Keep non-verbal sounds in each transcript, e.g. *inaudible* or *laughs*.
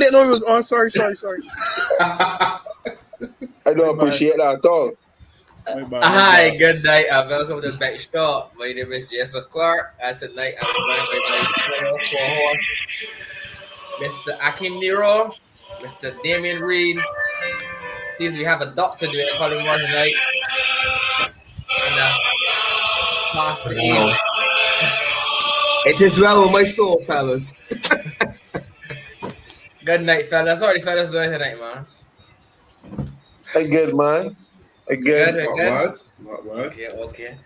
didn't know it was on. Sorry, sorry, sorry. *laughs* I don't appreciate that at all. Hi, good night, and welcome to the Backstop. My name is Jessica Clark, and tonight I'm joined by my Mr. Akim Nero, Mr. Damien Reed. Seems we have a doctor doing calling more tonight. And uh, Pastor Ian. It is well with my soul, fellas. *laughs* Good night, fellas. How are the fellas doing tonight, man? A good man. A good. Good, good. Not bad. Okay, okay.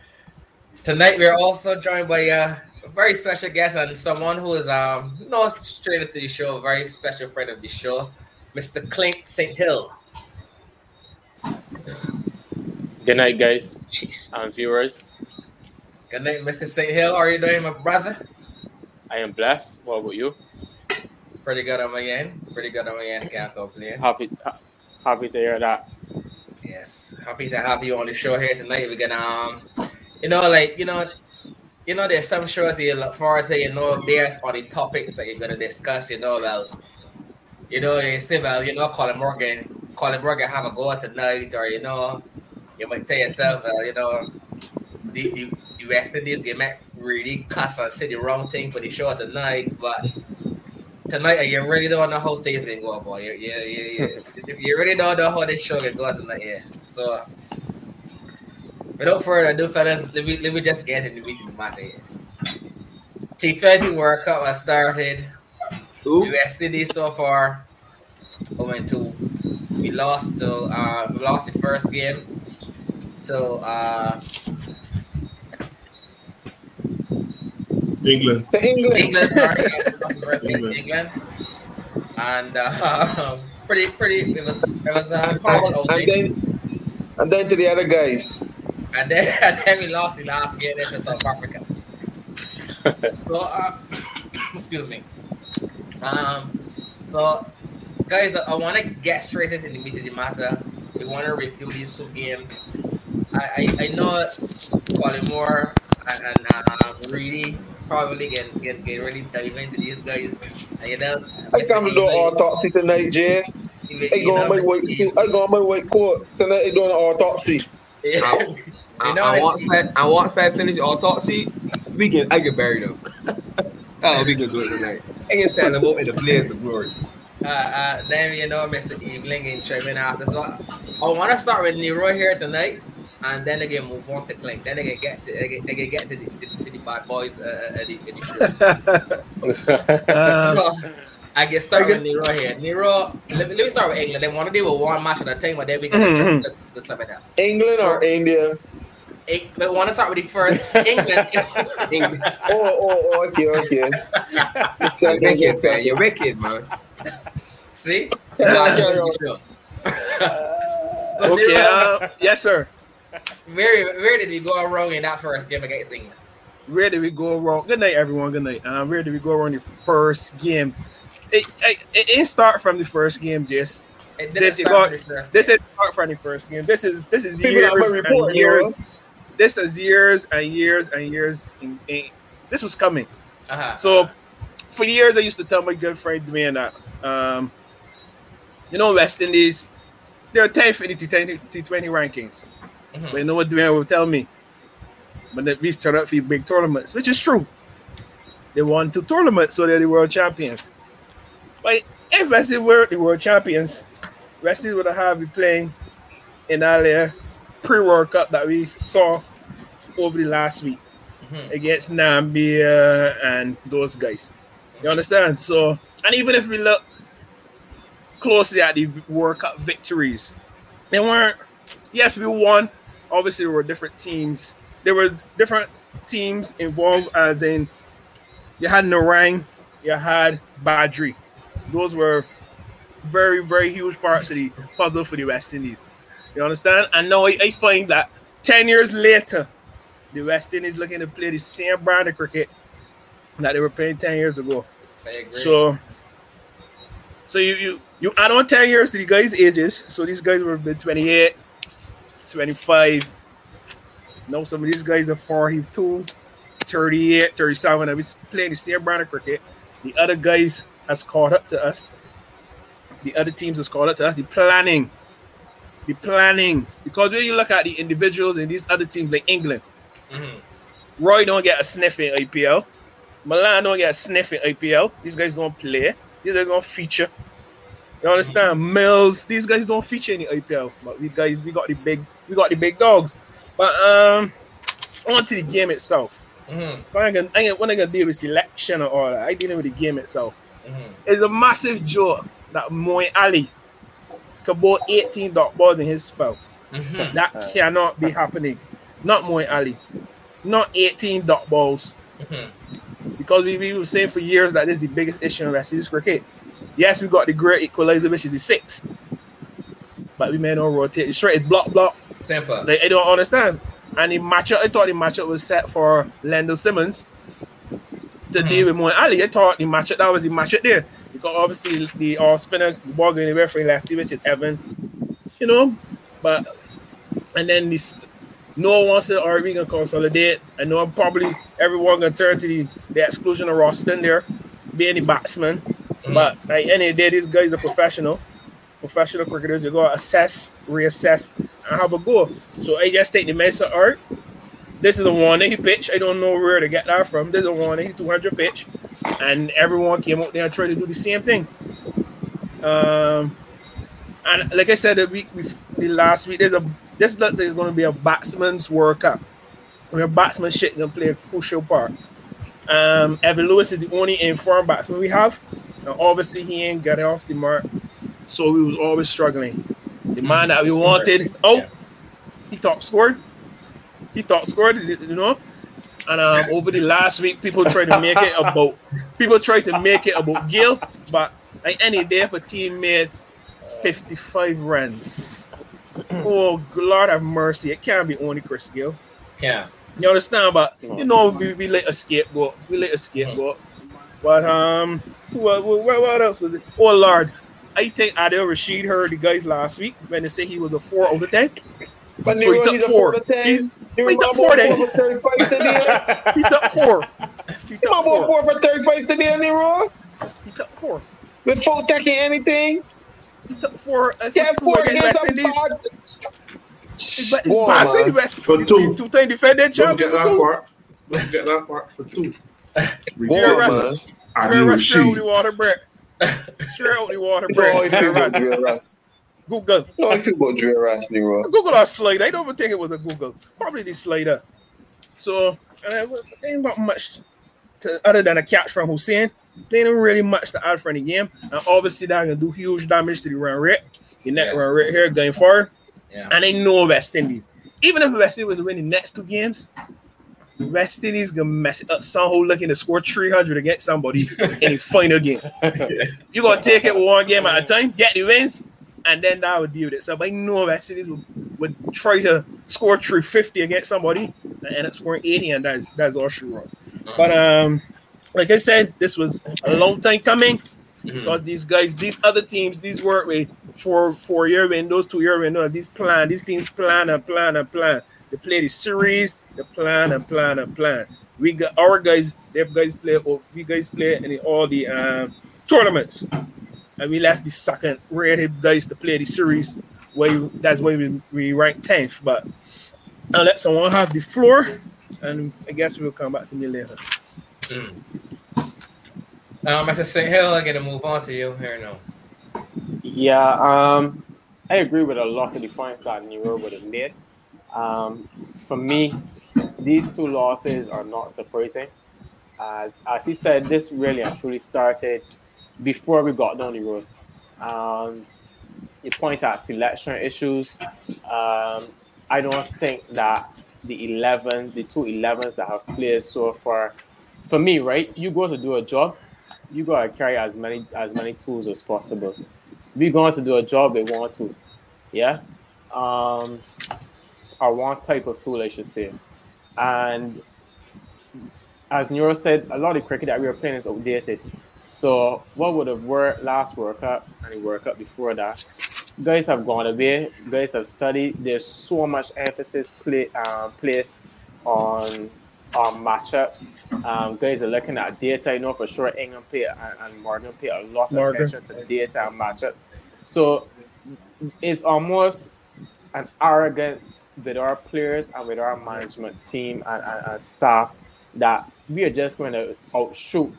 Tonight we're also joined by uh, a very special guest and someone who is um no stranger to the show, a very special friend of the show, Mr. Clint St. Hill. Good night, guys and viewers. Good night, Mr. St. Hill. How are you doing, my brother? I am blessed. What about you? Pretty good on my end. Pretty good on my end. Can't complain. Happy, ha- happy to hear that. Yes, happy to have you on the show here tonight. We're gonna, um, you know, like you know, you know, there's some shows you look forward to. You know, there's on the topics that you're gonna discuss. You know, well, you know, you say, well, you know, Colin Morgan, Colin Morgan have a go tonight, or you know, you might tell yourself, well, you know, the the, the West Indies game might really cuss and say the wrong thing for the show tonight, but. Tonight, you really don't know how things can go, boy. You, you, you, you, *laughs* you really don't know how this show can go tonight, yeah. So, without further ado, fellas, let me, let me just get into the matter here. T20 World Cup has started. Oops. Indies so far going to we lost to uh we lost the first game to uh England. To England. England, sorry, yes, we lost the first game to England. England. And uh, pretty pretty it was it was a horrible And, and outing. then, and then to the other guys. And then, *laughs* and then we lost the last game in South Africa. so, uh, *coughs* excuse me. Um, so, guys, I, want to get straight into the meat of the matter. We want to review these two games. I, I, I know Colin Moore and, and uh, Reedy probably can, can, can really dive into these guys. And, you know, I come to do Mr. autopsy tonight, Jess. Even- I you go know, on my Mr. white suit. I go on my white coat. Tonight I doing an autopsy. Even- I, *laughs* You know, I it's- want that. I want that finish autopsy. We can. I can bury them. oh, we can do it tonight. I can send them up in the blaze of glory. uh, uh, then you know Mr. Evening and Sherman after. So I want to start with Nero here tonight, and then again move on to Clint. Then again get to they can, they can get to the, to, the- to the bad boys. Uh, uh, the, the, *laughs* Um, so I get started Okay. with Nero here. Nero, let, me- let me start with England. They want to deal with one match at a time, but then we can Mhm. jump to, to sum it up. England or India? Eng- But want to start with the first England. *laughs* England, Oh, oh, oh, okay, okay. *laughs* You're can't wicked, this man. You're wicked, man. See, Yeah, carry on. so okay. Nero, Uh, yes, sir. Where, where did we go wrong in that first game against England? Where did we go wrong? Good night, everyone. Good night. Um, where did we go wrong in the first game? It, it, it didn't start from the first game, Jess. This is start what- with the first This is start from the first game. This is this is People years have and years. yo. This is years and years and years. In, in, this was coming. Uh-huh. So for years, I used to tell my good friend Dwayne that, um, you know, West Indies, they're 10th in the T20, T20 rankings. Mhm. But you know what Dwayne will tell me? But they reached turn up for big tournaments, which is true. They won two tournaments, so they're the world champions. But if Indies were the world champions, Indies would have been playing in uh, pre-World Cup that we saw over the last week Mhm. against Namibia and those guys. You understand? So, and even if we look closely at the World Cup victories, they weren't. Yes, we won. Obviously, there were different teams. There were different teams involved, as in you had Narine, you had Badree. Those were very, very huge parts of the puzzle for the West Indies. You understand? And now I, I find that 10 years later, the West Indies looking to play the same brand of cricket that they were playing 10 years ago. I agree. So, so you, you you add on 10 years to the guys' ages. So these guys were been 28, 25. Now some of these guys are 42, 38, 37. And we playing the same brand of cricket. The other guys has caught up to us. The other teams has caught up to us. The planning, the planning. Because when you look at the individuals in these other teams like England, Mhm. Roy don't get a sniff in IPL. Malan don't get a sniff in IPL. These guys don't play. These guys don't feature. You understand? Mills, these guys don't feature in the IPL. But we guys, we got the big, we got the big dogs. But um, on to the game itself. Mhm. I ain't gonna, I ain't, when I gonna deal with selection or all that. I dealing with the game itself. Mhm. It's a massive joke that Moeen Ali could bowl 18 dot balls in his spell. Mhm. That cannot be happening. Not Moeen Ali. Not 18 dot balls. Mhm. Because we, we were saying for years that this is the biggest issue in West Indies cricket. Yes, we got the great equalizer, which is the six. But we may not rotate. It's straight, it's block, block. Simple. Like, I don't understand. And the matchup, I thought the matchup was set for Lendl Simmons to Mhm. deal with Moeen Ali. I thought the matchup, that was the matchup there. Because obviously the all spinner, the ball going anywhere for lefty, which is Evan. You know? But, and then this, no one wants to, are we going to consolidate? I know probably everyone going to turn to the, the exclusion of Roston there, being the batsman. But at the end of the day, these guys are professional. Professional cricketers, you to assess, reassess, and have a go. So I just take the mess of art. This is a 180 pitch. I don't know where to get that from. This is a 180, 200 pitch. And everyone came out there and tried to do the same thing. Um, and like I said, the week the last week, there's a this look there's going to be a batsman's World Cup. Where batsmanship going to play a crucial part. Um, Evan Lewis is the only informed batsman we have. Now, obviously, he ain't it off the mark, so we was always struggling. The man that we wanted, oh, he top scored. He top scored, you know. And um, over the last week, people tried to make it about people tried to make it about Gayle, but like any day, if a team made 55 runs, oh Lord have mercy, it can't be only Chris Gayle. Yeah. You understand? But you know, we, we let a scapegoat. We let a scapegoat. But um, what, what, what else was it? Oh Lord, I think Adil Rashid heard the guys last week when they say he was a four out of ten. But So he Nero, took a four. four to ten. He- he took remember four then. four for 35? He took four. *laughs* He You took four. four for 35 today, Nero? He took four. Without taking anything? He took four. uh, Yeah, two four against against West some Indies. bad. But Four, West man. West- For two. Two time defending Don't get that Two. part. Don't get that part for two. Four, Jerry man. Ridiculous. Straight Adil out- straight out Rashid. the water break. Straight out the water No, break. if you about Dre Russ. Google. No, if you about Dre Russ, Nero. Google our slider. I don't even think it was a Google. Probably the slider. So uh, ain't not much to, other than a catch from Hosein. There ain't really much to add for the game. And obviously that can do huge damage to the run rate. The net Yes. run rate here going forward. Yeah. And they know West Indies. Even if West Indies was to win the next two games, West Indies gonna mess it up somehow looking to score 300 against somebody in the final game. *laughs* You're gonna take it one game at a time, get the wins, and then that would deal with it. So I know West Indies would, would try to score 350 against somebody and end up scoring 80, and that's that's all she wrote. But um, like I said, this was a long time coming Mhm. because these guys, these other teams, these work with four four year windows, two year windows, these plan, these teams plan and plan and plan. They play the series, they plan and plan and plan. We got our guys, their guys play, oh, we guys play in all the um, tournaments, and we left the second rated guys to play the series. Where you, that's why we, we ranked tenth. But I'll let someone have the floor, and I guess we'll come back to me later. Um, Mr. say, Hill, I'm gonna move on to you here now. Yeah, um, I agree with a lot of the points that Nero would have made. Um, for me, these two losses are not surprising. As as he said, this really and truly started before we got down the road. Um, you point at selection issues. Um, I don't think that the 11, the two 11s that have played so far, for me, right? You go to do a job, you gotta carry as many as many tools as possible. We going to do a job they want to, yeah, um, or one type of tool, I should say. And as Nero said, a lot of cricket that we were playing is outdated. So what would have worked last World Cup and the World Cup before that? Guys have gone away. Guys have studied. There's so much emphasis play, um, placed on on matchups. Um, guys are looking at data. You know for sure England pay and, and Morgan pay a lot of Morgan. attention to data and matchups. So it's almost an arrogance with our players and with our management team and, and, and staff that we are just going to outshoot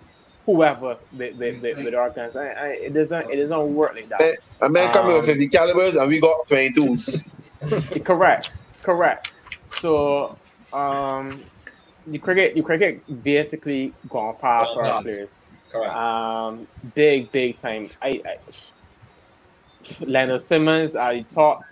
whoever with, with, with, with our guns. And, and it doesn't it doesn't work like that. A man coming with Um, 50 calibers and we got 22s. *laughs* correct, correct. So um, the cricket, the cricket basically gone past Gone our past. players. Correct. Um, big, big time. I, I Lendl Simmons, I thought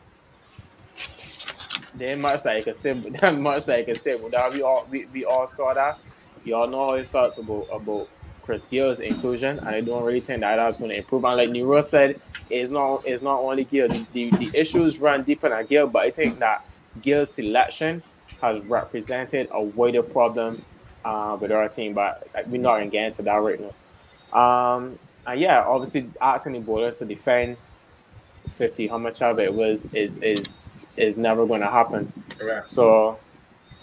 ain't much I can say, that much can say. But that we all we, we all saw that. You all know how it felt about about Chris Gayle's inclusion, and I don't really think that that's going to improve. And like Nero said, it's not it's not only Gayle. The, the, issues run deeper than Gayle, but I think that Gayle's selection has represented a wider problem uh, with our team. But like, we're not going to get into that right now. Um, and yeah, obviously asking the bowlers to defend 50, how much of it was is is is never going to happen. Correct. So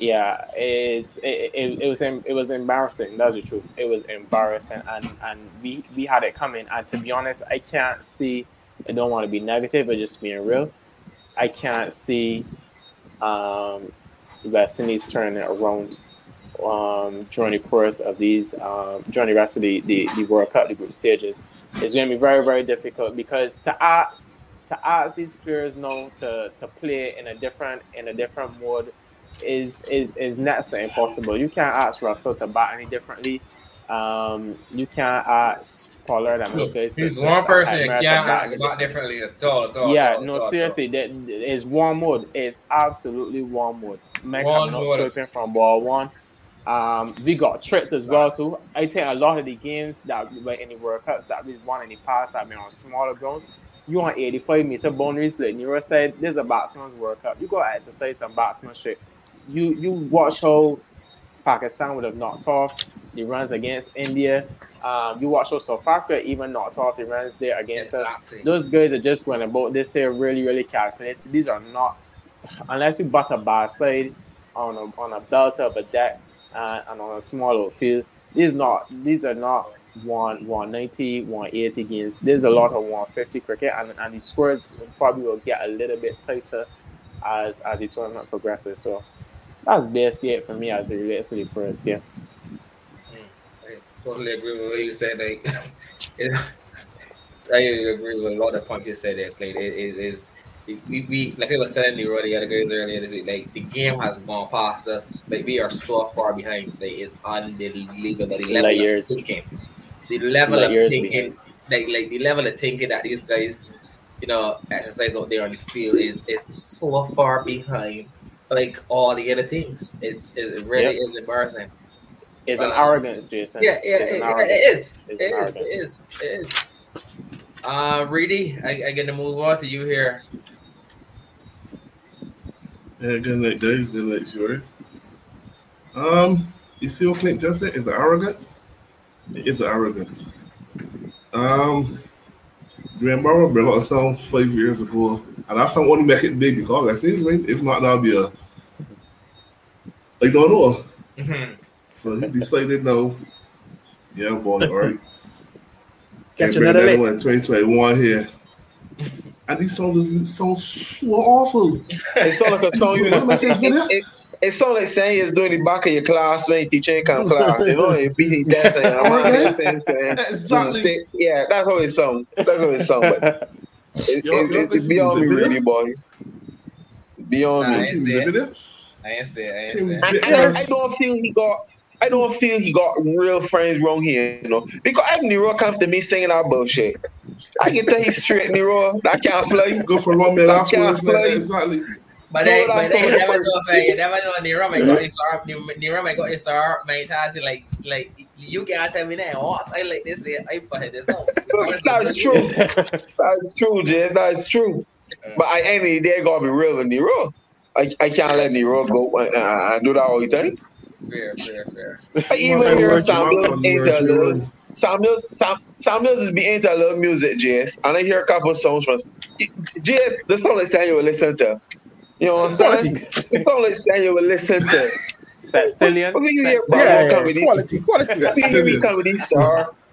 yeah, it's it, it, it was it was embarrassing. That's the truth. It was embarrassing, and and we we had it coming. And to be honest, I can't see. I don't want to be negative, but just being real, I can't see um, West Indies turning it around um, during the course of these um, during the rest of the, the, the World Cup, the group stages. It's going to be very very difficult because to ask to ask these players now to, to play in a different in a different mode is is is next to impossible. You can't ask Russell to bat any differently. Um, you can't ask Pollard and those guys. He's one person you bat can't ask about differently at all. at all, yeah, at all, no, at all, seriously, that is one mode. It's absolutely one mode. Men One mode. swiping from ball one. Um, we got tricks as well too. I think a lot of the games that we were in the World Cups that we won in the past have been on smaller grounds. You on 85 meter boundaries, like Nero said, there's a batsman's World Cup. You got to exercise some batsmanship. You you watch how Pakistan would have knocked off the runs against India. Um, you watch how South Africa even knocked off the runs there against us Exactly. those guys are just going about this here really, really calculated. These are not, unless you bat a bad side on a on a belt of a deck uh, and on a smaller field. These not these are not one 190, 180 games. There's a lot of 150 cricket, and, and the scores probably will get a little bit tighter as as the tournament progresses. So that's basically it for me as it relates to the first year. Hmm, I totally agree with what you said. Like, *laughs* it, I agree with a lot of points you said there, Clay. It is is we, we like I was telling you the other guys earlier this week, like the game has gone past us. Like we are so far behind. Like it's unbelievable the level of years. thinking. The level Light of thinking like like the level of thinking that these guys, you know, exercise out there on the field is is so far behind like all the other teams. It's, it's it really Yep. is embarrassing. It's an Uh, arrogance, Jason. Yeah, yeah, It's it, an yeah, arrogance. it is. It's It an is. It arrogance. is. It is. Uh, Reedy, I, I get to move on to you here. Yeah, good night, guys. Good night, sure. Um, you see what Clint just said? It's an arrogance. It is. Um, Graham brought out a song five years ago, and that song only make it big because I think when if not, that'll be a I don't know. Mhm. So he decided no. Yeah, boy, all right. *laughs* Catch Can't bring another that lick. one in 2021 here. *laughs* And these songs is so so awful. It sounds like a song you What am I saying, it, it, it sounds like saying you're doing the back of your class when you're teaching kind of class, you know, you beating that saying, I'm on oh, this and saying, Exactly. say- yeah, that's how it sounds. That's how it sounds. But it, Yo, it, yo, it, it's beyond me, really, boy. Beyond Nah, me. I See, see look it. at it. I ain't say it. I ain't Tim say it. And, and I, I don't feel he got. I don't feel he got real friends wrong here, you know. Because if Nero comes to me singing that bullshit, I can tell he's straight, Nero. I can't play. Go for one minute I afterwards, can't man. play. Exactly. But No, they, but that's they all. never know if you never know Nero might got this arm. Nero might got this arm mentality. Like, like you can't tell me that. What I like this. I put this out. That's true. That's true, Jess. That's true. But I end of the day, gotta be real with Nero. I, I can't let Nero go and, uh, do that all the time. Fair, fair, fair. I even Well, hear Samuels Well, into a little. Samuels, Sam, Samuels is being into a little music, JS, and I hear a couple songs from JS. The song like saying you will listen to. You know what I'm saying? The song like saying you will listen to. Set Stillion. What do you hear, Stillion. Yeah, yeah, Comedy. quality, quality. That's When we still come with these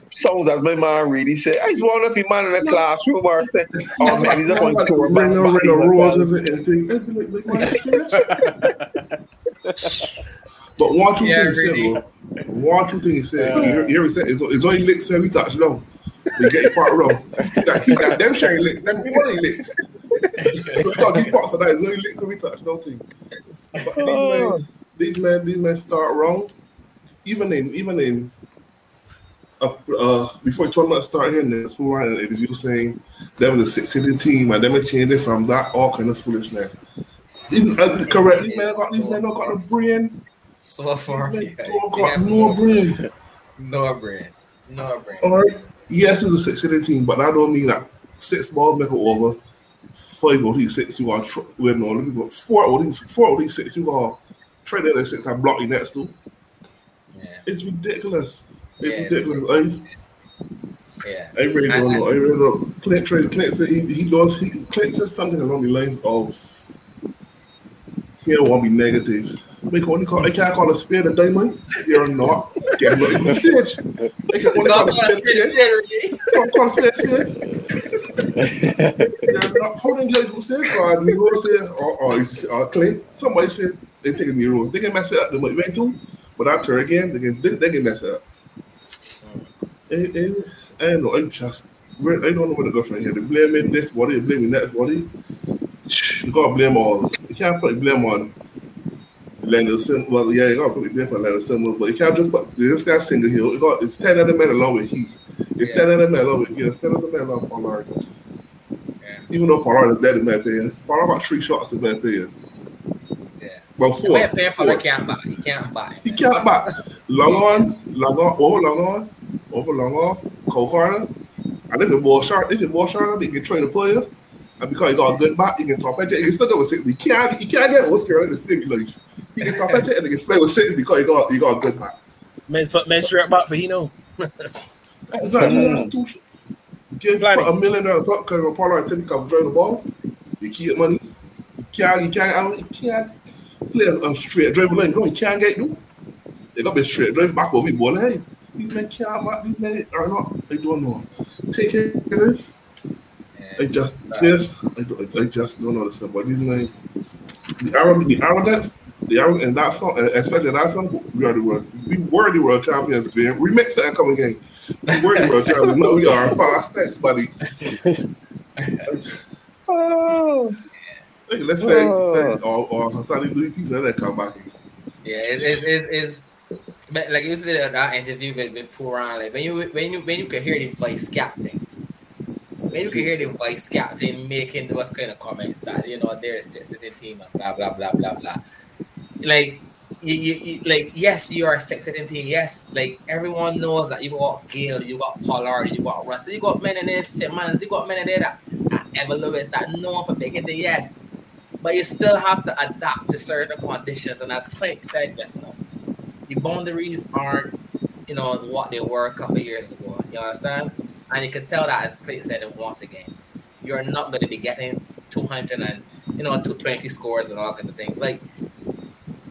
songs as my man read, he said, I just want to be man in the classroom or say, oh man, he's up on tour. Ring back- no, ring no in the roses and anything. Anything like- like, man, serious? But one, two Yeah, things really. said, bro. One, two things said. Yeah. You hear- you hear he said, it's, it's only licks every touch, no. They get your part wrong. He got, he got them sharing licks, them money licks. *laughs* so you got to give part for that. It's only licks every touch, nothing. But these men, these men, these men start wrong. Even in, even in, uh, uh, before the tournament start here in the school line, it was you saying there was a six sitting team and them changed it from that all kind of foolishness. These, uh, correct, these men got these men don't got the brain. So far, These yeah, men got have no brain. no brain, no brain. All right. Yes, it's a six sitting team, but that don't mean that six balls make it over. Five six you got tr- well, no, let me go. Four these four of these six you got trade the other six and block your next two. Yeah, It's ridiculous. It's Yeah. ridiculous. I, yeah. I really I- don't I- know. I really don't. Clint trade. Clint said he, he does. He Clint says something along the lines of he don't want to be negative. They can only call. They can't call a spade a diamond. You're not getting nothing on stage. They can only call a spade a. Don't call a spade a. You're not holding judge on stage. God, Nero said, or, or, or Clint. Somebody said they it's Nero. They can mess it up. They might went to, but after again, they can they, they can mess it up. Eh, eh, and, and I don't know. I just I don't know where to go from here. They blaming this body, they blaming that body. You gotta blame all. You can't put blame on Lendl Simmons. Well, yeah, you gotta put on Lendl Simmons, but you can't just put this guy single here. You got it's ten other men along with Heath. It's ten other men along with yeah, it's ten other men along with Pollard. Yeah. Even though Pollard is dead in my opinion, Pollard got three shots in my opinion. Yeah. Well, The four. way a player for four. the can't buy. You can't buy. He can't back. Long on, long on, over long on, over long on, cold corner. And if the ball short, if the ball short, he can trade a player. And because he got a good back, he can top edge it. He can still go with six. He can't, he can't get Oscar in the city life. He can top edge it and he can play with six because he got, he got a good back. Men put men straight back for he know. That's not, that's too, give Planning. a million dollars up because Pollard and Timmy can drive the ball. You keep money. You can't, you can't, I don't- you can't play a, a straight drive lane. No, you can't get no. They got to be straight drive back over the ball. Hey, these men can't, man, these men are not, they don't know. Take care of this. I Yeah. just, this, I, I just don't understand. But these men, the, arrogance, the arrogance, the arrogance, and that song, especially that song, we are the world, we were the world champions, man. Remix that and come again. We were the world champions. No, we are. Past tense, buddy. Oh, Hey, let's say, say or, or Hassani do piece and then come back in. Yeah, it's it's it's, it's but like you said that interview with, with Pooran, like when you when you when you can hear the vice captain, when you can hear the vice captain making those kind of comments that you know they're a sitting team and blah blah blah blah blah. Like you, you, you like yes you are a sitting team yes like everyone knows that you got Gayle you got Pollard you got Russell you got men in there Simmons you got men in there that is not Evan Lewis that known for making the yes but you still have to adapt to certain conditions. And as Clint said just now, the boundaries aren't, you know, what they were a couple years ago. You understand? And you can tell that, as Clint said it once again, you're not going to be getting 200 and, you know, 220 scores and all kind of thing. Like,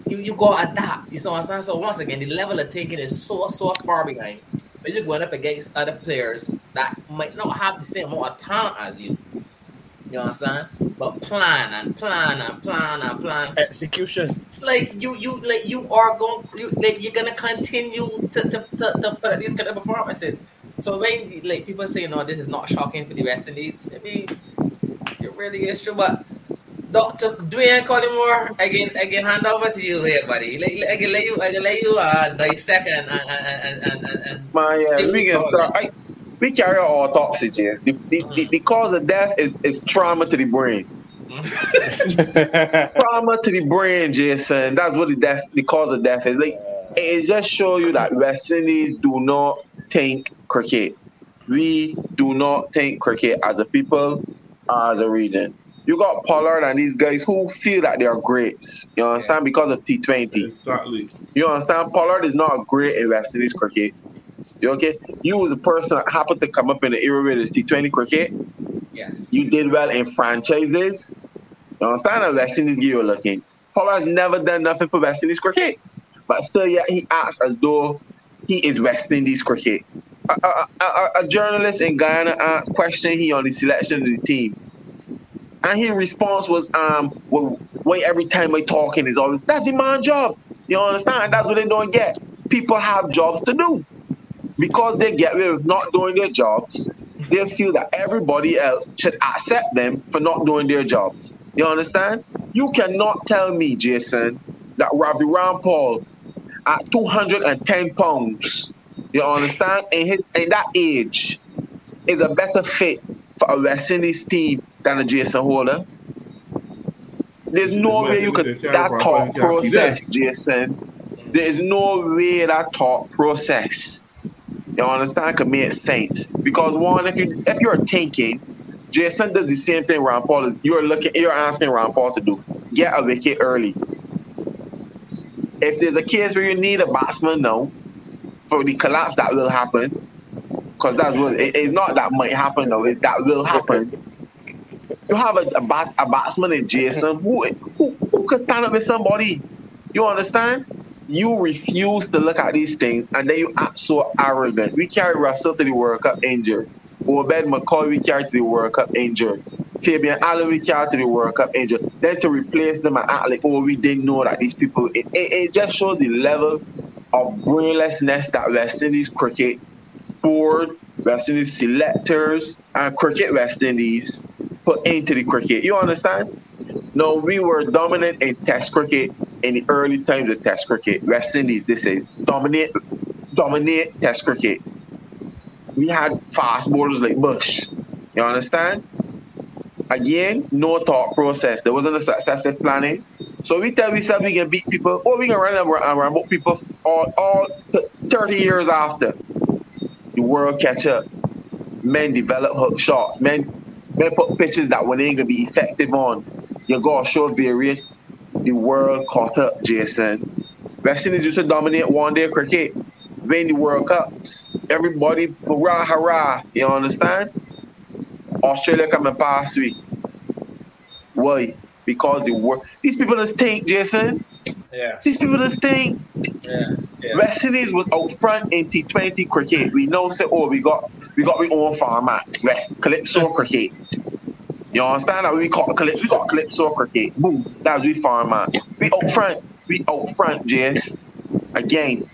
you, you to adapt. You what I'm saying? So once again, the level of taking is so, so far behind. But you're going up against other players that might not have the same amount of talent as you. You understand? But plan and plan and plan and plan. Execution. Like you, you, like you are going, you, like you're gonna continue to, to, to, to put these kind of performances. So when like people say, no, this is not shocking for the West Indies. I mean, it really is true. But Doctor Dwayne Collymore, again, again, hand over to you here, buddy. I can let you, I can let you uh, dissect and and and and, and, man, yeah, uh, See we can start. I, we carry out autopsy, James. The, the, the, mm. the cause of death is, is trauma to the brain. *laughs* Trauma to the brain, Jason. That's what the death, the cause of death is. Like, it just show you that West Indies do not think cricket. We do not think cricket as a people, as a region. You got Pollard and these guys who feel that they are greats. You understand? Because of T20. Exactly. You understand? Pollard is not a great in West Indies cricket. You okay? You was the person that happened to come up in the era where there's T20 cricket. yes, You did well in franchises. You understand? And West Indies give you a looking. Pollard's never done nothing for West Indies cricket. but still, yeah, he acts as though he is West Indies cricket. A, a, a, a journalist in Guyana asked question he on the selection of the team. And his response was, um, well, wait, every time I talking is always, that's man job. You understand? That's what they don't get. People have jobs to do. Because they get rid of not doing their jobs, they feel that everybody else should accept them for not doing their jobs. You understand? You cannot tell me, Jason, that Ravi Rampaul at 210 pounds, you understand, in, his, in that age, is a better fit for a West Indies team than a Jason Holder. There's no way you could that thought process, Jason. There's no way that thought process. You understand? Could make sense because one, if you if you're thinking, Jason does the same thing Rampaul is. You're looking, you're asking Rampaul to do. Get a wicket early. If there's a case where you need a batsman now for the collapse that will happen, because that's what it, it's not that might happen though. It's that will happen. You have a, a, bat, a batsman in Jason who, who who can stand up with somebody. You understand? You refuse to look at these things, and then you act so arrogant. We carry Russell to the World Cup injured. Obed McCoy we carry to the World Cup injured. Fabian Allen we carry to the World Cup injured. Then to replace them and act like, oh, we didn't know that these people. It, it, it just shows the level of brainlessness that West Indies cricket board, West Indies selectors, and cricket West Indies put into the cricket. You understand? No, we were dominant in Test cricket in the early times of Test cricket. West Indies, this is dominate, dominate Test cricket. We had fast bowlers like Bush. You understand? Again, no thought process. There wasn't a successive planning. So we tell ourselves we can beat people, or we can run and about people all, all 30 years after. The world catch up. Men develop hook shots. Men men put pitches that when they ain't gonna be effective on. You gotta show various. The world caught up, Jason. West Indies used to dominate one day cricket, win the World Cups. Everybody hurrah hurrah. You understand? Australia coming past week. Why? Because the world these people just think, Jason. Yeah. These people just think Yeah. Yeah. West Indies was out front in T20 cricket. We know say, oh, we got we got our own format, West Calypso cricket. You understand that we call Calypso, we got Calypso cricket. Boom, that's we format. We out front, we out front, Jess. Again,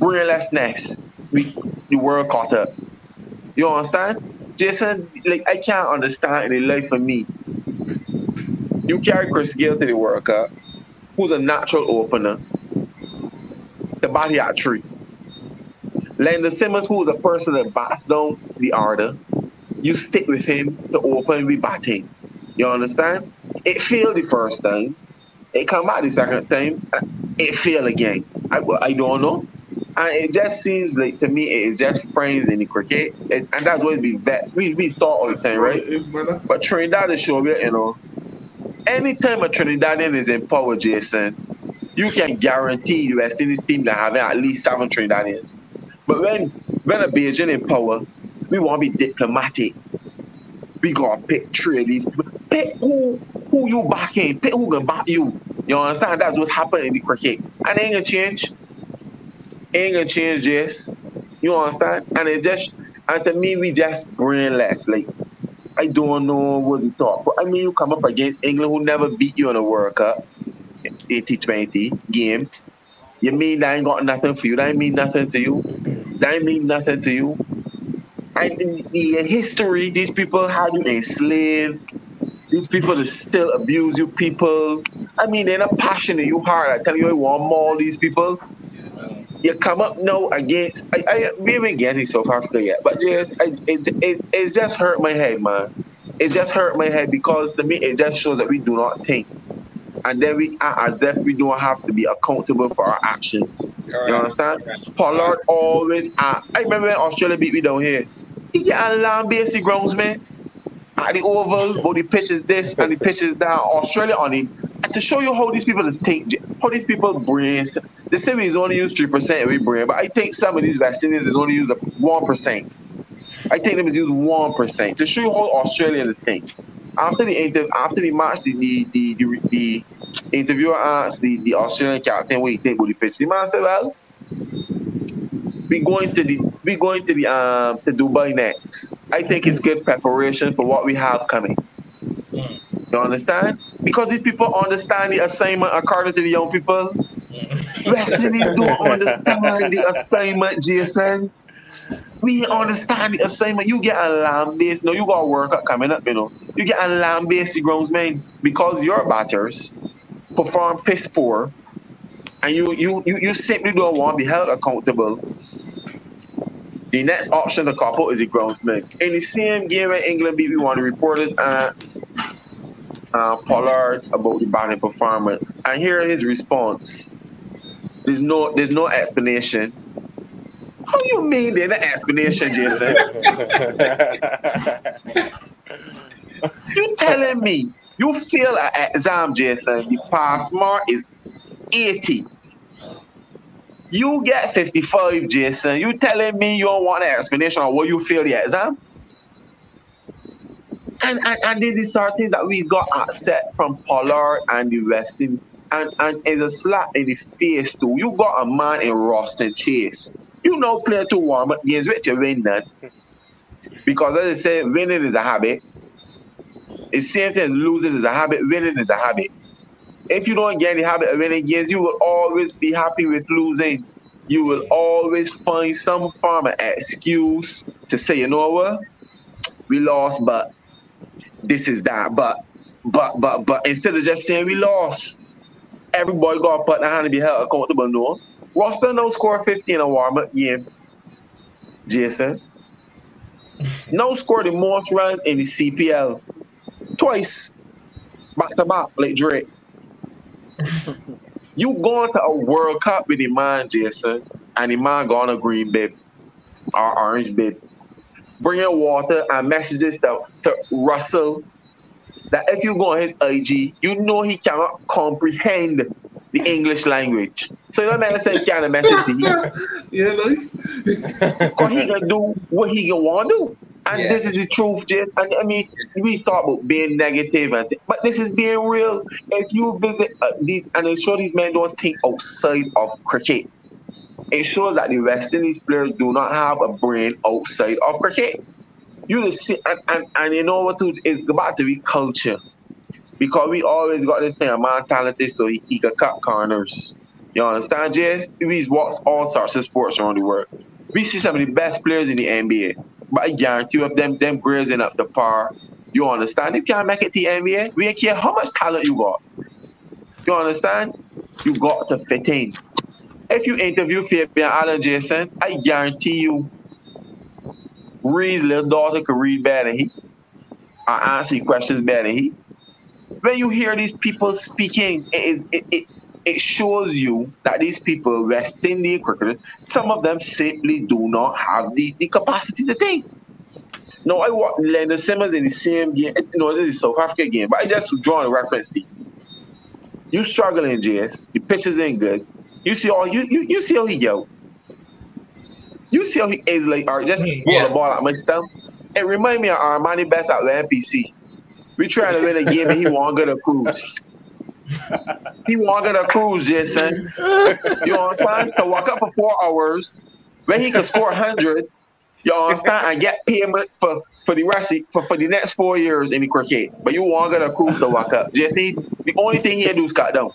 brainlessness. We the world caught up. You understand? Jason, like I can't understand in the life of me. You carry Chris Gayle to the World Cup, who's a natural opener the body at three. Lendl Simmons, who is a person that bats down the order, you stick with him to open with batting. You understand? It failed the first time. It come back the second time. It failed again. I, I don't know. And it just seems like to me it is just friends in the cricket. It, and that's what we vets. We we start all the time, right? But Trinidad is sure, you know. Anytime a Trinidadian is in power, Jason, you can guarantee the West Indies team that having at least seven Trinidadians. But when when a Bajan in power, we want to be diplomatic. We gotta pick three of these. Pick who who you backing. Pick who gonna back you. You understand? That's what happened in the cricket. And it ain't gonna change. Ain't gonna change, Jess. You understand? And it just and to me we just brainless. Like I don't know what he thought. But I mean you come up against England who never beat you in a World Cup. 80-20 game. You mean that ain't got nothing for you? That ain't mean nothing to you. That ain't mean nothing to you. And in, in history, these people had you enslaved. These people still abuse you people. I mean, they're not passionate. You hard. I tell you, I want more these people. You come up now against. I, I we haven't getting South Africa yet, but just I, it, it it just hurt my head, man. It just hurt my head because to me it just shows that we do not think and then we act as if we don't have to be accountable for our actions. You understand? Pollard always act. I remember when Australia beat me down here. He get on land basic grounds, man. At the oval, but the pitch is this and the pitch is that. Australia on it. To show you how these people think, how these people brains. They say we only use three percent of our brain, but I think some of these vaccines is only use one percent. I think them is use one percent to show you how Australians think. After the inter- after the match, the the the, the, the interviewer asked the, the Australian captain what he think about the pitch. The man said, well, we going to the we going to the um to Dubai next. I think it's good preparation for what we have coming. You understand? Because these people understand the assignment according to the young people. West Indies don't understand the assignment, Jason. We understand the assignment. You get a lamb base. No, you got a workout coming up, you know. You get a lamb base grounds, man, because your batters perform piss poor and you you you, you simply don't want to be held accountable. The next option to couple is the groundsman. In the same game in England beat one of the reporters asked uh, Pollard about the batting performance, and here is his response. There's no there's no explanation. How you mean there's no explanation, Jason? *laughs* you telling me you feel an exam, Jason, the pass mark is 80. You get 55, Jason. You telling me you don't want an explanation of what you feel the exam? And, and, and this is something that we got upset from Pollard and the rest. In, and, and it's a slap in the face too. You got a man in Roston Chase. You know play to warm up games which you win that. Because as I say, winning is a habit. It's same thing losing is a habit, winning is a habit. If you don't get the habit of winning games, you will always be happy with losing. You will always find some form of excuse to say, you know what? We lost, but this is that. But but but but instead of just saying we lost, everybody got to put their hand to be held accountable. No. Roston no score 50 in a warm-up game. Jason. *laughs* No score the most runs in the CPL. Twice. Back to back, like Drake. *laughs* you going to a World Cup with the man, Jason, and the man going to green bib or orange bib. Bringing water and messages to, to Russell that if you go on his IG, you know he cannot comprehend the English language. So you don't make sense kind of message to him. Yeah, like Because he can do what he can want to do. And Yeah. this is the truth, Jess. And I mean, we start about being negative, and th- but this is being real. If you visit uh, these, and I'm sure these men don't think outside of cricket. It shows that the West Indies players do not have a brain outside of cricket. You just see, and, and, and you know what? Too, it's about to be culture because we always got this thing. A man talented, so he, he can cut corners. You understand, Jess? We watch all sorts of sports around the world. We see some of the best players in the NBA, but I guarantee you, if them them grazing up the par, you understand? If you can't make it to the NBA, we don't care how much talent you got. You understand? You got to fit in. If you interview Fabian Allen Jason, I guarantee you, Reed's little daughter could read better than he. I answer questions better than he. When you hear these people speaking, it, it, it, it shows you that these people, West Indian cricketers, some of them simply do not have the, the capacity to think. No, I watched Lendl Simmons in the same game. No, this is South Africa game, but I just draw a reference to you. You struggling, JS. The pitches ain't good. You see all you you, you see how he go. You see how he is like or just roll yeah. the ball out my stump. It remind me of Armani Best at the NPC. We trying to win a game and he won't go to cruise. *laughs* he won't go to cruise, Jason. You understand? To walk up for four hours when he can score hundred. You understand? And get payment for for the rest of, for, for the next four years in the cricket. But you want to go to cruise to walk up. Jesse, the only thing he do is cut down.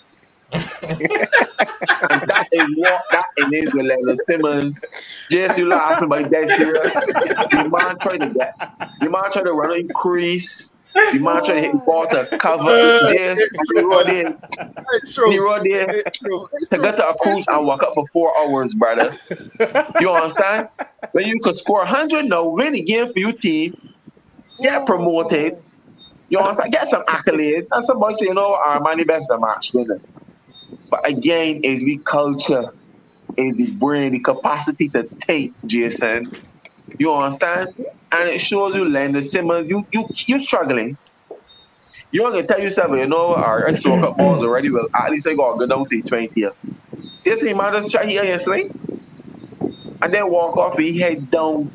That is what that is with Lendl Simmons. Just you laughing, but that's serious. The man trying to get, the man trying to run in crease. The man trying to hit ball to cover. Just he run in, It's true. he run in It's true. It's to get to a cruise and walk up for four hours, brother. You understand? When you could score 100 now, win the game for your team, get promoted. You understand? Get some accolades. And somebody say, you know, what, Armani best a match winner. But again, the culture, is the brain, the capacity to think, Jason. You understand? And it shows you, Lendl Simmons, you you you struggling. You want to tell yourself, you know, our soccer balls already well. At least I got to go down to 20. This man just try here yesterday. And then walk off with his head down.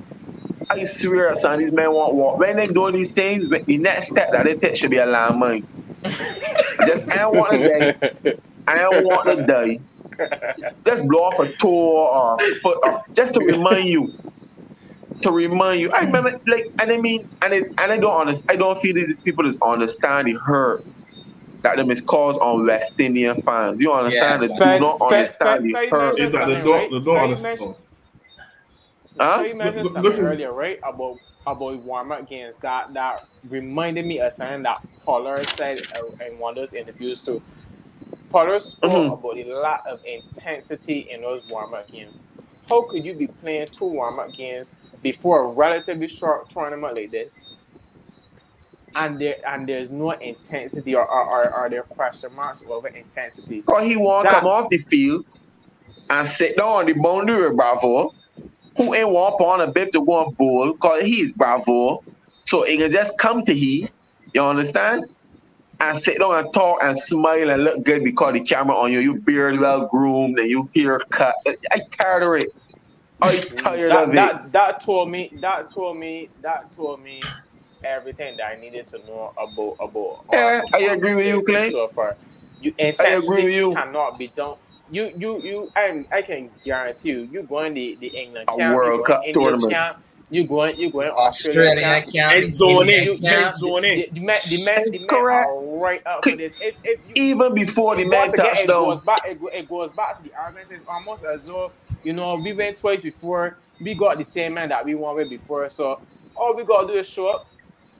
I swear, son, these men won't walk. When they doing these things, the next step that they take should be a landmine. *laughs* Just I want to. *laughs* I don't want to die. Just blow off a toe or foot, or just to remind you. To remind you, I remember, like, and I mean, and it, and I don't understand. I don't feel these people is understanding her that them is caused on West Indian fans. You understand? Yeah. They do not fair- understand fair- the fair hurt. measure. It's like the Something, door, right? the door on the much- store. So, Huh? so you mentioned something earlier, right? About about warm up games. That that reminded me of something that Pollard said uh, in one of those interviews too. Pollard spoke Mhm. about the lack of intensity in those warm up games. How could you be playing two warm up games before a relatively short tournament like this? And there and there's no intensity or are, are, are there question marks over intensity? Because he want to That- come off the field and sit down on the boundary Bravo. Who ain't want on a bit to go on bowl because he's Bravo. So it can just come to he, you understand? And sit down and talk and smile and look good because the camera on you, you beard well groomed and you hair cut. I tired of it. I mm. tired that, of it. that that told me that told me that told me everything that I needed to know about about. Yeah, I agree with you, Clay. So far, you agree with you. cannot be done. You you you I I can guarantee you. You going the the England A camp, World Cup tournament. camp, you going you going Australia Australia camp. camp. It's zoning. India It's camp. zoning. The, the men, the men, the men Correct. are right up for this. If, if you, Even before the man once again, it goes back. It, go- it goes back to the arguments. It's almost as though you know we went twice before. We got the same man that we won with before. So all we gotta do is show up.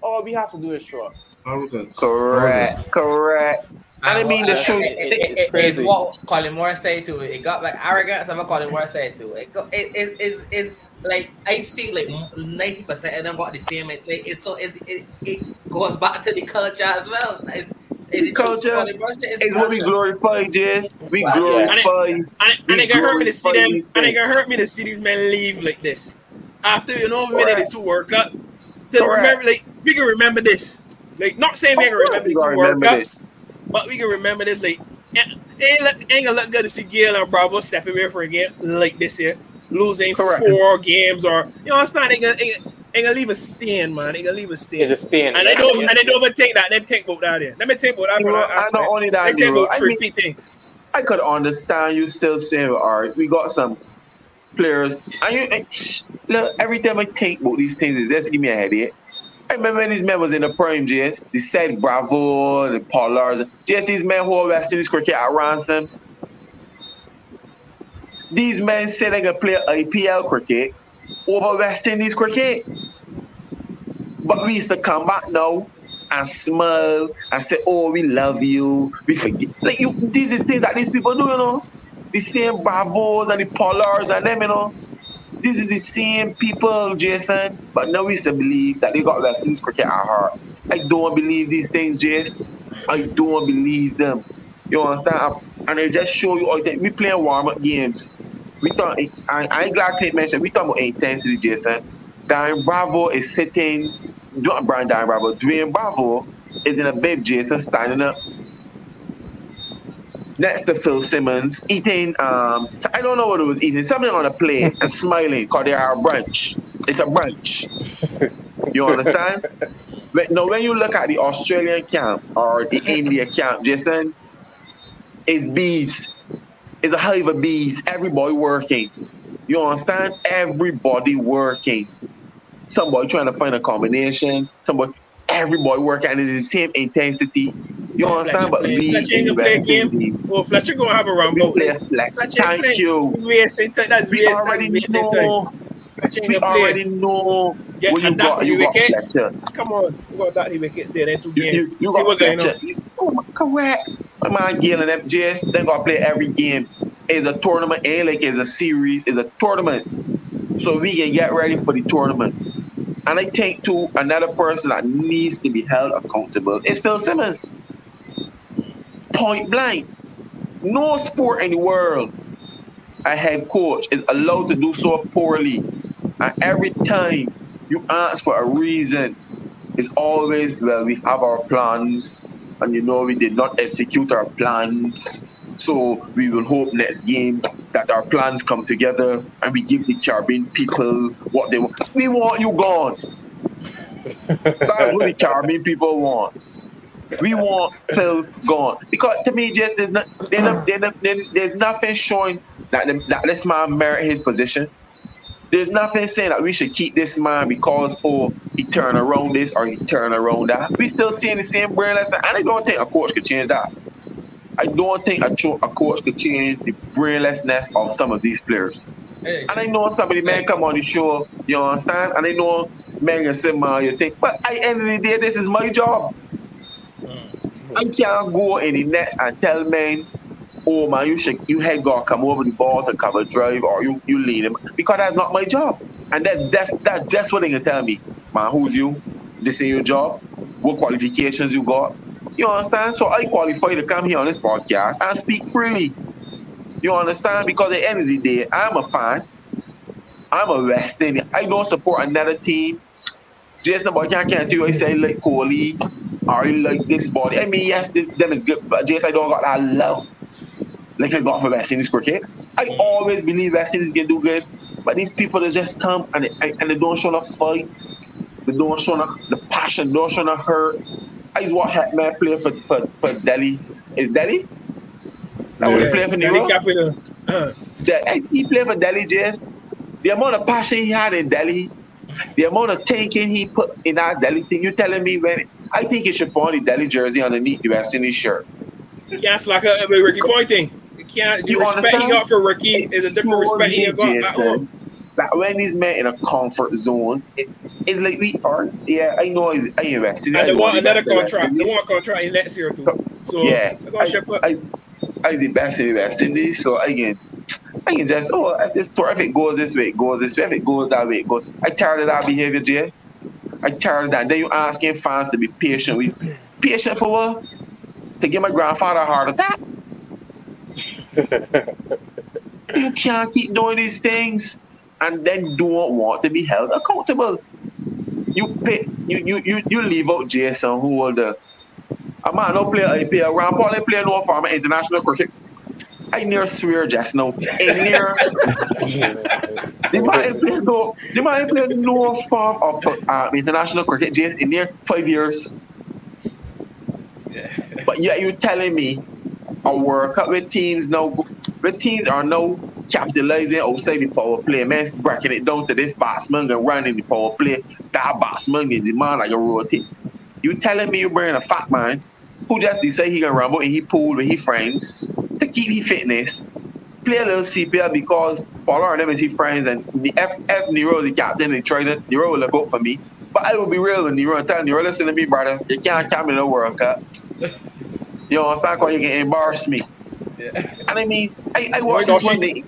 All we have to do is show up. Arrogance. Correct, correct. And I mean the what- truth. it- it- It's it- it's crazy. what Collymore said to it. It got like arrogance. I'm Collymore said to it. It, it, it, it's, it's like I feel like ninety percent of them got the same. It, it's so it, it, it goes back to the culture as well. It's, it's the truth. Culture Colin Moore It's what we culture. glorify, Jess. We Wow. glorify. And, and it gonna hurt me to see glorify them. And it things. gonna hurt me to see these men leave like this. After you know we did the Correct. two World Cup. To Correct. remember, like we can remember this. Like not saying we Of can course remember the we two gonna World remember Cups, but we can remember this. Like it ain't, look, ain't gonna look good to see Gayle and Bravo stepping away for a game like this here, losing Correct. four games or you know it's not. Ain't gonna, ain't, ain't gonna leave a stain, man. Ain't gonna leave a stain. It's a stand. and they don't, and they don't even take that. They think about that. Here. Let me think about that. You know, that and not only that, think bro, about I three mean, feet thing. I could understand you still saying, all right, we got some players. And you, shh, look, every time I think about these things, it just give me a headache. I remember when these men was in the prime, Jess. They said Bravo, the Pollards. Just these men who are West Indies cricket at ransom. These men said they can play IPL cricket over West Indies cricket. But we used to come back now and smile and say, "Oh, we love you." We forget. Like you, these is things that these people do, you know. The same bravos and the polars and them, you know. This is the same people, Jason. But now we used to believe that they got West Indies cricket at heart. I don't believe these things, Jace. I don't believe them. You understand? And they just show you all that we playing warm up games. We thought I, I ain't glad Kate mentioned we talking about intensity, Jason. Darren Bravo is sitting, not Brian Darren Bravo, Dwayne Bravo is in a bed, Jason, standing up next to Phil Simmons, eating um I don't know what it was eating, something on a plate and *laughs* smiling because they are a brunch. It's a brunch. You understand? *laughs* But now when you look at the Australian camp or the *laughs* India camp, Jason, it's bees. It's a hive of bees. Everybody working. You understand? Everybody working. Somebody trying to find a combination. Somebody, everybody working, and it's the same intensity. You understand? But we Fletcher ain't gonna play a game. Well, oh, Fletcher gonna have a we boat. Fletcher Thank you. Time. That's We already time. Wasting time. know. *laughs* Ain't We already know what you got. You the got. Come on, you got that wickets there. Then two You, games. you, you See got what going on. Oh, my- correct. My man Gayle and FJS, they gotta play every game. It's a tournament, ain't like it's a series, it's a tournament. So we can get ready for the tournament. And I think to another person that needs to be held accountable is Phil Simmons. Point blank. No sport in the world a head coach is allowed to do so poorly. And every time you ask for a reason, it's always, well, we have our plans, and you know, we did not execute our plans. So we will hope next game that our plans come together and we give the Caribbean people what they want. We want you gone. *laughs* That's what the Caribbean people want. We want Phil gone because to me, just there's, not, there's, not, there's, not, there's nothing showing that, the, that this man merit his position. There's nothing saying that we should keep this man because oh he turn around this or he turn around that. We still seeing the same brainless, and I don't think a coach could change that. I don't think a, cho- a coach could change the brainlessness of some of these players. Hey, And I know somebody may come on the show, you understand? And I know Megan say, man, you think, but at the end of the day, this is my job. Mm. I can't go in the net and tell men, oh man, you should you had got come over the ball to cover drive or you, you lead him because that's not my job. And that's that's that's just what they can tell me. Man, who's you? This is your job, what qualifications you got. You understand? So I qualify to come here on this podcast and speak freely. You understand? Because at the end of the day, I'm a fan. I'm a West Indian. I don't support another team. Just about can't can't tell you I say like Kohli or I like this body. I mean, yes, this, them is good, but just I don't got that love like I got for West Indies cricket. I always believe West Indies can do good, but these people that just come and they, and they don't show no fight. They don't show no the passion, don't show no hurt. I used to watch that man play for, for, for Delhi. Is Delhi? Was Yeah. playing for New Delhi York? Capital. *clears throat* Uh, that he played for Delhi Jays. The amount of passion he had in Delhi, the amount of thinking he put in that Delhi thing. You telling me when I think he should put on the Delhi jersey underneath the West Indies shirt. can't slack up with Ricky Ponting. You can't. The You respect understand? he got for Ricky is a different respect he got at home. That when these men in a comfort zone, it, it's like we are. Yeah, I know. I invested. And they I want another best in West contract. They want a contract in next year too. So Yeah, they're gonna ship up. I, I was the best in the West Indies, so I can, I can just oh, if this if it goes this way, it goes this way. If it goes that way, it goes. I tired of that behavior, Jess. I tired of that. Then you asking fans to be patient with, patient for what? To give my grandfather a heart attack. *laughs* you can't keep doing these things and then don't want to be held accountable. You pay, you you you, you leave out Jason who will the a man no play IPL, Rampaul ain't play no farmer international cricket. I near swear just now. I near *laughs* the man ain't play no the man ain't play no form of uh, international cricket Jason in near five years. But yeah, you telling me a World Cup with teams no with teams are now capitalizing outside saving power play. Man, breaking it down to this batsman and running the power play. That batsman is the man like a rotate. You telling me you bring a fat man who just decide he can rumble and he pool with his friends to keep his fitness, play a little CPL because Paul and them is his friends and the F, F Nero is the captain and trainer. Nero will out for me. But I will be real with Nero and tell Nero, listen to me, brother. You can't come in the World Cup. You know, it's not going you can embarrass me. And I mean, I, I watched this one day.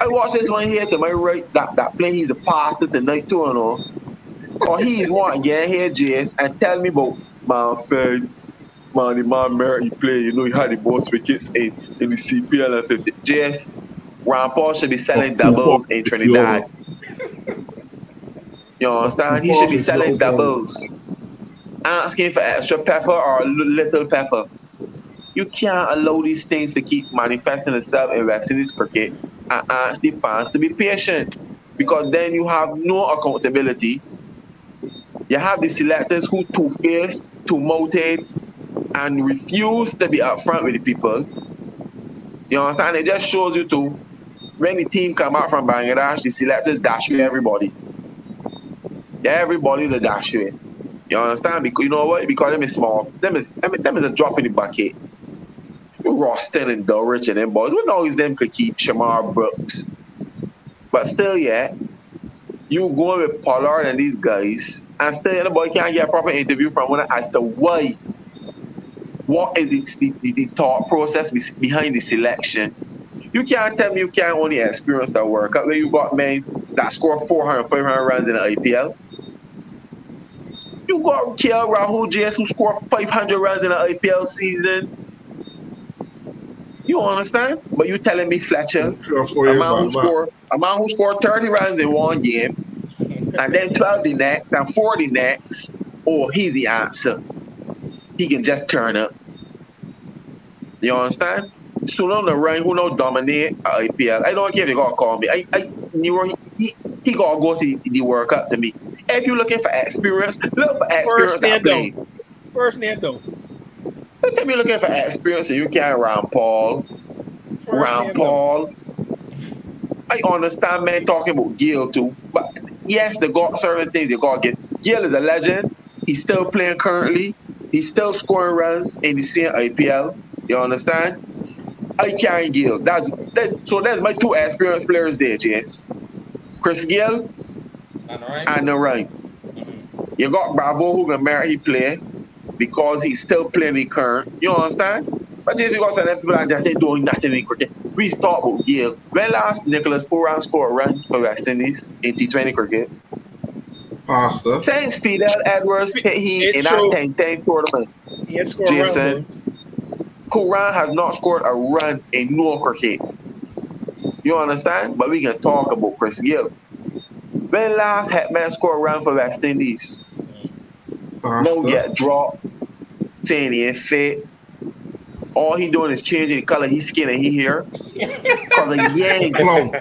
I watched this one here to my right that, that play he's a pastor tonight too and all. Or he's one get here, James, and tell me about my friend, man, the man Mary he play, you know, he had the most wickets in, in the CPL and 50. James, Rampaul should be selling doubles in Trinidad. You understand? He should be selling doubles. Asking for extra pepper or li- little pepper. You can't allow these things to keep manifesting itself in West Indies cricket and ask the fans to be patient because then you have no accountability. You have the selectors who two-faced, two-mouthed, and refuse to be upfront with the people. You understand? It just shows you too. When the team come out from Bangladesh, the selectors dash with everybody. Everybody to dash with. You understand? Because you know what? Because them is small. Them, is- them is a drop in the bucket. You Roston and Dulwich and them boys. We know is them could keep Shamarh Brooks. But still, yeah, you going with Pollard and these guys, and still the boy can't get a proper interview from one as to why. What is it, the, the, the thought process behind the selection? You can't tell me you can't only experience that World Cup where you got men that score 400, 500 runs in the IPL. You got KL Rahul JS who scored 500 runs in the IPL season. You understand? But you telling me Fletcher, Three or four a man who back, scored a man who scored 30 runs in one game, and then 12 the next and 40 next, oh, he's the answer. He can just turn up. You understand? Soon on the run, who know dominate uh, IPL. I don't care if they gonna call me. I, I he, he, he gonna go to the World Cup to me. If you're looking for experience, look for experience First that name though. First name though. Anytime you're looking for experience and you can't Rampaul, First Rampaul. I understand man talking about Gayle too, but yes, they got certain things they got to get. Gayle is a legend. He's still playing currently. He's still scoring runs in the same IPL. You understand? I can't Gayle. That's that, so. That's my two experienced players there, Jess. Chris Gayle And right. and the right. Mm-hmm. You got Bravo who can marry he play because he's still playing the current. You understand? But just you got some people are just doing nothing in cricket. We start with Gayle. When last Nicholas Pooran scored a run for West Indies in T20 cricket? Pasta. Since Fidel Edwards hit he It's in that true. 10 10 tournament, He had scored a run, Jason, Pooran has not scored a run in no cricket. You understand? But we can talk about Chris Gayle. When last had man scored a run for West Indies? No Pasta. get dropped, saying he ain't fit. All he doing is changing the color his skin and he here. Cause a yang, Clone.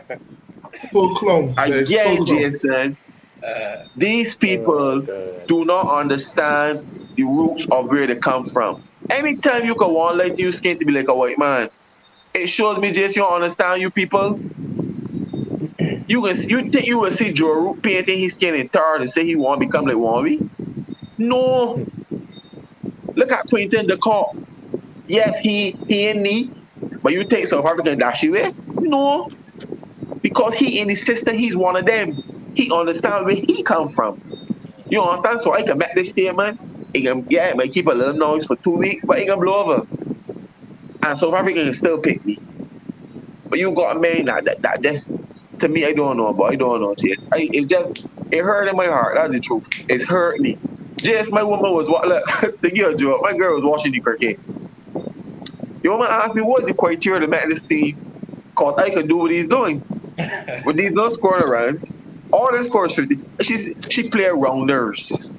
Full clone. a Jay. Full clone. Jason. Uh, These people Oh, do not understand the roots of where they come from. Anytime you can want like you skin to be like a white man, it shows me just you understand you people. You can you think you will see Joe Root painting his skin in tar and say he want to become like Wambi? No. Look at Quinton cop. Yes, he he ain't neat, but you take South African dash away? Eh? No. Because he in his sister, he's one of them. He understand where he come from. You understand? So I can make this statement. It can, yeah, it might keep a little noise for two weeks, but it can blow over. And South Africa can still pick me. But you got a man that that, that that's to me, I don't know, but I don't know, Jess. I just it hurt in my heart. That's the truth. It's hurt me. Jess, my woman was what look *laughs* the girl joke. My girl was watching the cricket. The woman asked me what's the criteria to make this team? Cause I can do what he's doing. *laughs* With these no scoring runs, all them scores 50. She's she play rounders.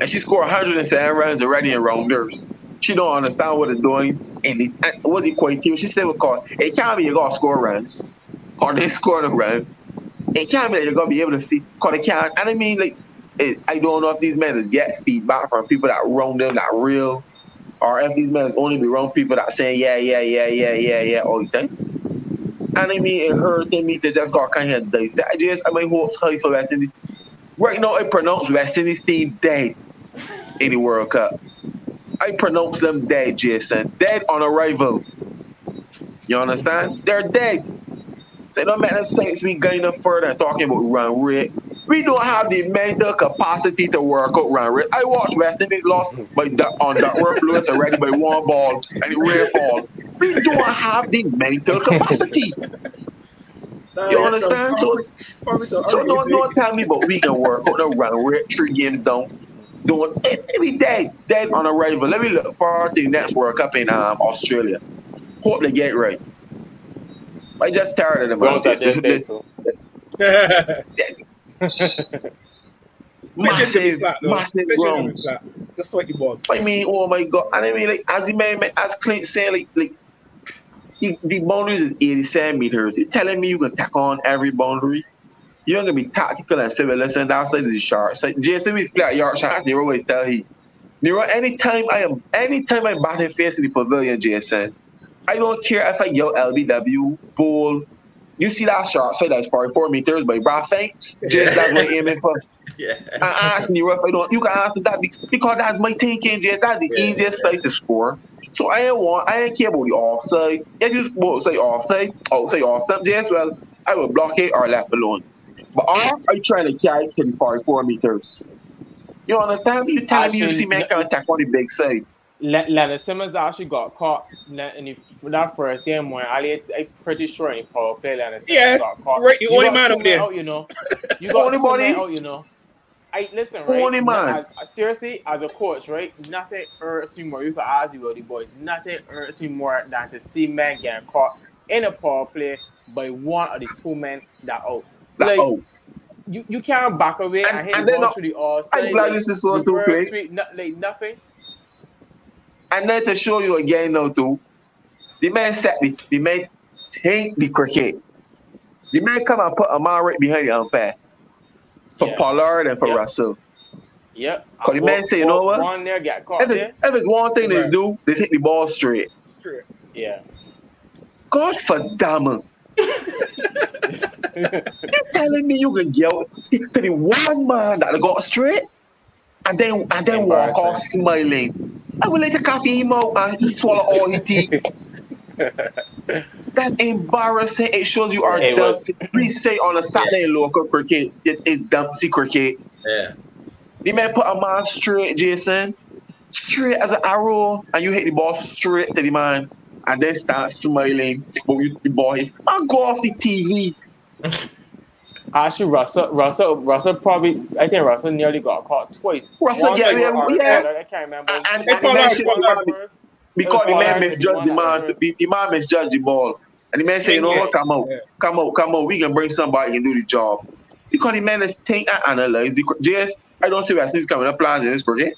And she scored 107 runs already in rounders. She don't understand what it's doing. And, it, and what's the criteria? She said because it can't be you gotta score runs. Or they score the runs. It can't be that you're gonna be able to feed cause they can't and I mean like it, I don't know if these men get feedback from people that round them that real or if these men only be around people that saying yeah, yeah, yeah, yeah, yeah, yeah all the time. And I mean, it hurt me to just got kind of dissect. I just, I mean, hopes high for West Indies. Right now, I pronounce West Indies team dead in the World Cup. I pronounce them dead, Jason. Dead on arrival. You understand? They're dead. They don't make sense we going no further talking about run rate. We don't have the mental capacity to work out run rate. I watched West Indies lost by Du- on Duckworth Lewis already by one ball and it ran fall. We don't have the mental capacity. Nah, You understand? So- some So don't, early don't tell me about we can work out the run rate three games down. Doing it, it be dead, dead on arrival. Let me look forward to the next World Cup in um, Australia. Hope they get it right. I just tired of them. Don't touch This- that day *laughs* too. Massive, massive, massive grounds. The sweaty ball. I mean, oh my god! And I mean, like as the man, as Clint said, like, like the, the boundaries is 87 meters. You're telling me you can tack on every boundary? You're gonna be tactical and civil. Listen, outside the sharp. So Jason, we play at yard shots. They always tell he. Nero, anytime I am, anytime I'm batting face in the pavilion, Jason, I don't care if I yell LBW, bull. You see that shot, so that's 44 meters by Brad Fanks. *laughs* Just that's what I'm aiming for. *laughs* yeah. I ask you if I don't. You can answer that be- because that's my thinking. Just that's the Yeah. easiest side to score. So I ain't want. I ain't care about the offside. If you well, say offside, oh say offside, just well, I will block it or left alone. But are I trying to carry to the 44 meters? You understand? You tell me you see me contact on the big side. Le- Lendl Simmons actually got caught le- in the, that first game when Ali, I'm pretty sure in power play Lendl Simmons Yeah, got caught. right, the only got man two up there. Out, you know, you *laughs* got Only two men body. out, you know. I listen, right? Only man. As, seriously, as a coach, right? Nothing hurts me more. You can ask you about the boys. Nothing hurts me more than to see men getting caught in a power play by one of the two men that out. Like, Like, oh, You you can't back away And- and, hit and the then ball no- through the offside. I'm glad like, this is so too reverse quick. sweep, no, like nothing. And then to show you again now too, the man set the, the man take the cricket. The man come and put a man right behind the umpire for Yeah. Pollard and for Yeah. Russell. Yep. Cause the man say, you know what? One there got caught If, there. it, if it's one thing they do, they hit the ball straight. Straight. Yeah. God for damn You *laughs* telling me you can yell to the one man that got straight and then and then walk off smiling. I will let the coffee him out and he swallow all his teeth. *laughs* That's embarrassing. It shows you are It dumb. was. Please say on a Saturday local cricket, it is dumpsy cricket. Yeah. The man put a man straight, Jason, straight as an arrow, and you hit the ball straight to the man, and then start smiling. But you the boy, I go off the TV. *laughs* Actually, Russell, Russell, Russell probably. I think Russell nearly got caught twice. Russell Once get was yeah. Pollard, I can't remember. And- and- Hey, and the Pollard, man should- Pollard. because the man Pollard, misjudged the the man. To, the, the man misjudged the ball, and the man say, "You know what? Come out, Yeah. come out, come out. We can bring somebody and do the job." Because the man is think and analyze. The, JS, I don't see West Indies coming up plans in this cricket.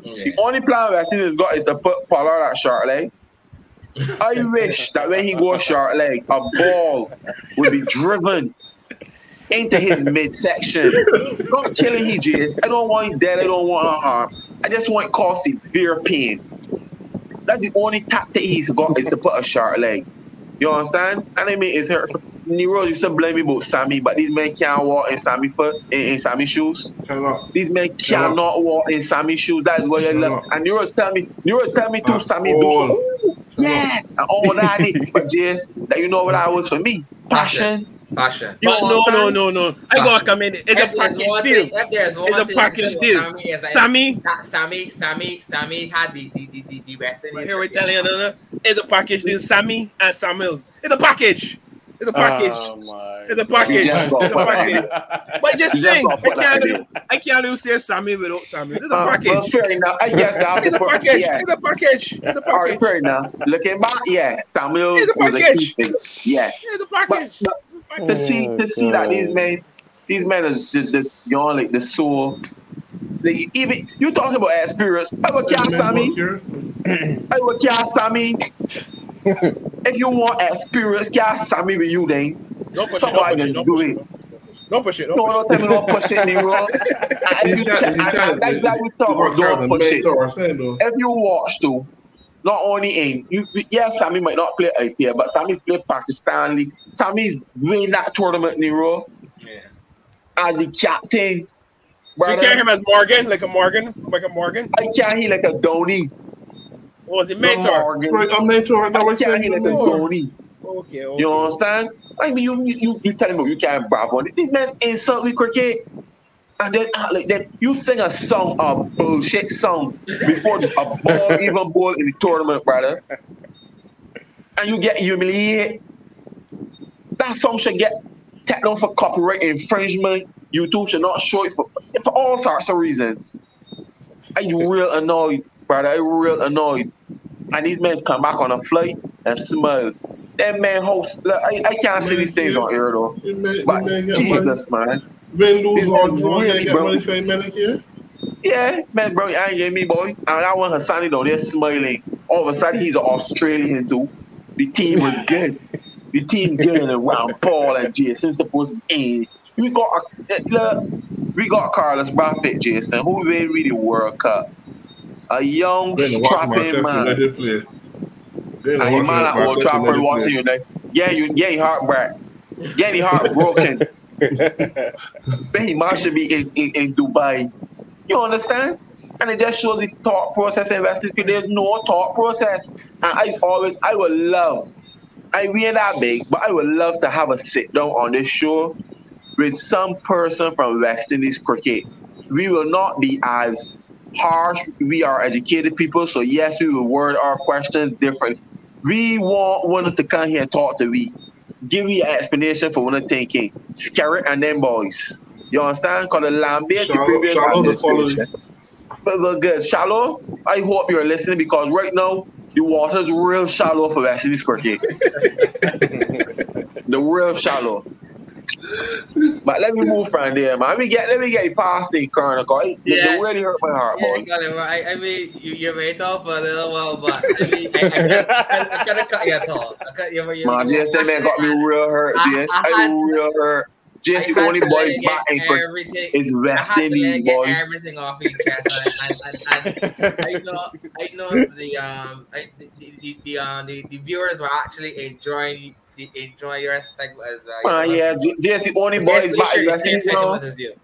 Yeah. The only plan West Indies got is to put Pollard at short leg. I wish that when he goes short leg, a ball would be driven into his midsection. Don't killing he just. I don't want him dead. I don't want harm. I just want cause severe pain. That's the only tactic he's got is to put a short leg. You understand? And I mean, it's hurt. Nero used to blame me about Sammy, but these men can't walk in Sammy foot in, in Sammy shoes. Cannot. These men Shut cannot walk in Sammy shoes. That is what they love. And Nero's tell me, Nero's tell me too, Sammy all. do so. Yeah, and all that. it. But just that you know what I was for me. Passion. Passion. You But no, no, no, no. I gotta come in. It's a If there's package deal. thing- if there's one It's a package deal. Sammy like, Sammy, that Sammy, Sammy, Sammy had the the the the, the West Indies. here we tell you, no, no. It's a package deal. Sammy and Samuels. It's a package. It's a package. Oh, my It's a package. You just got It's a package. But just You just saying, got I put that can't, in. I can't lose say Sammy without Sammy. It's a Uh, well, package. fair enough. I guess that It's a was package. Yeah. It's a package. It's a All right, package. fair enough. Looking back, yes, Samuel It's a was a key package. figure. Yes. It's a But, package. but to see to see that these men these men is the, the you know like the soul they even you talking about experience I will care Sammy I will care Sammy if you want experience care Sammy with you then Don't push it. somebody Don't can push do it. it Don't push it. no Don't push don't it. tell me don't push it me bro *laughs* you can't- check he and can't- like that we talk about don't to push it mentor us, saying, though. if you watch too, not only in you, yes, Sammy might not play IPL, but Sammy play Pakistan League. Sammy's win that tournament Nero Yeah. as the captain. So you Brother, carry him as Morgan, like a Morgan, like a Morgan. I can't hear like a Dhoni. Or was it mentor? Morgan. Right, I'm mentor. Now I I can't hear like a. Okay, okay. You understand? I mean, you you you, you telling me you can't bravo on it. This man's insult with cricket. And then act like that. You sing a song, a bullshit song, before a ball *laughs* even ball in the tournament, brother. And you get humiliated. That song should get taken down for copyright infringement. YouTube should not show it for, for all sorts of reasons. Are you real annoyed, brother? Are you real annoyed? And these men come back on a flight and smile. That man host. Look, I, I can't see these things on air though. You But may get money. Jesus, man. Win, lose, or man draw, really get money for a here. Yeah, man, bro, I ain't getting me, boy. And that one Hassani though, they're smiling. All of a sudden, he's an Australian too. The team was *laughs* good. The team good around Paul and Jason supposed to be. We got a, look, we got Carlos Buffett, Jason, who win the World Cup. A young, Then the watch my strapping man. United play. Then the And watch man at Old Trafford United watching like, oh, yeah, you, yeah, you heartbreak. Yeah, you heartbroken. *laughs* then he man should be in, in, in Dubai. You understand? And it just shows the thought process investors. There's no thought process. And I always, I would love, I we ain't that big, but I would love to have a sit down on this show with some person from West Indies cricket. We will not be as harsh. We are educated people, so yes, we will word our questions different. We want one to come here and talk to we. Give me an explanation for what I'm thinking. Scare it and then boys. You understand? Because the Lambert, Shallow- previous shallow the administration- but, but good. Shallow, I hope you're listening because right now the water's real shallow for West Indies cricket. *laughs* the real shallow. But let me move from there, man. Let me get let me get past the corner, cause Yeah. it really hurt my heart, Yeah, boy. got it right. I mean, you, you may talk for a little while, but I mean, I, I, I, I, gotta cut your talk. I cut your, your, Man, GS that man got me real hurt, I- GS. I I, had to- real hurt. Just I the only boy let it get batting for everything. is I West had to let Indies, it get boy. everything off your chest. I, I, I, I know, I know the um, I, the the the, uh, the the viewers were actually enjoying the enjoying your segment as uh, Uh, yeah, J- the only boy is sure batting the West same Indies now. segment as you.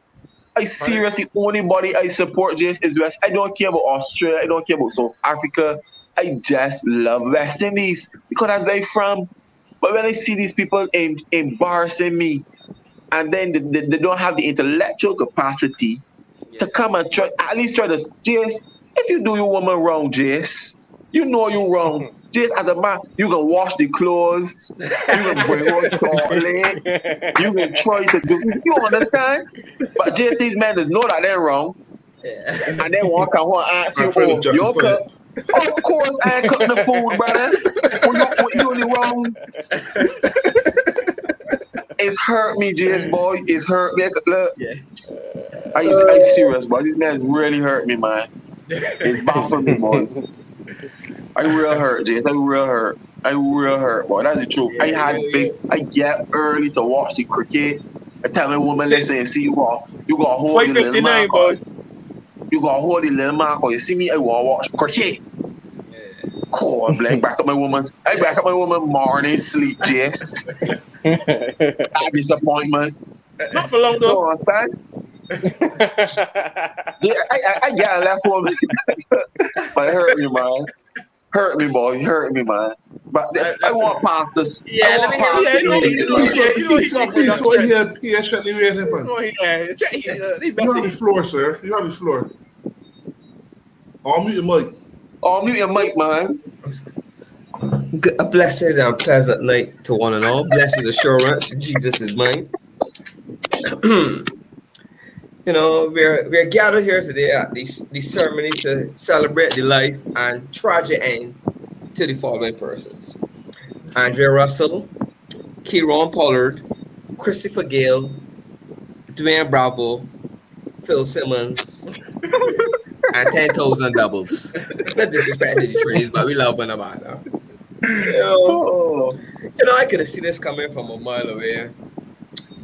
I seriously only body I support just is West. I don't care about Australia. I don't care about South Africa. I just love West Indies because that's where I'm from. But when I see these people em- embarrassing me, and then they, they, they don't have the intellectual capacity to come and try at least try to Jace, if you do your woman wrong, Jace, you know you're wrong. *laughs* Jace, as a man, you can wash the clothes, you can bring out toilet, *laughs* you can try to do you understand? But just these men just know that they're wrong Yeah. and they walk and want to ask you, oh, I'm trying to oh, your cup. Of course, I ain't cooking the food, brother. When you, when you only wrong. It's hurt me, Jace, boy. It's hurt me. Look, Yeah. I, I serious, boy. These men really hurt me, man. It's bad for me, boy. I real hurt, Jace. I real hurt. I real hurt, boy. That's the truth. I had big. I get early to watch the cricket. I tell my woman, listen, see you got you got to hold the little 559, man. boy. You got to hold the little man. 'cause You see me, I want watch cricket. Cool, I like back up my woman's. I back up my woman morning sleep, Jess. *laughs* That disappointment. Not for long though. Go on, son. *laughs* Yeah, I, I, I got left woman. *laughs* but it hurt me, man. Hurt me, boy. You hurt me, man. But I, I want pastors. Yeah, I let me hear- Yeah, you know, pastors. you know, yeah, you know he gonna put Please, what here, patiently waiting, You man. know he, uh, he, uh, You have the floor, sir. You have the floor. I'll mute your mic. Oh, mute your mic, man. A blessed and pleasant night to one and all. Blessed assurance, Jesus is mine. You know, we're we're gathered here today at this this ceremony to celebrate the life and tragic end to the following persons: Andre Russell, Kieron Pollard, Christopher Gayle, Dwayne Bravo, Phil Simmons, and *laughs* 10,000 doubles. Not disrespecting the trees, but we love one another. You know, Oh, you know, I could have seen this coming from a mile away.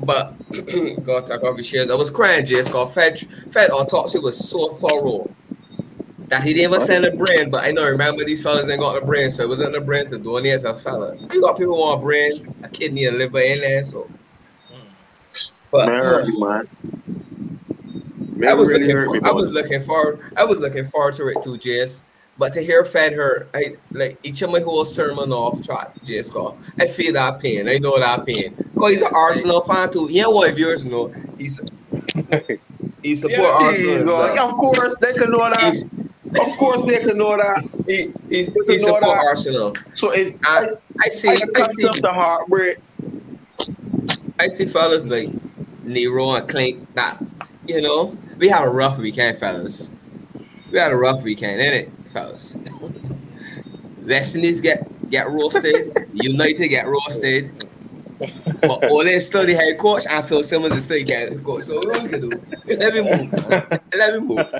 But *clears throat* God off his shares. I was crying, just called Fed Fed autopsy was so thorough that he didn't even send a brain. But I know remember these fellas ain't got a brain, so it wasn't a brain to donate to a fella. You got people want a brain, a kidney, and liver in there, so but man, me, man. Man, I was really looking for, I was looking forward I was looking forward to it too, Jess. But to hear Fed her, I like each of my whole sermon off track, call. I feel that pain. I know that pain. Cause he's an Arsenal fan too. Know what yours know? He's he support Yeah, Arsenal. Of course, they can know that. He's, Of course, they can know that. he he, he support that. Arsenal. So it's I, I see I, I I see the heartbreak. I see fellas like Nero and Clint that you know we had a rough weekend, fellas. We had a rough weekend, innit, fellas? West Indies get get roasted, United get roasted, but Ole is still the head coach and Phil Simmons is still head coach. So what we can do? Let me move. Let me move.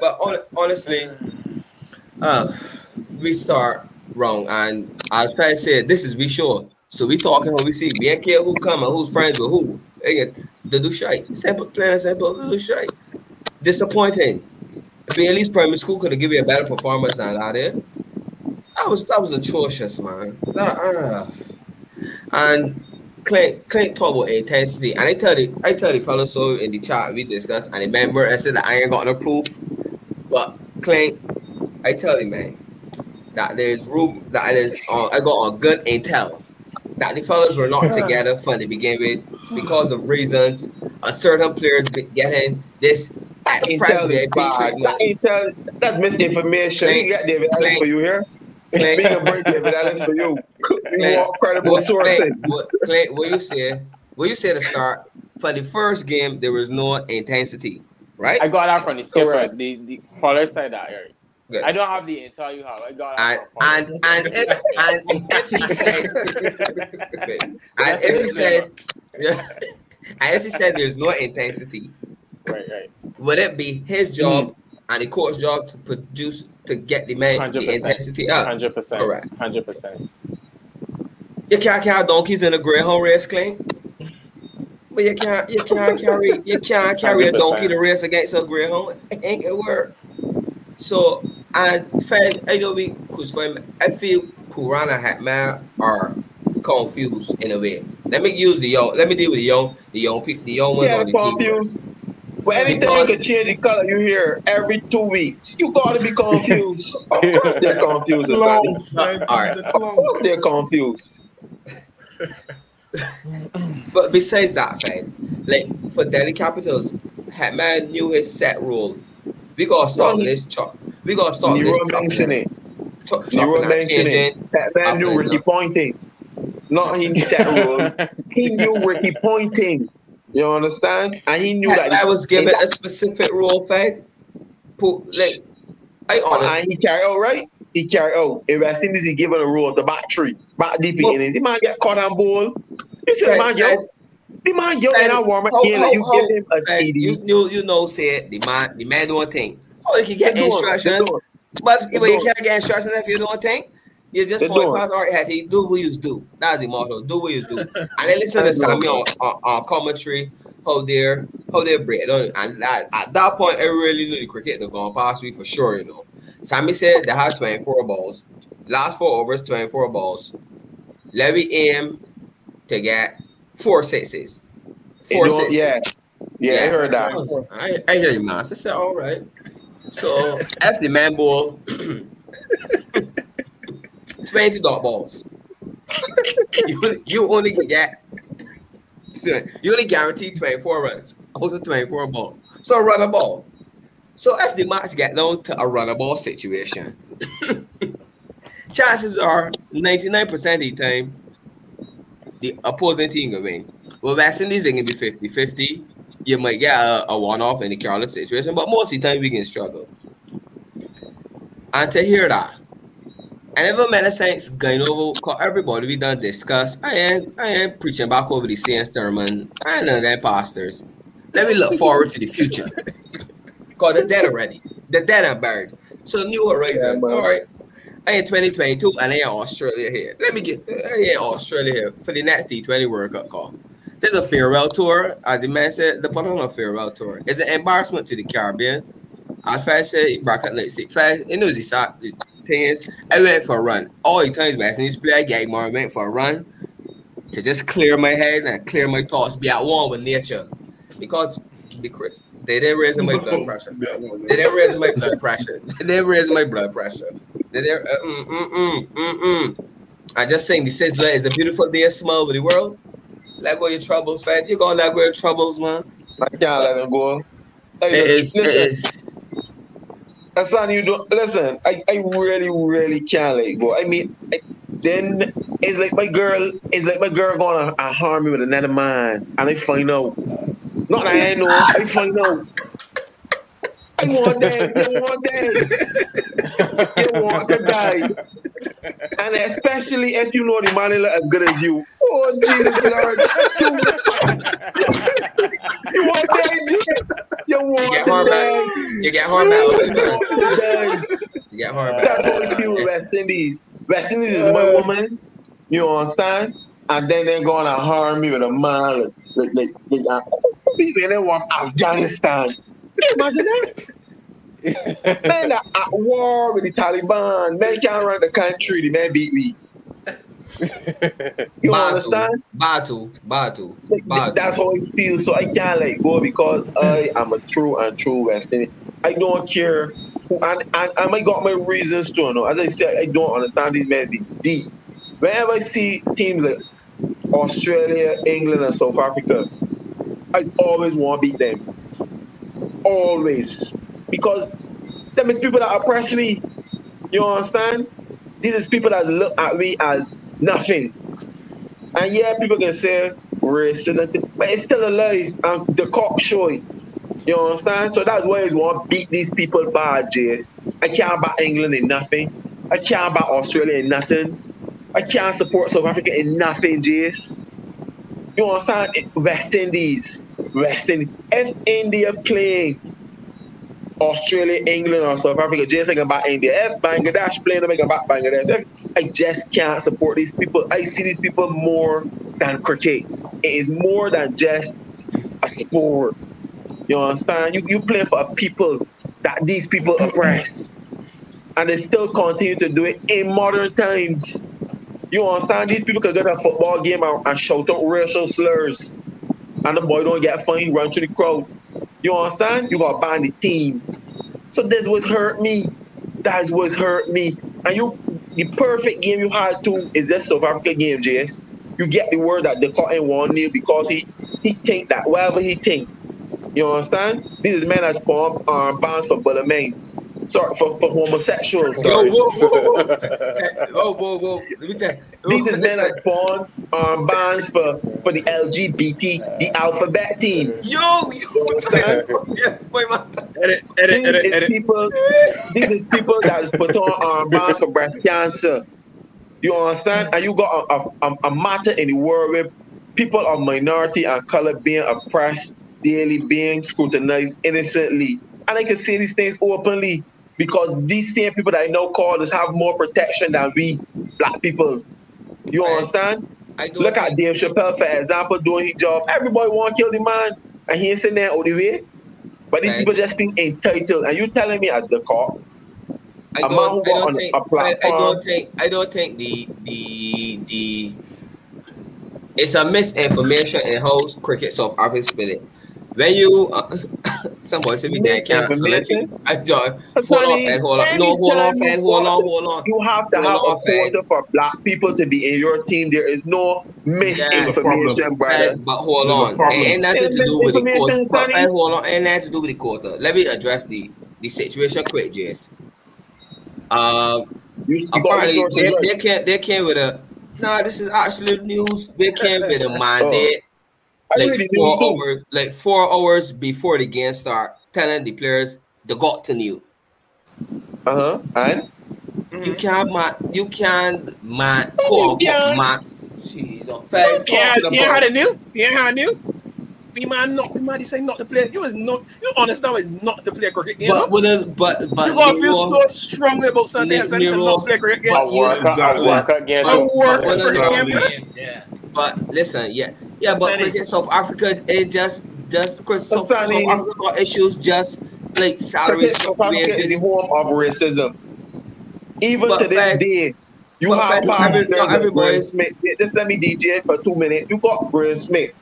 But hon- honestly, uh, we start wrong, and as Fed said, this is we sure. So we talking what we see. We ain't care who come and who's friends with who. Again, the do shite. Simple, plain and simple, the do shite. Disappointing. Bailey's primary school could have given you a better performance than that. Eh? That was that was atrocious, man. That, uh, and Clint Clint talk about intensity, and I tell the I tell the fellow so in the chat we discussed, and remember I said that I ain't got no proof, but Clint, I tell you man, that there's room that is uh, I got a good intel that the fellas were not together from the begin with because of reasons. A certain players getting this express Intel is VIP bad. treatment. That that's misinformation. Clint, You got David Allen for you here. Clint. Make a break, David Allen for you. You Clint, want credible what, sources. Clint, what, Clint, what you say? What you say to start? For the first game, there was no intensity, right? I got that from the skipper. Correct. The the caller said that. Eric. Good. I don't have the intel you have. I got and that and from and if and if he said *laughs* wait, and if he said yeah, *laughs* and if he said there's no intensity, right, right. would it be his hmm. job and the coach's job to produce to get the man Hundred the percent. intensity up? Hundred percent. Correct. Hundred percent. You can't count donkeys in a greyhound race, Clint. But you can't you can't carry you can't carry a donkey to race against a greyhound. It ain't gonna work. So and Fed I know we cause for him, I feel Purana Hatman are confused in a way. Let me use the young let me deal with the young the young people the young ones Yeah, on the team. Confused. But anytime Because- you can change the color, you hear every two weeks. You gotta be confused. *laughs* of course they're confused. about Clone, All right. Of course they're confused. *laughs* But besides that, Fed, like for Delhi Capitals, Hatman knew his set rule. We gotta start with this chop. We gotta start with Nero this mentioned it. chop, Nero chopping and mentioned it. changing. That man knew Up and Ricky Ponting. Not he set rule. *laughs* He knew Ricky Ponting. You understand? And he knew that. I was given a specific rule, Fed. Put like I honor and he carried out right. He carried out. If West Indies he given a rule, the back three, back deep in it. The man get caught on ball. You say, Fed, man, yo, the man, yo, Fed, in a warm up game, you how- give him a TD. you, you you know say the man the man don't think. Oh, you can get They doing, they instructions, but, but you can't get instructions if you don't think. You just They point doing. past our head. He do what you do. That's the motto. Do what you do. *laughs* And then listen to They doing. Sammy on, on, on commentary Hold they're how they're break down. And that, at that point, I really knew the cricket they're going past me for sure. You know, Sammy said they had 24 balls. Last four overs, 24 balls. Levy aim to get four sixes. They Four doing- sixes. Yeah, yeah, I heard that. I, I hear you, man. So I said, all right. So *laughs* F the man ball. *clears throat* 20 dot balls. *laughs* you, you only can get you only guarantee 24 runs out of 24 balls. So run a ball. So if the match get down to a run a ball situation, *laughs* chances are 99% of the time the opposing team will win. Well, West Indies, it can be 50 50. You might get a, a one off in the careless situation, but most of the time we can struggle. And to hear that, I never met a sense going over cause everybody we done discuss. I ain't I ain't preaching back over the same sermon. I know that pastors. Let me look forward to the future. *laughs* Cause they're dead already. They're dead and buried. So new horizons. Yeah. All right. I in 2022 and I in Australia here. Let me get I in Australia here for the next T20 World Cup call. There's a farewell tour, as the man said, they put on a farewell tour. It's an embarrassment to the Caribbean. I fast say bracket like six fast, it knows the side the thing is I went for a run. All the times West Indies play, I get more went for a run to just clear my head and clear my thoughts, be at one with nature. Because the Chris, they didn't raise my blood *laughs* pressure. They didn't raise my blood pressure. *laughs* They didn't raise my blood pressure. They didn't. Uh, mm, mm, mm, mm, mm. I just saying, this is is a beautiful day, smile with the world. Let go your troubles, fam. You're gonna let go your troubles, man. I can't let him go. Hey, It is. It listen, is. Hassan, you don't listen. I, I really, really can't let go. I mean, I, then it's like my girl. It's like my girl gonna uh, harm me with another man, and I find out. Not that I know. I find out. I want that. You want that. You want to die. And especially if you know the man is as good as you. Oh Jesus Lord! You, you want that? You You want get to harmed die. back. You get harmed back. You want to die. You get harmed That's back. how we feel with West Indies. West Indies is one woman, you understand? And then they're gonna harm me with a man like like like, like uh, people in there want Afghanistan. Imagine that. Man are at war with the Taliban. Men can't run the country, the men beat me. You Battle, understand? battle, battle, battle. That's how I feel. So I can't let go because I am a true and true West Indian. I don't care. Who, and, and, and I got my reasons to know. As I said, I don't understand these men be deep. Whenever I see teams like Australia, England, and South Africa, I always want to beat them. Always. Because them is people that oppress me. You understand? These is people that look at me as nothing. And yeah, people can say racist, but it's still alive. And the cock show it. You understand? So that's why I want beat these people bad, Jace. I can't England in nothing. I can't Australia in nothing. I can't support South Africa in nothing, Jace. You understand? West Indies. West Indies. If India playing Australia, England, or South Africa, just thinking about India. If Bangladesh playing, thinking about Bangladesh. If I just can't support these people. I see these people more than cricket. It is more than just a sport. You understand? You you play for a people that these people oppress, and they still continue to do it in modern times. You understand? These people could go to a football game and, and shout out racial slurs, and the boy don't get fined, run to the crowd. You understand? You got to ban the team. So this was hurt me. That's what's hurt me. And you, the perfect game you had too is this South Africa game, JS. You get the word that they caught in one nil because he he think that whatever he think. You understand? This is man that's bomb um, bounds for Bullermain. Sorry for, for homosexuals. Yo, Sorry. whoa, whoa, whoa, whoa. *laughs* whoa, whoa, whoa. Let me tell you. These is men Listen. that spawn um, bands for, for the LGBT, the alphabet team. Yo, yo, yeah, wait, man. Edit, edit, These edit, is edit. people. These is people that is put on um, bands for breast cancer. You understand? And you got a, a, a matter in the world where people of minority and color being oppressed, daily being scrutinized innocently, and I can say these things openly because these same people that I know call us have more protection than we black people. You Right. understand? I don't Look at Dave Chappelle, for example, doing his job. Everybody want to kill the man, and he ain't sitting there all the way. But these Right. people just feel entitled. And you telling me at the cop, I A man don't, who I got don't on think, a I, I don't think, I don't think the, the, the, it's a misinformation in how cricket South Africa spin it. When you, uh, *coughs* some boys say we can't cancel it. Misinformation? I don't. Hold on, Sonny, fan, hold on. No, hold on, anytime fan, hold on, hold on. you have to Hold have on, a quota for black people to be in your team. There is no misinformation, problem. brother. Right, but hold on, problem. it ain't nothing to do with the quota. misinformation, But Sonny. hold on, ain't nothing to do with the quota. Let me address the the situation quick, Jess. Um, You, you apparently resources, they, right? they came they came with a nah. This is actually news. They came with a *laughs* mandate I like read the four hours, like four hours before the game start, telling the players they got to new. Uh-huh. And You can't man, you can't man, call can't. man. Jeez, I'm fed. Yeah, talking yeah, how about- they knew? Yeah, how I knew? Be man, not be man. He say not to play. You is not. You understand? Is not to play cricket game. But with a but but you gotta feel Nero- so strongly about something Ni- and say not play cricket game. but A you- workout, a Exactly. workout game. A too. work but- cricket game. Yeah. But listen, yeah, yeah, but Sonny. cricket South Africa, it just just because South, South Africa got issues, just like salary Cricket South Africa is the wages. home of racism. Even But to this Fed- day, you but have Fed, every- not players everybody Smith. Just let me DJ for two minutes. You got Graeme Smith,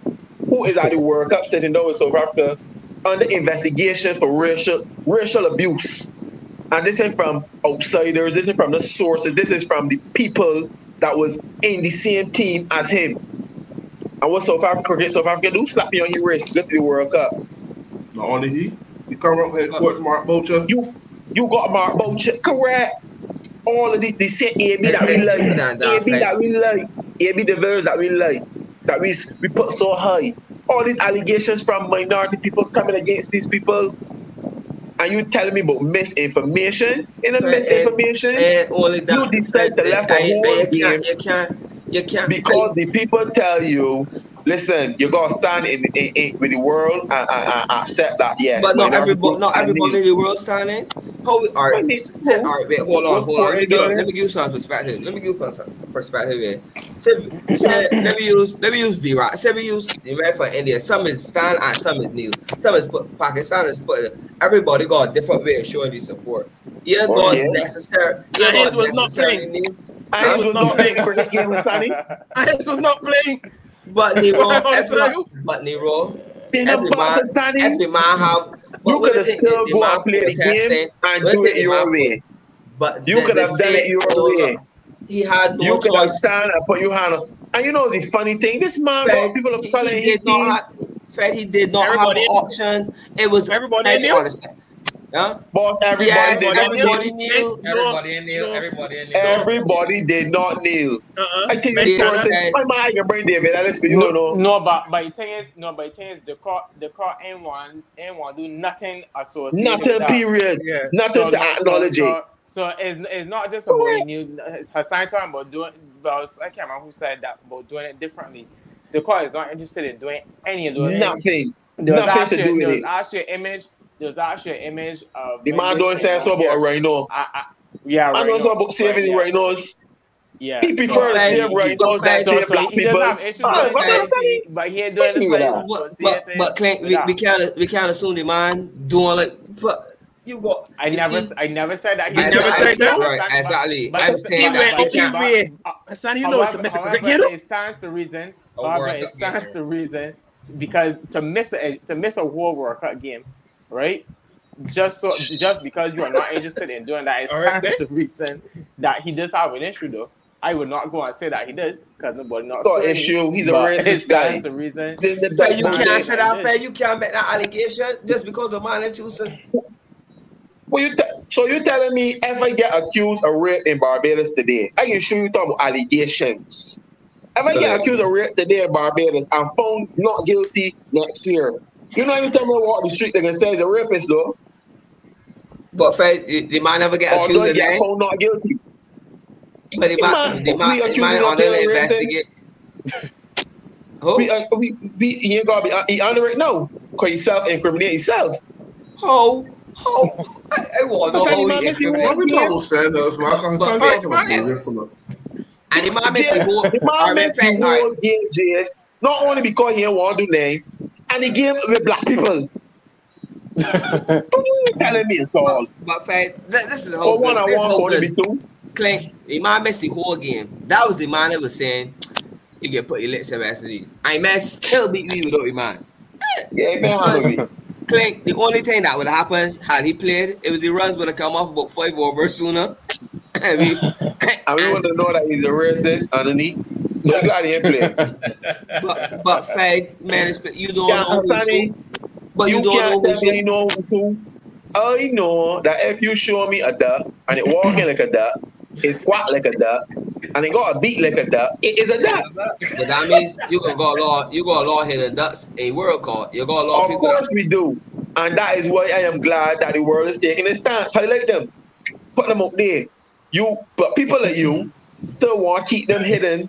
who is at the World Cup sitting down with South Africa under investigations for racial racial abuse. And this isn't from outsiders, this is from the sources, this is from the people that was in the same team as him. And what South Africa cricket, South Africa do slap you on your wrist, go to the World Cup. Not only he, the current head coach Mark Boucher. You you got Mark Boucher, correct. All of the, the same AB that we like, Nah, nah, AB that we like, AB de Villiers that we like, that we we put so high. All these allegations from minority people coming against these people, and you telling me about misinformation? In a And- misinformation, And only that, You decide to left a whole you can't, game. you can't, you can't. because the people tell you, listen, you gotta stand in, in, in with the world and, and, and accept that. Yes, but not everybody, not everybody in the world standing. How we are? But it's All right, wait, hold on, hold on. Let me going give, let me give you some perspective. Let me give you some perspective here. Say, say, let me use, let me use Virat. Say we use the man for India. Some is stand and some is kneel. Some is put Pakistan is put. Everybody got a different way of showing the support. Yeah, Oh, God yeah. necessary. Yeah, And God it was not playing. kneel. And I it was was not playing playing cricket game with Sonny. And this was not playing. But Nero, *laughs* What not, but Nero, In Every the man- man, Sonny, every man have. but you what could have still go and play the protesting, game and do it your man way. But You the- could the have done it your way. He had no You could have stand and put your hand up. And you know the funny thing, this man Fed, got people of he, color he did not team. have, Fed, he did not Everybody have an option. It was Everybody I in didn't there? understand. Yeah? But everybody Yes, did not everybody kneel. Everybody in there. No. Everybody in there. Everybody did not kneel. Uh-uh. I think Best this Yes, person, Fed. my man, I can bring David. Alex, you no, don't know. no, but but the thing is, no, but the thing is, the court, the court ain't one, ain't one do nothing associated with Nothing, that. period. Yeah. Nothing to acknowledge so, so, so it's, it's not just about the new. Hassan talking about doing. But I can't remember who said that about doing it differently. The court is not interested in doing any of those. things. Nothing. There was Nothing to actually, do with there was it. actually an image. There was actually an image of The man don't say so about a rhino. I, I, yeah, I know rhino, something about saving the yeah, rhinos. Yeah. He prefer to So, see hey, right so, than so, So, so black he does people. have issues Ah, with what I'm it, saying? but he ain't doing Push me it with for that. But, So, but, eh? but Clint, we, Yeah. we can't we can't assume the man doing like but you got I you never, see, I never said that. I never said that. Right, exactly. But- I'm saying but- that but- you can't but- Anyway, Hassan, you know it's the However, however, You know? it stands to reason. Oh, However, it stands to reason because to miss a to miss a World World Cup game, right? Just so *laughs* just because you are not interested in doing that, it All right, stands reason that he does have an issue though. I would not go and say that he does because nobody not Got suing him, issue. He's a racist guy. stands to reason. Then the Fair, you can't is- say that fair. You can't make that allegation just because of man and choosing. Well, you te- so you telling me if I get accused of rape in Barbados today, I can show you talking about allegations. If I get accused of rape today in Barbados, I'm found not guilty next year. You know, every time I walk the street, they can say he's a rapist, though. But fair, the the man never get Or accused do I of get that. found not guilty? But the The man, man- the man, we the man accused on of there terrorism. investigate. Who? We, uh, we, we, he ain't gotta be uh, he under it now, cause he self incriminate himself. How? How? I, I want to know That's how how he man miss you incriminate. What we talking about Sanders, man? I'm But- talking but- about moving from the And the man miss the whole. The man Alright, miss the whole game, JS, not only because he ain't want to do name, and he gave with black people. *laughs* What you telling me at all? But, but fair, this is For how one, I good. This is want one to be good. two. Clint, the man missed the whole game. That was the man that was saying, you can put your lips in these. I man still beat me without the man. Yeah, he been handle me. Clint, the only thing that would happen had he played, it was the runs would have come off about five over sooner. *laughs* I mean, *laughs* And we want to know that he's a racist underneath. So you glad he ain't playing. but but fact, management, you don't Yeah, know who's who. But you, you don't know can't who's tell me you who. know who. I oh, know that if you show me a duck and it walking like a duck, it squat like a duck, and it got a beat like a duck, it is a duck. But that means you gonna got a lot, you got a lot of hidden ducks in World Cup. You got a lot of Of people. course That, we do. And that is why I am glad that the world is taking a stance. I like them. Put them up there. You but people like you still want to keep them hidden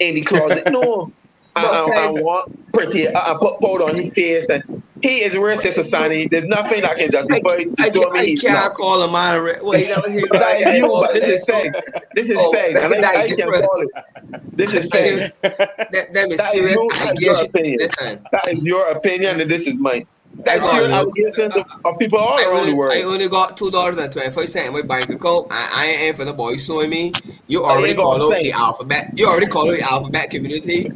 in the closet. No. I, I, I want pretty I, I put powder on his face and he is racist society. There's nothing I can I, justify I, to I, I he's can't call a ra- Well, you never hear That is you, but this is fake. This is Oh, that I, I can call it. This is *laughs* fake. That, that is That is serious your- that's your opinion. Listen, That is your opinion and this is mine. That's got your allegations of, of people all I around only, the world. I only got two dollars and twenty five cents in my bank account. I, I ain't for the boy suing me. You already called out the alphabet. You already called out the alphabet community,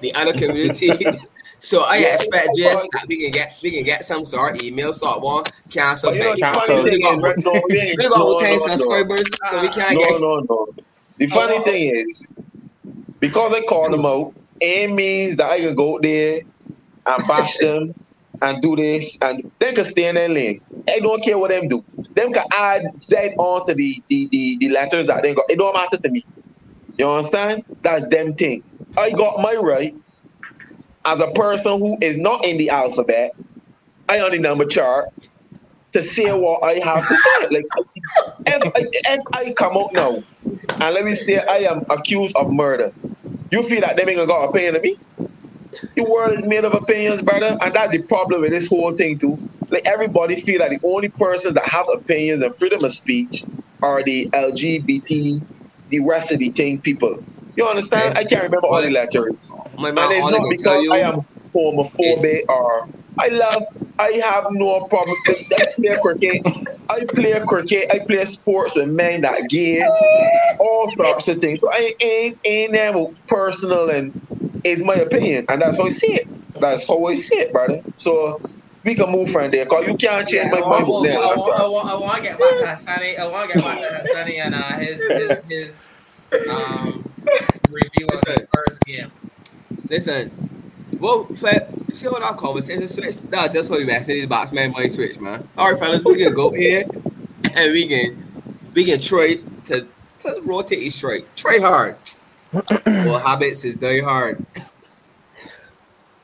the other community. *laughs* so I Yeah, expect just that we can get we can get some sort of email start one cancel. But you know. Cancel. We got we got ten no, no. subscribers, so we can't No, get. no, no. No. The *laughs* funny thing is, because I called them out, it means that I can go there and bash them and do this, and they can stay in their lane. I don't care what them do. Them can add Z onto the the, the, the letters that they got. It don't matter to me. You understand? That's them thing. I got my right as a person who is not in the alphabet. I on the number chart to say what I have to say. Like if, if I come out now and let me say I am accused of murder, you feel that them ain't gonna got opinion of me? The world is made of opinions, brother, and that's the problem with this whole thing too. Like everybody feel that the only persons that have opinions and freedom of speech are the LGBT, the rest of the thing people. You understand? I can't remember all the letters. My And man, it's I not because you. I am homophobic or I love I have no problem. I play cricket. I play cricket. I play sports with men that gay, all sorts of things. So I ain't ain't never personal and it's my opinion, and that's how I see it. That's how I see it, brother. So we can move from there, cause you can't change my I want, mind. I, There, want, I, want, I want to get back to Hassani. I want to get back to Hassani and uh, his his his um, review of the first game. Listen, well, fa- see how that conversation switch? That's just how you messing these boxman mind switch, man. All right, fellas, we can go here and we can we can try to, to rotate it straight. Try hard. Well, habits is very hard.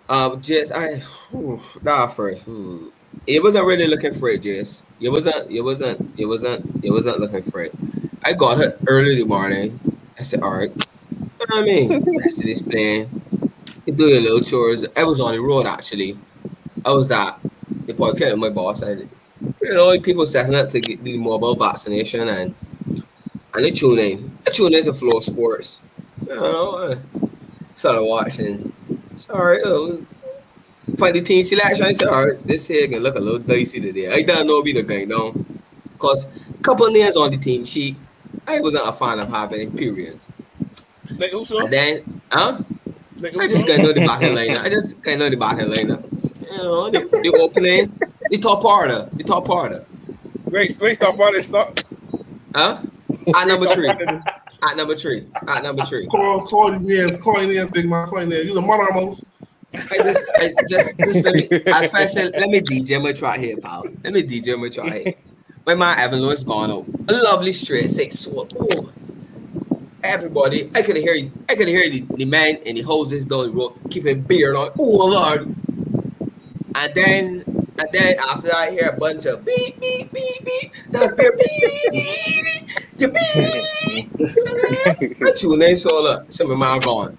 Um, just I whew, nah first. hmm. It wasn't really looking for it, Jess. it wasn't. it wasn't. it wasn't. it wasn't looking for it. I got it early the morning. I said, all right. You know what I mean? *laughs* Rest of this plan. You do your little chores. I was on the road actually. I was at the point with my boss. and you know, people setting up to get the mobile vaccination, and And I tune in. I tune into Flow Sports. You know, I started watching. Sorry, uh, find the team selection. I said, all right, this here can look a little dicey today. I don't know be the game. Because a couple names on the team sheet, I wasn't a fan of having, period. Like who so? And then, huh? Like I just got know the battle lineup. I just got know the battle lineup. You know, the, the opening, the top order, the top order. Wait, wait, stop all this stop. Huh? At number three. *laughs* At number three. At number three. Call, call the names, call the names, big man, call the names. You're the mother most. I just, I just, just let me. I said, let me DJ my track here, pal. Let me DJ my track here. When my man Evan Lewis gone out. A lovely straight six sword. Oh, everybody, I could hear, I could hear the, the man and the hoses down the road keeping beard on. Oh Lord. And then, and then after that, I hear a bunch of beep beep beep beep. That's beer beep. You beep. I tune in, so look, some of mine gone.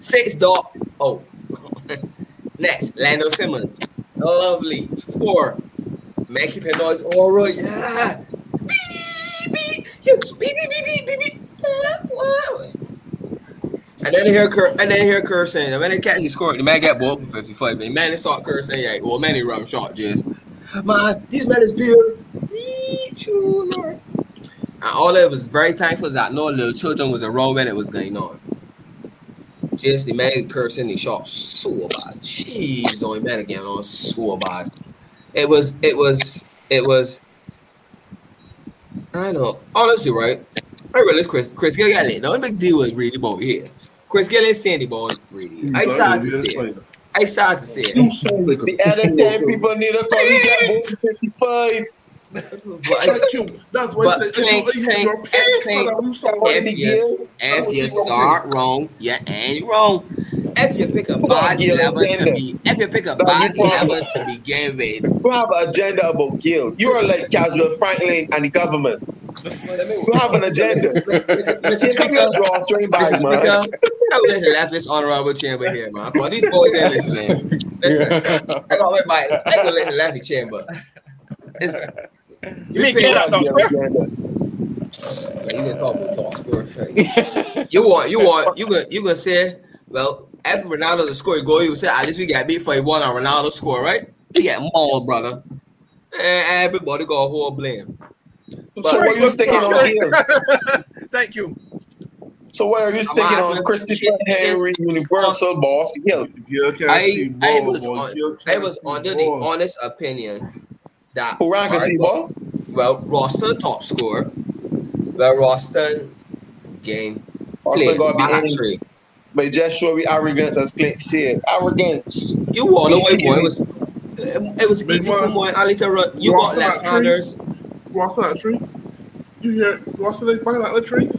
Six dot. Oh. *laughs* Next, Lendl Simmons. Lovely. Four. Man, noise. All right, yeah. And then hear cur- and then hear cursing. And when they catch he scored, the man got ball for 55. And man, they start cursing. Yeah, well, man, he run short, just. Man, this man is beer. You, Lord. And all that was very thankful is that no little children was around when it was going on. Just the man cursing the shop so bad. Jeez, on man again on so bad. It was, it was, it was. I know, honestly, right? I realize Chris, Chris Gillian, no big deal was really about here. Chris Gillian, Sandy Ball, really. I sad to say it. I sad to say it. You sound like a The other ten people need to come get both 55. But you. That's what But I said. clink, you- clink, you're paying clink. for that, you sound if you, if you start wrong, you ain't wrong. If you pick a bad Gil, eleven to agenda. be, if you pick a Dog, bad you problem. eleven to begin with, You have an agenda about Gayle. You are like Caswell Franklin and the government. You have an agenda. Mr. Here *laughs* Speaker, drawstring Mr. back, Speaker, man. I would have left this honorable chamber here, man. But these boys ain't listening. *laughs* Listen, I got let my, I got let the left the chamber. It's, You mean get out You the have an agenda. Like, you can call me talk score. *laughs* You want you want you gonna you gonna say, well, after Ronaldo the score goal, you say at least we got beat for one on Ronaldo score, right? We get mauled, brother. And everybody got a whole blame. So what are you sticking on Gayle? Thank you. So why are you sticking on Christopher Henry Universal uh, Boss Gayle? I see I was on, I was see under the honest opinion that Who ran can see well Roston top score, well Roston game Also played bad actually. but just show me arrogance as Clint said. Arrogance. You wanna know boy it was it was Big easy for man. boy Ali to run. You got Roston at left handers. What's that tree? You hear what's the behind that tree?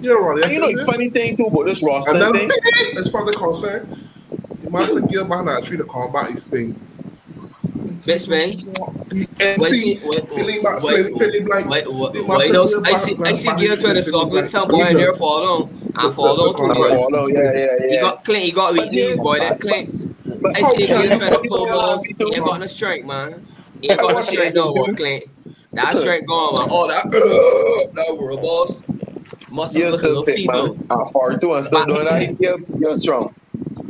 Yeah, right. And you know the funny thing too about this And roster thing? as eh? far as they're concerned, you must have Gayle behind that tree to combat his thing. Best man. And Wait, see, wait, feeling back, wait, feeling, feeling like Wait, wait, they wait, must those, have I Gil see, back- I see back- Gayle trying to back- stop back- with some boy in there fall down and fall down too the- much. Oh, no, yeah, yeah, He yeah. got Clint, he got weak knees, boy. That Clint. But I see how Gayle can trying to you pull put balls. me He too? ain't got no strength, man. He ain't got no strength no more, Clint. That *laughs* strength gone, man. Oh, that, *clears throat* that were a boss. Muscles You're look a still little fit, feeble. man. I'm hard too. I'm still doing that. You're, you're strong.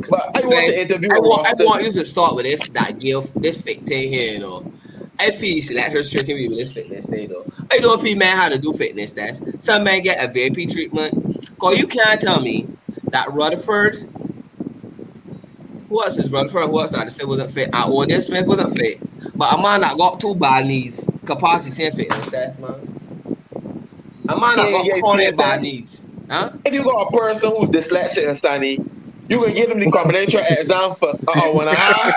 But I watch an interview I want, I want you to start with this that Gayle, this fit thing here, you know. I feel her straighten me with this fitness thing though. I don't feel man how to do fitness test. Some man get a VIP treatment. Cause you can't tell me that Rutherford, who else is Rutherford? Who else that I said wasn't fit? And Odean Smith wasn't fit. But a man that got two bad knees, capacity same fitness test, man. A man that Yeah, got yeah, chronic yeah, bad knees. Huh? If you got a person who's dyslexic and stunny, you can give them the combination exam for uh, one and a half.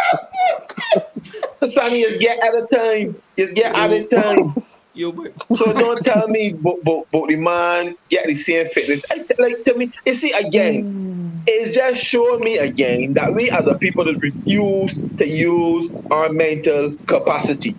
Sonny, just get at a time. Just get out of time. You but So don't tell me but, but, but the man get the same fitness. I, like tell me, you see again, it's just showing me again that we as a people that refuse to use our mental capacity.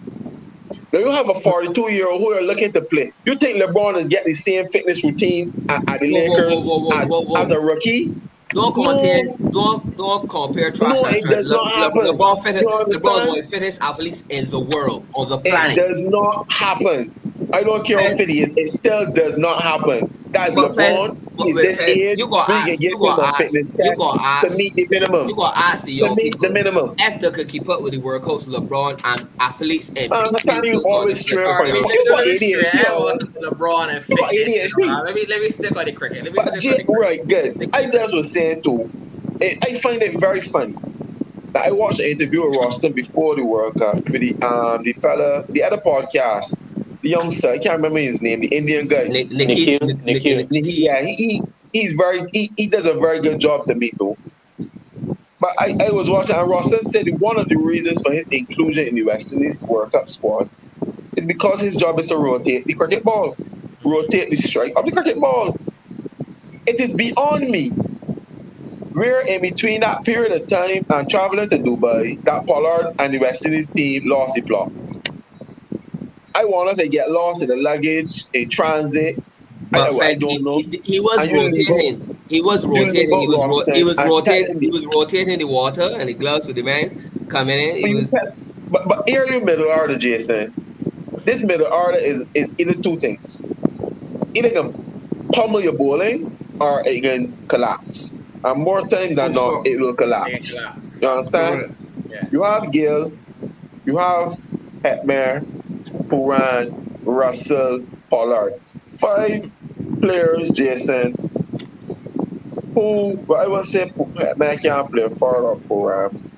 Now you have a 42 year old who are looking to play. You think LeBron is getting the same fitness routine at, at the Whoa, Lakers whoa, whoa, as, as a rookie? Don't compare. Don't don't compare trash. No, and trash. Le, Le. LeBron fit LeBron of the fittest athletes in the world on the It planet. does not happen. I don't care how fit he is. It still does not happen. That's But Fed- LeBron. but He's wait, this Fed, age. you gotta we ask- can give you him gotta a ask- you test gotta ask- to meet the minimum. You gotta ask the To young meet people the minimum. After they could keep up with the workouts LeBron and athletes and I understand you always straight All for right, you. me- You got let me ADHD, straight. I yo. want LeBron and You got fitness. Uh, Let me let me stick on the cricket. Let me But stick on Jay, the cricket. right, good. I just was saying too. I find it very funny. that I watched an interview with Roston before the World Cup with the um the fella, the other podcast, the youngster. I can't remember his name, the Indian guy. Nick, Nikhil, Nikhil. Yeah, he, he he's very he, he does a very good job to me too. But I, I was watching and Ross said one of the reasons for his inclusion in the West Indies World Cup squad is because his job is to rotate the cricket ball, rotate the strike of the cricket ball. It is beyond me where in between that period of time and traveling to Dubai, that Pollard and the West Indies team lost the plot. I wanted to get lost in the luggage, in transit. I, But I Fred, don't he, know. he, he was And rotating. He was rotating. He was ro- he was rotating. He was rotating the water and the gloves with the man coming in. But, He you was but, but here you middle order, Jason. This middle order is, is either two things. Either it can pummel your bowling or it can collapse. And more times than not, it will collapse. You understand? Yeah. You have Gayle, you have Hetmyer, Pooran, Russell, Pollard. Five players, Jason, who, but I would say Hetmyer can't play forward or Pooran. Um,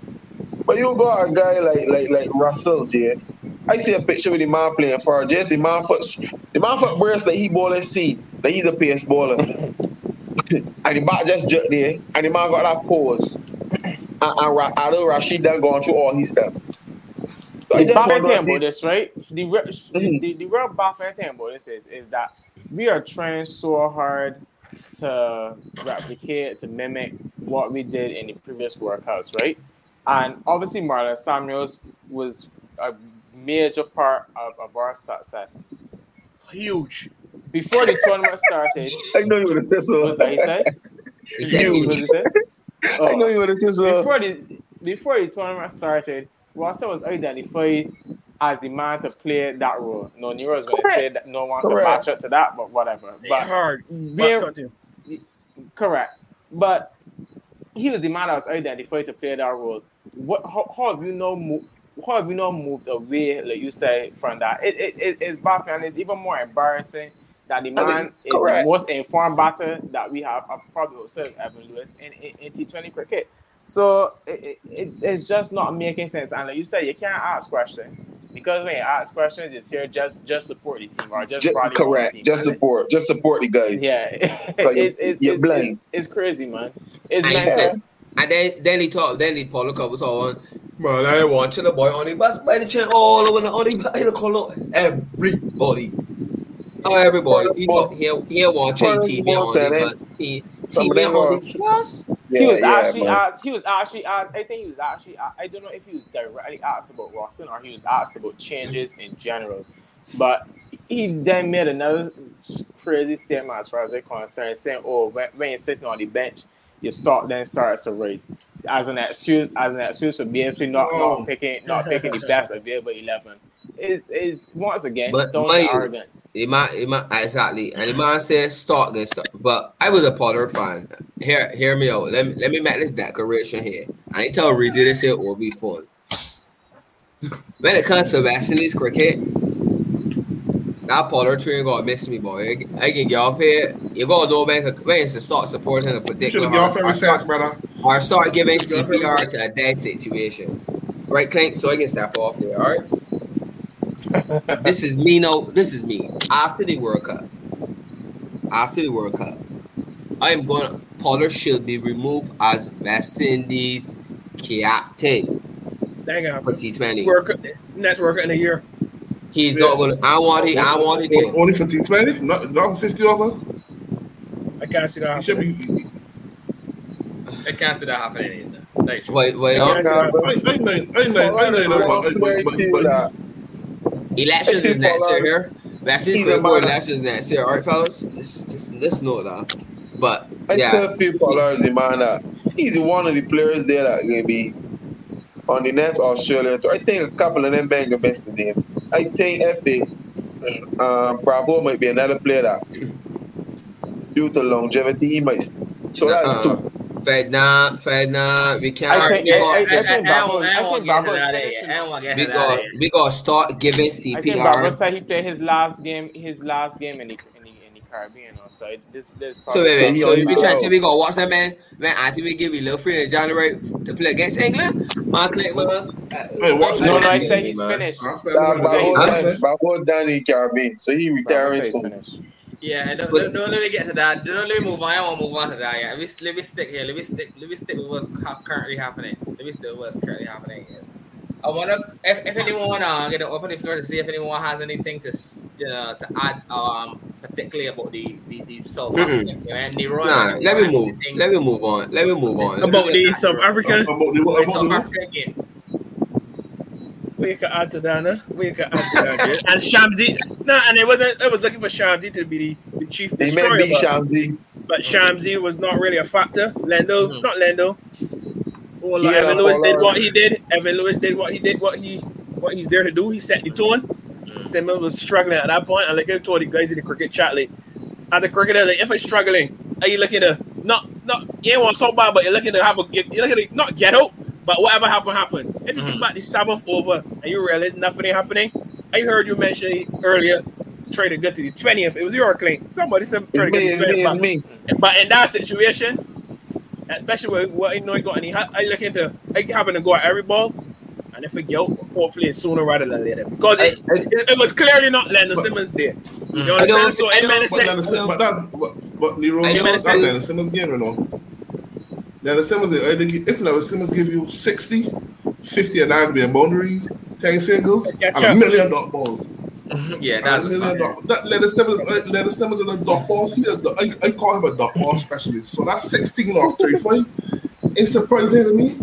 but you got a guy like like like Russell, Jace. I see a picture with the man playing forward. Jace, the man foot, the man foot brace like he bowling seat, like he's a pace bowler. *laughs* and the back just jerk there, and the man got that pose. And, and Adil Rashid done gone through all his steps. So I The just thing about this, right? The, re- Mhm. the, the real bad thing about this is, is that we are trying so hard to replicate, to mimic what we did in the previous workouts, right? And obviously, Marlon Samuels was a major part of, of our success. Huge. Before the tournament started, *laughs* I know you would have said what so. was that he said? he said You- What huge. he said? *laughs* I know Oh. you would have said so. before the before the tournament started, Rasta was identified as the man to play that role. No, Nero was going to say that no one could Correct. match up to that, but whatever. But But hard. But correct. But he was the man that was identified to play that role. What? How, how have you know? Mo- how have you not moved away, like you say, from that? It, it, it it's baffling. and It's even more embarrassing that the I man mean, is the most informed batter that we have, uh, probably also Evan Lewis in, in, in T20 cricket. So it, it, it- it's just not making sense. And like you said, you can't ask questions because when you ask questions, it's here just just support the team or just Ju- rally the correct. team, Just man. support. Just support the guys. Yeah, *laughs* *laughs* it's, it's, you're it's, blind. it's, it's crazy, man. It's And, mental. and then then he talk then he Paulo Cup was on man I watching the boy on the bus by the chair all over the on the by the color everybody. Oh everybody. He talk he he watching First TV ball on the tennis. bus. T- Some TV on the bus. Yeah, he was yeah, actually man. asked. He was actually asked. I think he was actually. I I don't know if he was directly asked about Roston or he was asked about changes in general. But he then made another crazy statement as far as they're concerned, saying, "Oh, when, when you're sitting on the bench, your stock then starts to raise." As an excuse, as an excuse for basically not, Oh. not picking not picking the *laughs* best available eleven. Is is once again But don't mind you, arrogance. The man, the man, exactly. And the man says start this stuff. But I was a Pollard fan. Hear, hear me out. Let me let me make this declaration here. I ain't tell Reed this here or be fun. When it comes to West Indies cricket, that Pollard train gonna miss me, boy. I, I can get off here. You gotta know when, when to start supporting a You should particular have got off or, every start, brother. or start giving You should've CPR to a dead situation. Right, Clank? So I can step off there, all right? This is me. No, this is me. After the World Cup, after the World Cup, I am going. Pollard should be removed as West Indies captain Dang uh, for. T20. Work next worker in a year. He's not going. to I want it. I want it. Only- there. Only for T20, not, not for 50 over. I can't see that You should happening. be. I can't see that happening either. Like, Wait, wait. Yeah. on. I, I, I, I, I, I, I, but, but, but, Elections is next year here. West Indies He's a cricket board man. elections next year. All right, fellas. Just, just let's know that. But I yeah, tell people already, man, that he's one of the players there that gonna be on the next Australia tour. I think a couple of them bang best the name. I think they um, Bravo might be another player that, due to longevity, he might. So that's Uh-uh. two. Fedna, Fedna, we can't. think- we got- I- I I, I, think I, I I think want to get Bravo to that is yet. finishing. I don't want to get we got we got to start giving I think Bravo CPR. said he played his last game, his last game in the in the, in the Caribbean. So it, this this. So wait, wait. he So only you be trying to say we got what's that man? Man, I think we give you a little free in January to play against England. Mark Clayton, uh, Wait, what's No, no, I Man, said he's finished. I'll spend Nah, the Bravo, money. Huh? done, in Caribbean, so he Bravo retiring soon. Finished. Yeah, don't, But- don't, don't let me get to that. Don't let me move on. I want to move on to that. Yeah, let me, let me stick here. Let me stick. Let me stick with what's currently happening. Let me stick with what's currently happening. Here. I want to. If, if anyone, uh, get to open the floor to see if anyone has anything to s- uh, to add, um, particularly about the the, the South. African game. And Nero, Nah, let me move. Let me move on. Let me move on. About the South African, About the, the South the, African game. We can add to that, no? We can add to that. yeah. *laughs* And Shamsi, no, and it wasn't. I was looking for Shamsi to be the, the chief They destroyer, may beat but, Shamsi. but Shamsi was not really a factor. Lendl, Mhm. not Lendl. Well, Yeah, Evan Lewis did what he did. Evan Lewis did what he did. What he what he's there to do. He set the tone. Mm. Simmons was struggling at that point. And like I told the guys in the cricket chat, like at the cricketer, like if it's struggling, are you looking to not not you ain't want so bad, but you're looking to have a you're looking to not get out, but whatever happened happened. If you Mhm. think about the seventh over and you realize nothing ain't happening, I heard you mention earlier. Try to get to the twentieth. It was your claim. Somebody said try to It's me, get to the 20th. it's me. But in that situation, especially with what I know he got, any he ha- I looking to like having to go at every ball, and if it go, hopefully it's sooner rather than later because it, I- I- it, it was clearly not Lendl Simmons there. You Mm. understand? so I in don't- minute but Simmons, but that's but, but Nero, I that's Lendl Simmons game, you know. Lendl Simmons, I think if Lendl Simmons give you 60, 50 and nine being boundaries, 10 singles, Catch and a million dot balls. *laughs* yeah, And that's a million dot, that Lendl Simmons, uh, Lendl Simmons is a dot ball. He a dot- I, I call him a dot ball specialist. So that's 16 off 35. It's surprising to me.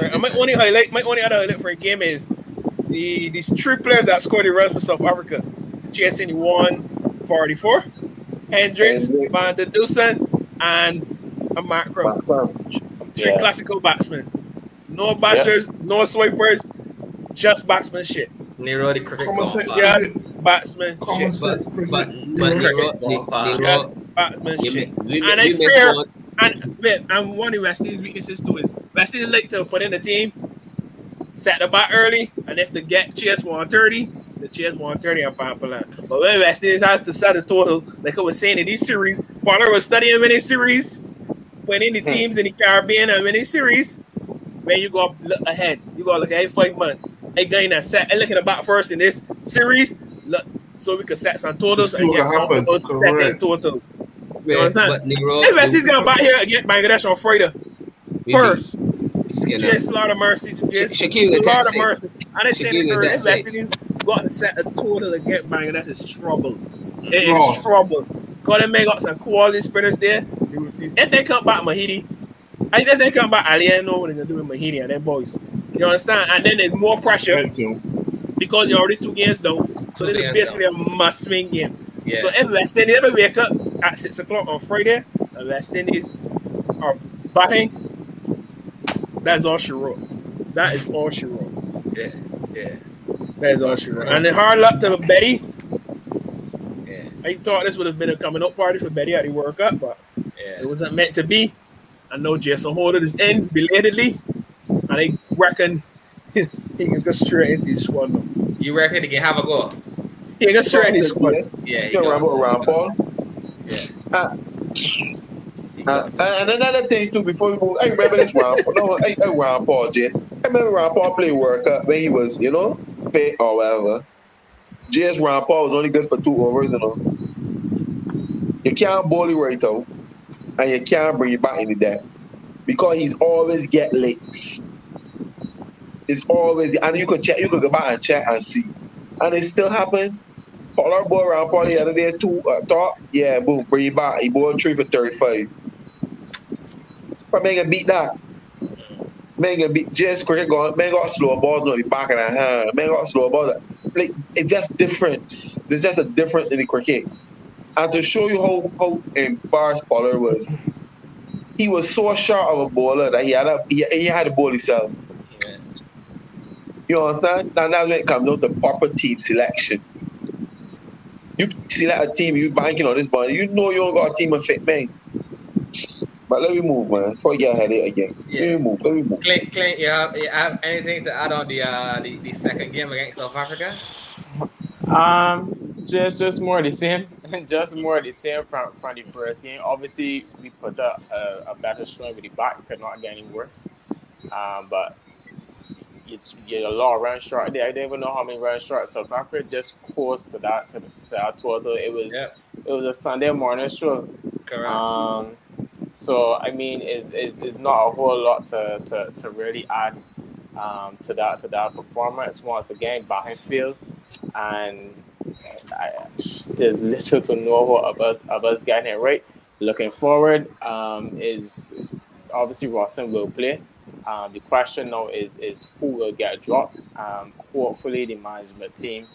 Right, my only highlight, my only other highlight for a game is the these three players that scored the runs for South Africa. GSN won 44, Hendricks, Hendricks. Van der Dussen, and a Markram. Three Yeah. classical batsman. No bashers, no swipers, just batsmanship. Nero the cricket Common golf. sense, yeah. Just batsmanship. Common But sense, but cricket. but Nero. Nero, Nero, golf, we, we, And we it's fair. And wait, and one of West Indies' weaknesses too is West Indies like to put in the team, set the bat early, and if they get chase 130, the chase 130 and pound per line. But when West Indies has to set a total, like I was saying in these series, Pollard was studying many series, in the Hmm. teams in the Caribbean and many series. Man, you go look ahead. You go look ahead five months. Hey, guy that set and look at the first in this series. Look, so we can set some totals To and get happened. those Correct. totals. Wait, it's not- but Nero, Hey, West Indies gonna bat here against Bangladesh on Friday first. Just a lot of mercy. Just Sha- Shaquille lot of mercy. I didn't say the with word. that West got to set a total to get Bangladesh is trouble. It Oh. trouble. Got to make up some quality sprinters there. If they come back Mahidi, I if they come back Ali, I know what they're gonna do with Mahidi and them boys. You understand? And then there's more pressure Thank you. because you're already two games down. So Two this is games basically a must win game. Yeah. So if West Indies ever wake up at six o'clock on Friday, and West Indies are batting, that's all she wrote. That is all she wrote. yeah. Yeah. That is all she wrote. And then hard luck to Betty. Yeah. I thought this would have been a coming up party for Betty at the World Cup, but Yeah. it wasn't meant to be. I know Jason Holder is in belatedly, and I reckon *laughs* he can go straight into his squad. now. You reckon he can have a go? He can go straight into his squad. Yeah. He You know, goes. around, around Paul. Yeah. Uh, He Uh, and another thing too, before we move, I remember this Ron. No, I, I Rampaul, Jay. I remember Rampaul played World Cup when he was, you know, fit or whatever. JS Rampaul was only good for two overs, you know. You can't bowl it right out, and you can't bring it back in the deck because he's always get licks. It's always, and you could check, you could go back and check and see, and it still happened. Pollard ball around Paul the other day, two uh, top, yeah, boom, bring it back. He bowled three for thirty-five. But man can beat that. Man can beat just cricket going. Man got slow balls on the back of the hand. Man got slow balls. Like it's just difference. There's just a difference in the cricket. And to show you how how embarrassed Pollard was, he was so sharp of a bowler that he had a he, he had to bowl himself. You understand? Now that's when it comes down to proper team selection. You that a team, you banking on this ball. You know you don't got a team of fit man. But let me move, man. Before you get headache again. Let Yeah. me move. Let me move. Clint, Clint, you have, you have anything to add on the, uh, the the second game against South Africa? Um, just just more the same, *laughs* just more the same from from the first game. Obviously, we put a, a, a better showing with the back, could not get any worse. Um, but you you get a lot of runs short there. I didn't even know how many runs short. South Africa just close to that to, the, to that total. It was Yep. it was a Sunday morning show. Correct. Um, so I mean, is is is not a whole lot to, to, to really add um, to that to that performance. Once again, behind field, and I, there's little to no hope of us of us getting it right. Looking forward, um, is obviously Roston will play. Um, the question now is is who will get dropped. Um, hopefully, the management team.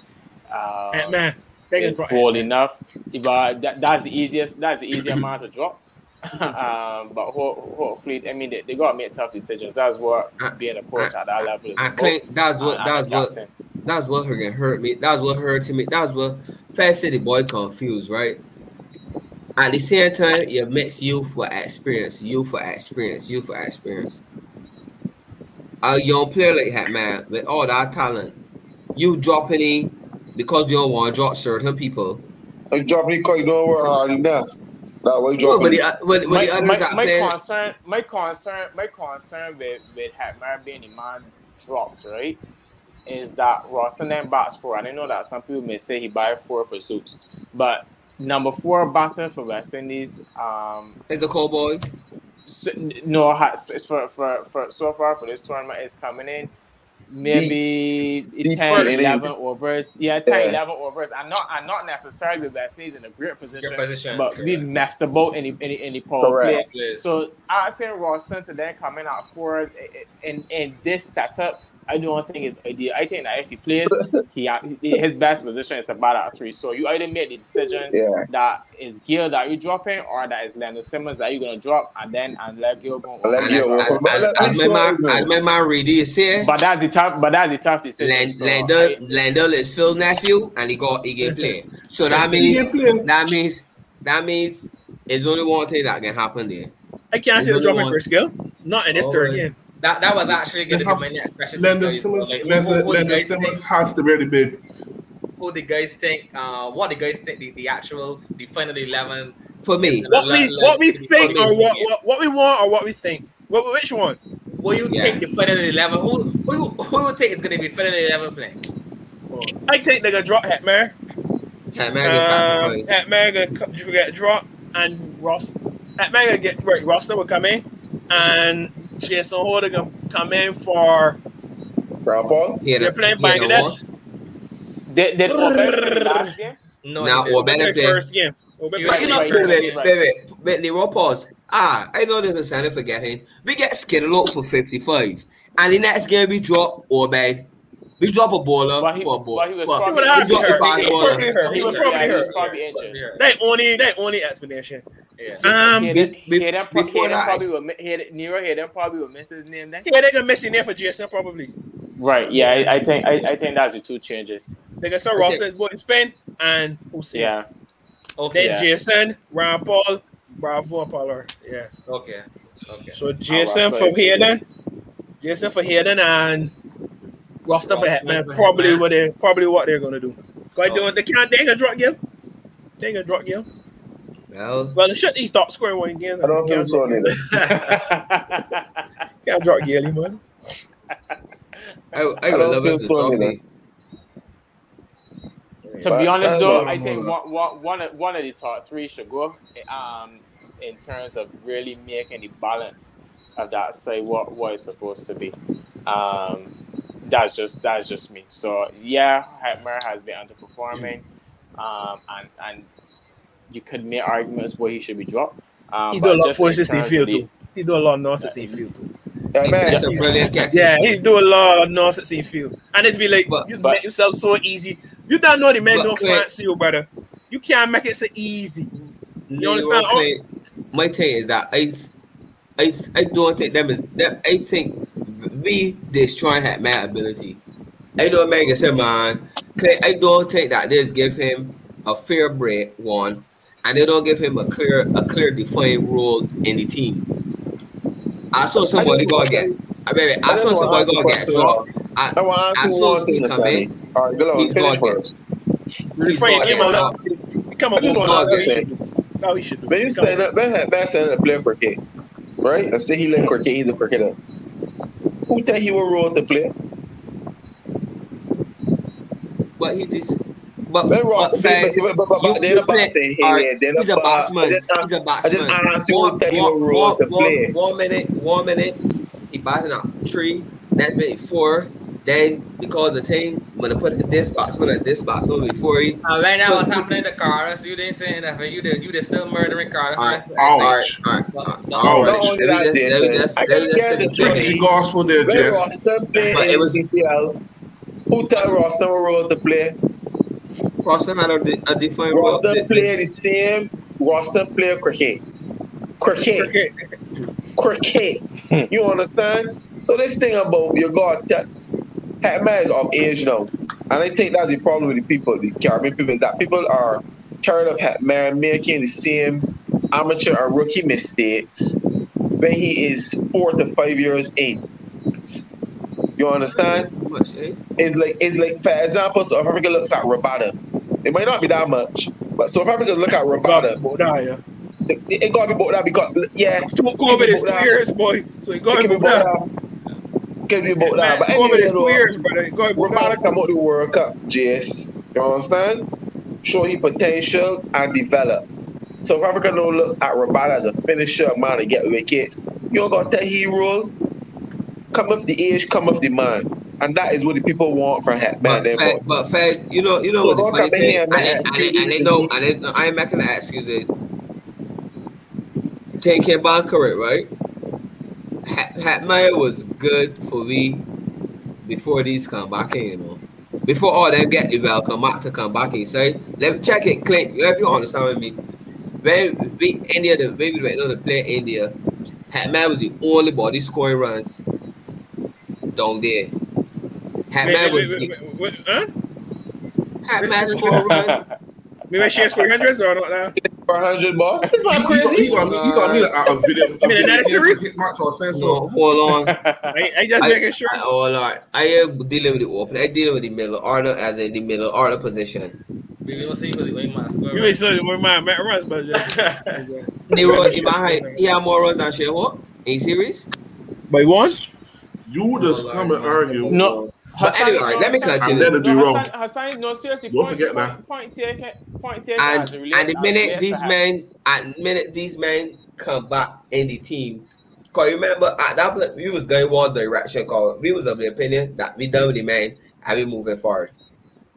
Uh, Hey, man, they is bold enough. But that, that's the easiest. That's the easier man to drop. *laughs* um, but ho- hopefully, I mean, they, they got to make tough decisions. That's what I- being a coach at that level is. I about. think that's what And- that's and what captain. that's what hurt hurt me. That's what hurt me. That's what Fair City boy confused, right? At the same time, you mix youth for experience, youth for experience, youth for experience. A young player like that, man, with all that talent, you dropping in because you don't want to drop certain people. You dropping the you don't work hard enough. That way you Well, but the, uh, when, when my, the others my, that my play, concern, my concern, my concern with with Hetmyer being the man dropped, right, is that Roston then bats four. And I know that some people may say he buy four for suits, but number four batter for West Indies, um, is the cowboy. so, no, ha- for, for for so far for this tournament is coming in. Maybe the 10, first 11 overs. Yeah, 10, Yeah. 11 overs. I'm not I'm not necessarily West Indies in a great position, Your position. but we correct. messed about in the, in the, in the power play. Please. So I seen Roston today coming out forward in in this setup. I don't think it's ideal. I think that if he plays, *laughs* he his best position is about at three. So you either make the decision Yeah. that is Gayle that you dropping, or that is Lendl Simmons that you're gonna drop, and then and let Gayle go. Let And me as, go. as, But as, let me as my show man, you. as my man Reedy say, But that's the tough. But that's the tough decision. Land, so Lendl, I- Lendl is Phil's nephew, and he got he can play. So that *laughs* means that means that means it's only one thing that can happen there. I can't see the There's dropping only Chris Gayle. Not in this Oh, third yeah. game. That that was actually going to They be have- my next question. Lendl to you. Simmons, Like, who- Lendl, who- who Lendl Simmons think- has to be the bid. Who do guys think? Uh, what do guys think the, the actual the final eleven? For me, What we Let- what we let- think or what, what what we want or what we think. What which one? Who you Yeah. think the final eleven? Who who you- who you think is going to be final eleven playing? I think they're gonna drop Hetmyer. Hat man gets Um, sacrificed. Hetmyer gonna co- get dropped and Ross Hetman gonna get right. Roston will come in and Jason Holder gonna come in for Brown ball. He they're playing he had a Bangladesh. loss. Did did Obed last game? No, Now, he didn't. Obed- better their first game. Obed You But you know, Right, wait, right, wait, right. wait, wait, wait, Nero, pause. Ah, I know this is Santa forgetting. We get skittled out for 55. And the next game we drop Obed. We drop a bowler But he- for a ball. but he was for- probably- He would we drop a fast hurt. He would bowler. probably hurt. He would probably Yeah, was probably injured. That only that only explanation. Yes. Um, He yeah, had- be- he had- before he had that- probably would he had- Nero had probably would miss his name then. they're gonna miss in there for Jason probably. Right. Yeah. I, I think I, I think that's the two changes. They gonna start Okay. roster both in Spain and Hosein. Yeah. Okay. Then Yeah. Jason, Rampaul, Bravo, and Pollard. Yeah. Okay. Okay. So Jason Alright, for so- Hayden, Jason for Hayden, and Roster for Roster Hetmyer. for Probably Hetmyer. what they probably what they're gonna do. Cause Oh. doing they can't they ain't gonna drop Gayle. They ain't gonna drop Gayle. Well, Well, they shut these top scoring one game. I don't think can't, so neither. *laughs* can't drop Gilly, man. I, I would I don't love it think to drop me. to But- be honest, but- though, I think one, one, one, of, one of the top three should go. Um, in terms of really making the balance of that say what what it's supposed to be. Um, that's just that's just me. So yeah, Hetmyer has been underperforming, um, and and you could make arguments where he should be dropped. Um, He do a lot just for in his terms of field too. He do a lot of nonsense in field too. Yeah, It's, man. a brilliant catch. Yeah, he's doing a lot of nonsense in field, and it's be like But- you but- make yourself so easy. You don't know the man But don't Clint- fancy you, brother. You can't make it so easy. You understand? understand? My thing is that I, I, I don't think them is them. I think we destroy Hatman ability. I don't make it say man. I don't think that this give him a fair break one, and they don't give him a clear a clear defined role in the team. I saw somebody go get. I mean, I saw somebody go get dropped. I, I I saw one he thing, come in. Sammy. All right, go on, He's finish gone first. He's Frank, gonna give get him a dropped. Come on, just move want on. to No, he should do. when you Come say on. that, Ben had Ben said that play cricket, right? Let's say he like cricket, he's a cricketer. Who think he will roll to play? But he this. But, but, but, but, but, you- but, then you play- boxing all here, right, he's a box- batsman. Just- He's a batsman. just asked you One, who think he one, one, play. one, one minute, one minute, he batting out three. Next minute four. Then because the thing when I put in this batsman at this batsman before he. Uh, right now, So- what's happening to Carlos? You didn't say nothing. You did. You did still murdering Carlos. All right, That's- all that's- right, all right, But- all right. Let me just- let me just- I let me can just get take the break. truth. Preach the gospel there, Ben Jeff. But it was- CCL. Who tell Roston will roll to play? Roston had a, de- a defined role. Roston play the same. Roston play cricket. Cricket. Cricket. You understand? So this thing about you got that Hatman is of age now. And I think that's the problem with the people, the Caribbean people, is that people are tired of Hatman making the same amateur or rookie mistakes when he is four to five years in. You understand? Much, eh? It's like it's like for example, South Africa looks at Rabada. It might not be that much, but South Africa look at Rabada. Boda, yeah. It, it gotta be about that because yeah, Two COVID is two years, boy. So you it got can to be be that. About that. Can be about that. But anyway, is two years, brother. You got to be Rabada that. come out the World Cup, JS. You understand? Show his potential and develop. South Africa now look at Rabada as a finisher man to get wickets. You don't got to he rule. Come up the age, come up the man. And that is what the people want from Hatman. But They Fed, want- but Fed, you know, you know So what the don't funny thing, here and and they, make and they, and they know, and they, I ain't making the excuses. Ten K bond correct, right? Hat, Hetmyer was good for me before these come back in, you know. Before all them get the welcome back to come back in. So let me check it, Clint. You know, if you understand me. When we India, the maybe right now the play India, Hatman was the only body scoring runs down there. Hatman was the Huh? Hatman scoring runs. *laughs* Maybe she has 400s or not now? For 100 boss. It's He not got, he crazy. got, he got me a, *laughs* a video, a I mean, video that game series? cricket match or something. No, hold on. I, I *laughs* just I- making sure. I, hold on. I am dealing with the open. I dealing with the middle order as in the middle order position. We will see because we might score. You may say where my Matt runs, but Nero, in my height, he had more runs than Sheho in series. But he won? You just come and argue. No. But Hassan- anyway, let me Hassan- continue. I'm gonna be no, wrong. Hassan, Hassan, no, seriously. Don't point, forget point, that. Point taken. Point taken. And as it relates- and the minute relates these men, at minute these men come back in the team, cause remember at that point we was going one direction. Cause we was of the opinion that we done with the man and we moving forward.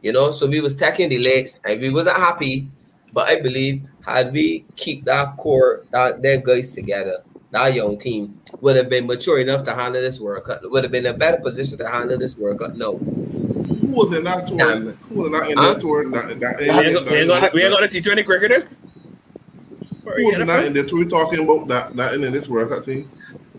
You know, so we was taking the legs and we wasn't happy. But I believe had we keep that core, that them guys together, that young team would have been mature enough to handle this World Cup. Would have been in a better position to handle this World Cup. No, Who was in that tour? Damn. Who was not in Huh? that tour? That, that, We ain't got, we ain't got, we ain't got a T20 cricketer? Who was not in the tour? We talking about that, that in this World Cup team?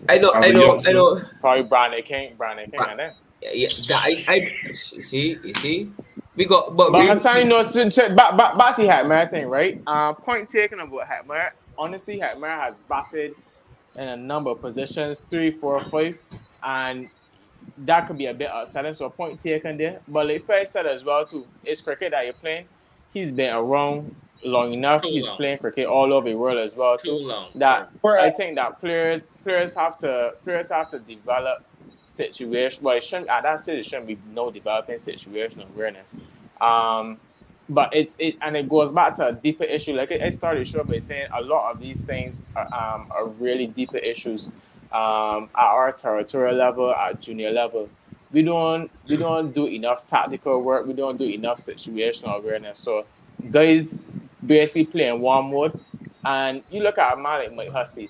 I know, As I a know. I know. Probably Brandon King. Brandon King. and them. Yeah, that, I, I, see, you see, we got, but, But we, Hassan, no, so, so, back, back, back to Hatman thing, right? Uh, point taken about Hatman. Honestly, Hatman has batted in a number of positions, three, four, five, and that could be a bit upsetting. So point taken there. But like Fred said as well too, it's cricket that you're playing. He's been around long enough. Too He's long. playing cricket all over the world as well Too too. long. That I think that players players have to players have to develop situation. Well, it shouldn't at that stage it shouldn't be no developing situational awareness. Um, but it's it and it goes back to a deeper issue. Like it started short by saying a lot of these things are, um, are really deeper issues um, at our territorial level, at junior level. We don't we don't do enough tactical work. We don't do enough situational awareness. So guys basically play in one mode. And you look at a man like Mike Hussey.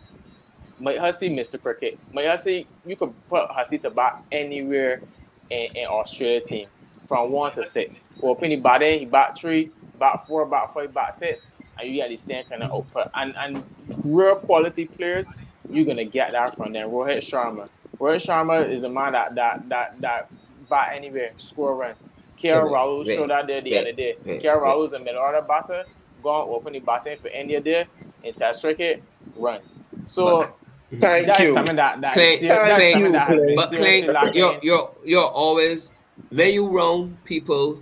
Mike Hussey, Mr. Cricket. Mike Hussey, you could put Hussey to bat anywhere in, in Australia team from one to six. Or when he bat in, he bat three, bat four, bat five, bat six, and you get the same kind of mm-hmm. output. And and real quality players, you're gonna get that from them. Rohit Sharma. Rohit Sharma is a man that that that that bat anywhere, score runs. Kiara Wait, Rahul wait, showed out there the wait, other day. wait, Kiara wait. Rahul is a middle order batter, gone open the batting for India there in test cricket, runs. So Thank that's you. something that that Clay, is ser- that's Clay, something that has been But seriously Clay, you're you're you're always when you round people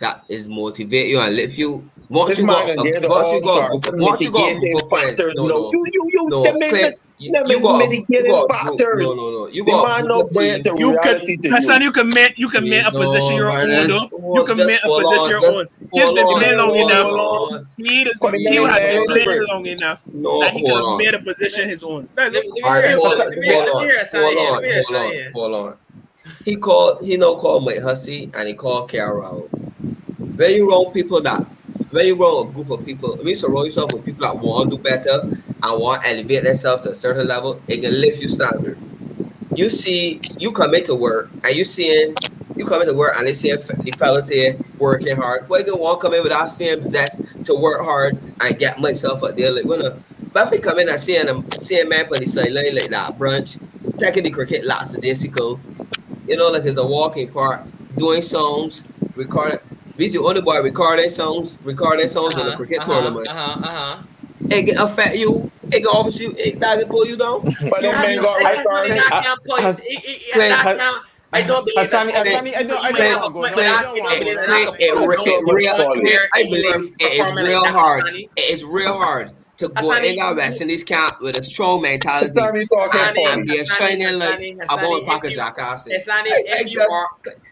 that is motivate you and lift you. Once This you got man again, the once you got all-stars, once you got a mitigating group of friends, factors. no, no, You, you, you, no, them is Clay, the- you, them you is got a- you mitigating got a group- factors. No, no, no. You The got a man group not of bring team. the You reality can to Hassan, you. you can make you can make a Please, position your no, own man, though. just You hold- can just make a hold position on, your just own. He's hold been on, there long hold enough. on. He is But he he has made been it there different. long enough No, that he hold could have on. made a position his own. That's Let it. me, let me All right, hear hold it. on, Let me hear hold let on, me hear it, Sonny. hold Let on, me hear it, hold on, Sonny. hold on. He called, he no called Mike Hussey and he called Carol. When you wrong people that, when you wrong a group of people, it means surround yourself with people that want to do better and want to elevate themselves to a certain level, it can lift you standard. You see, you come into work and you seeing, you come into work and they see the fellas here working hard. Well, you can want to come in with that same zest to work hard and get myself up there. Like, when a, but if you come in and seeing them, seeing man on the sideline like that brunch, taking the cricket lots of days ago, you know, like it's a walking part, doing songs, recording. He's the only boy recording songs, recording songs in the Uh-huh, cricket uh-huh, tournament. Uh-huh, uh-huh. It can affect you. It can obviously it that can pull you down. But them That's men not- got that's not- record. that's not point. Has- It- it- it- Clay, that has- can't- I don't believe that. Hassani, Hassani, I don't, I don't have a point, but I I don't don't want believe that. It, it, no, re- no, it no, real, no, Hassani, no. real, I believe it is real hard. It is real hard to go Hassani, in that West Indies camp with a strong mentality Time you Hassani, and be a Hassani, shining light Hassani, above a Hassani, pack if you- jackasses. Hassani, I- I if you just- are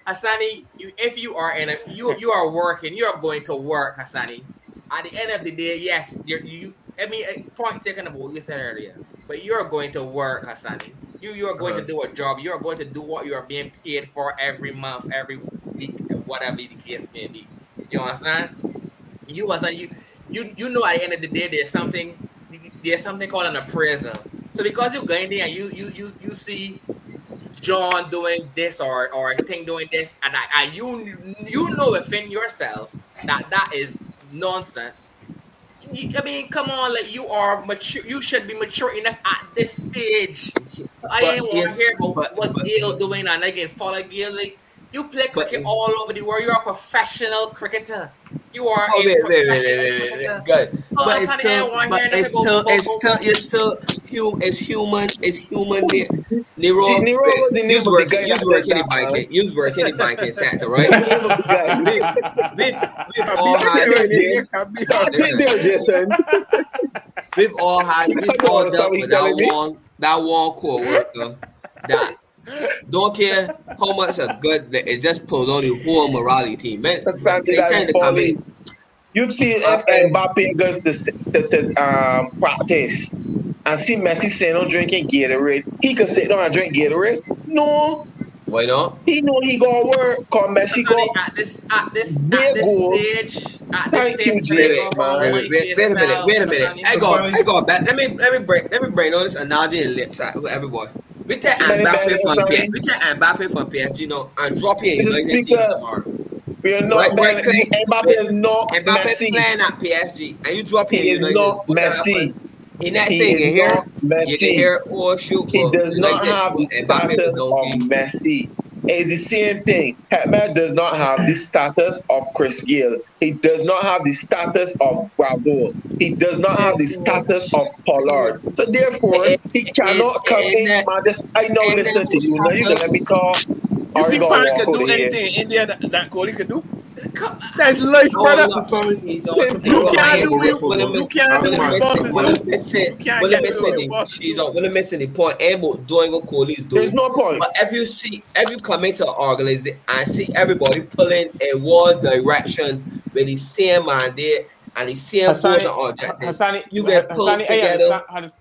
Hassani, you, if you are in a you you are working, you are going to work, Hassani. At the end of the day, yes, you're, you. I mean, uh, point taken about what you said earlier, but you are going to work, Hassani. You you are going to uh-huh. do a job. You are going to do what you are being paid for every month, every week, whatever the case may be. You understand? You Hassani, you you you know at the end of the day, there's something there's something called an appraisal. So because you're going there and you you you you see John doing this or or thing doing this, and, I, and you you know within yourself that that is nonsense. I mean, come on, like you are mature. You should be mature enough at this stage. I But ain't want to hear about what Gayle doing and again follow Gayle. Like you play cricket if- all over the world. You're a professional cricketer. You are Oh, a wait, wait, wait, professional wait, wait, cricketer. wait. Good. Oh, But it's still, not the but air, it's still, it's still, it's still, human. It's human. It's human. Ne- Nero, See, Nero was the name use of the work, guy use that work did in the that, man. banking, use work in *laughs* the banking sector, right? Name of the guy. *laughs* we, we've, we've all had, Sit there, Jason. we've all had, *laughs* we've all dealt with that one, that one core worker that don't care how much a good that it just pulled on the whole morality team. Man, they that tend to come in. You've seen if Mbappe goes to, to, to um, practice and see Messi sitting on drinking Gatorade. He could sit down and drink Gatorade. No, Why not? he know he gonna work. Cause Messi go. Sonny, at this at this at this goals. stage at Thank this you, stage Jay, Sonny, man. Wait, wait, wait, wait a minute, wait a minute. I got, I got back. Let me, let me break, let me break all this analogy and let's uh, everybody. We take Mbappe from PSG, we take Mbappe from PSG, you know, and drop him in. United team tomorrow. We are not. Right, Ben- Mbappe is not Mbappe Messi. playing at PSG, and you drop him He in is not Messi. In that thing, you hear, you can hear all shoot He does not have the Mbappe status of. Messi. It's the same thing. Hetman does not have the status of Chris Gayle. He does not have the status of Bravo. He does not have the status of Pollard. So therefore, he cannot come in. Man, just, I know. Listen to you. Now you can let me talk. You think gonna Park could do anything in India that, that Kohli could do? That's life, brother. look, he's on- You can't do it. You can't do it. missing- Bosses William do. missing- You can't William missing it. the- Bosses She's do. on. William missing the point. Able doing what Kohli's doing. There's no point. But if you see, if you come into an organization and see everybody pulling in one direction with the same mandate and the same Hassani, goals and objectives, Hassani, you get pulled Hassani, I together. understand,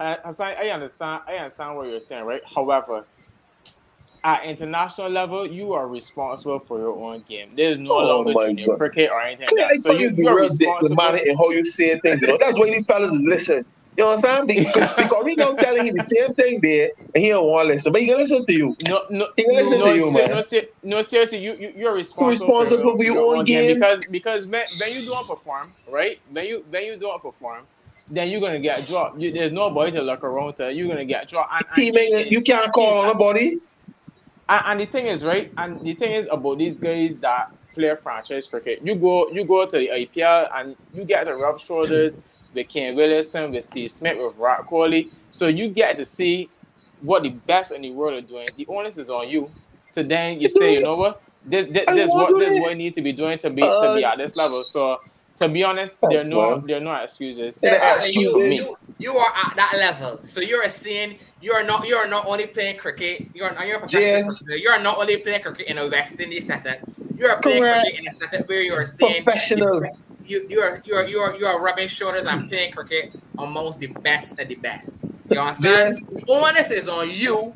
Hass- Hassani, I understand. I understand what you're saying, right? However, at international level, you are responsible for your own game. There's no Oh longer junior cricket or anything Yeah, like that. So you, you are responsible. diplomatic in how you say things. You know, that's why these fellas is listen. You know what I'm saying? Because, *laughs* because we don't telling him the same thing there, and he don't want to listen. But he can listen to you. No, no, He listen no, to you, ser- man. no, ser- no, seriously, you, you you're responsible, responsible for your own game. because because when, when you don't perform, right? When you when you don't perform, then you're gonna get dropped. You, there's nobody to look around to. You're gonna get dropped. And, and ain't, you can't call on nobody. And, and the thing is, right? And the thing is about these guys that play franchise cricket. You go, you go to the IPL and you get the rub shoulders with Kane Williamson, with Steve Smith, with Rock Kohli. So you get to see what the best in the world are doing. The onus is on you. So then you say, you know what? This, this, this what this is what you need to be doing to be to be at this level. So to be honest, there are no there are no excuses. Yeah, so you, you, you are at that level. So you're saying you are not you are not only playing cricket, you're not you're a professional Yes. You are not only playing cricket in a West Indies setup. You are playing Correct. cricket in a setup where you are saying Professional. you you are you are you are you are rubbing shoulders and playing cricket amongst the best of the best. You understand? Yes. The onus is on you,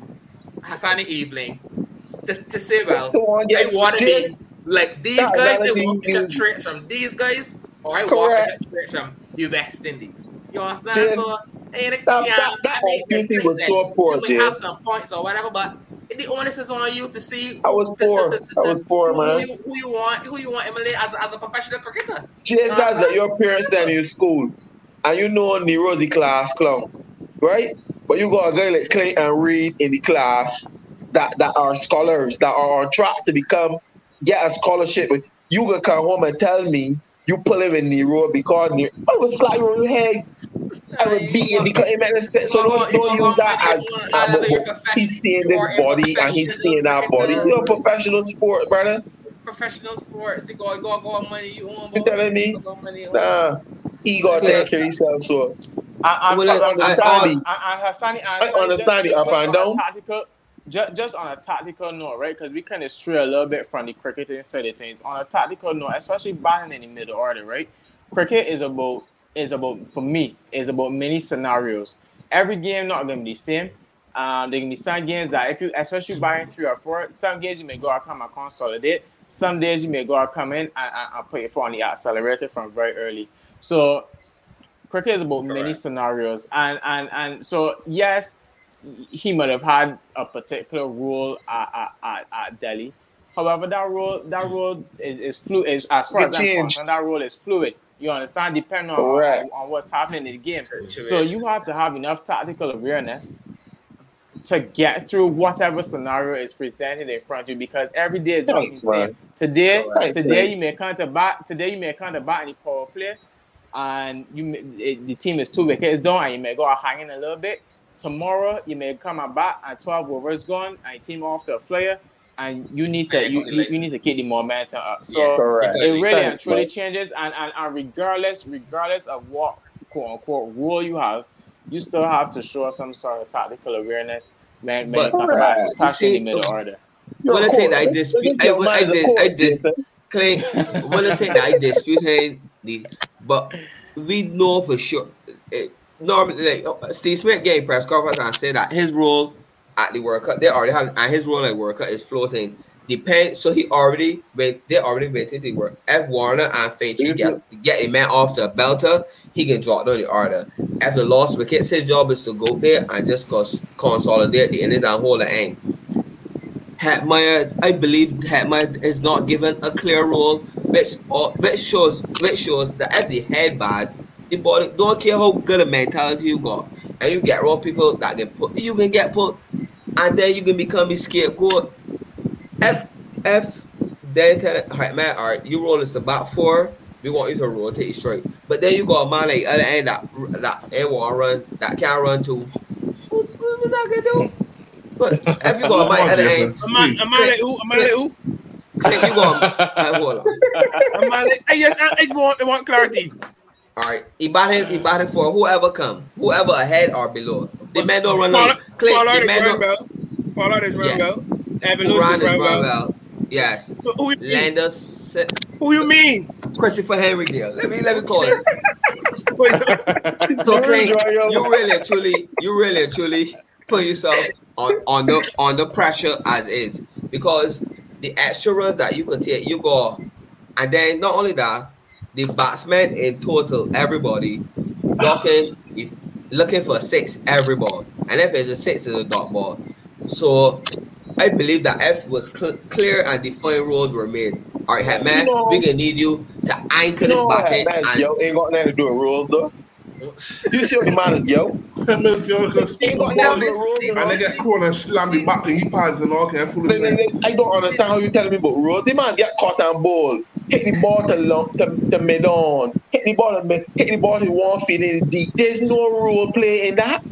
Hassani Evening, to, to say, well, on, I want to yes. be like these That guys. I want to is- traits from these guys, or I want to Correct. up traits from the West Indies. You understand? Yes. So, ain't it, That- yeah, that- that I mean, opportunity was so poor, Jay. have some points or whatever, but the onus is on you to see. I was the- the- poor. the- I was poor, who, man. you, who you want? Who you want, Emily, as, as a professional cricketer? Just that that your parents send you to school and you know Nero's the class clown, right? But you got a guy like Clay and Reed in the class that, that are scholars that are on track to become get a scholarship. But you gonna come home and tell me you pulling with Nero because Nero, I was slap you on your head. I was beating because it made sense. So don't, don't use that as, as but- but he's seeing this body and he's seeing that body. You're a professional sport, brother. Professional sports, you go, go, go on money, you own. You telling me? Go on money, you own. Nah, he got to take care of himself. So I, I, Well, I understand I, it. I, I, Hassani, I understand it, up and on a down. Tactical, just, just on a tactical note, right? Because we kind of stray a little bit from the cricketing side of things. On a tactical note, especially batting in the middle order, right? Cricket is about is about for me is about many scenarios. Every game not gonna be the same. Um, there can be some games that if you, especially buying three or four, some games you may go out come and consolidate. Some days you may go out come in and, and, and put your foot on the accelerator from very early. So cricket is about many scenarios, and and and so yes, he might have had a particular role at, at, at, at Delhi. However, that role that role is is fluid. Is, as far It as I'm concerned, that role is fluid. You understand, depending on, Correct. on, on what's happening in the game. So you have to have enough tactical awareness to get through whatever scenario is presented in front of you because every day is not the same. Today, Thanks, today you may come to bat. Today you may come to bat in the power play, and you may, it, the team is two wickets down, and you may go out hanging a little bit. Tomorrow you may come and bat and twelve overs gone, and team off to a flyer, and you need to you, you, you need to keep the momentum up. So Yeah, it really and truly man. changes, and, and and regardless regardless of what quote unquote role you have, you still have to show some sort of tactical awareness. Man, man, But- about, You especially in see, the middle order. You're One of the things. I dispute, I, Your I, man is a did, I did, Jason. Clay, one of the things that I dispute, the, but we know for sure. It, normally, like uh, Steve Smith gave press conference and said that his role at the World Cup, they already had, and his role at World Cup is floating. Depend, so he already went. They already into the work. If Warner and Finch get get a man off the belter, he can drop down the order. After lost wickets, his job is to go there and just cons- consolidate the innings and hold the aim. Hetmyer, I believe Hetmyer is not given a clear role, which or, which shows which shows that if the head bad, the body don't care how good a mentality you got, and you get around people that can put you can get put, and then you can become a scapegoat. If if Then tell Hetmyer, all right, man, all right, you roll is the back four, we want you to rotate straight, but then you got a man like other end that that ain't want run, that can't run too. What what that gonna do? But if you got a man other end. Am I, am I like who? Am I like who? Click, you go. Uh, hold on. I like, I, yes, I, I want, I want clarity. All right. He batted. He batted for whoever come, whoever ahead or below. The man don't run. On. Click. Paul The man don't. well. Paul is running Yeah. well. Evan Lewis is running well. well. Yes. So who you mean? Who you mean? Christopher Henry there. Let me let me call it. *laughs* *laughs* So You're Click, enjoying your- you really truly, you really truly put yourself on on the on the pressure as is because the extra runs that you can take, you go, and then not only that, the batsmen in total, everybody looking if looking for a six every ball, and if it's a six, it's a dot ball. So I believe that if was cl- clear and defined rules were made. All right, head man, No. we gonna need you to anchor this No, bucket man, and yo, ain't got nothing to do with rules though. You see what the man is, yo. Hitman Sierra can ain't got ball nothing it, but rules, and they get caught and slam the back and he pads and all kind of foolishness. like, like, I don't understand how you telling me about rules. The man get caught and ball, hit the ball to lump to, to mid on, hit the ball to mid, hit the ball to one feet in the deep. There's no rule play in that.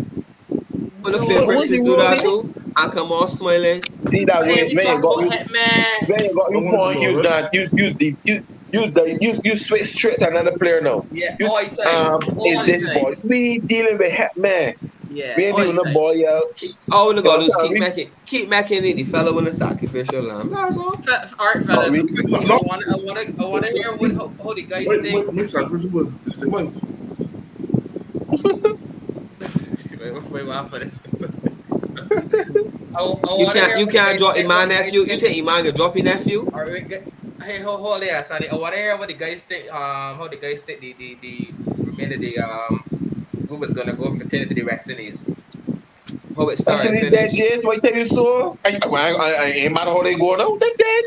But the No, fair what do that rule too. I come all smiling. See that Hey, way, man, talk got you, about Hitman. man, got you Don't point, worry use that, use, use the, use, use the, use, use switch straight to another player now. Yeah, You- all. Um, all is the this boy? We dealing with Hitman. Yeah, We ain't all the dealing with boy out. All we gotta is keep we- making, keep making it the fellow with the sacrificial lamb. That's all. Fe- All right, fellas. we- quickly, no, no. I wanna, I want to, I want to hear what how, how the guys Wait, think. wait, wait, sacrificial was the same months. Wait, wait, wait, wait for this. I, I You can't, you can't drop Iman nephew. You the guys think Iman can drop your nephew? All right, good. Hey, hold, hold there, Sonny. I want to hear what the guys think. Um, how the guys think the the the remainder the um who was gonna go for ten to the West Indies. How it start and Actually, that finish? Jays, what tell you so? I, I, I, I, ain't matter how they go now. They dead.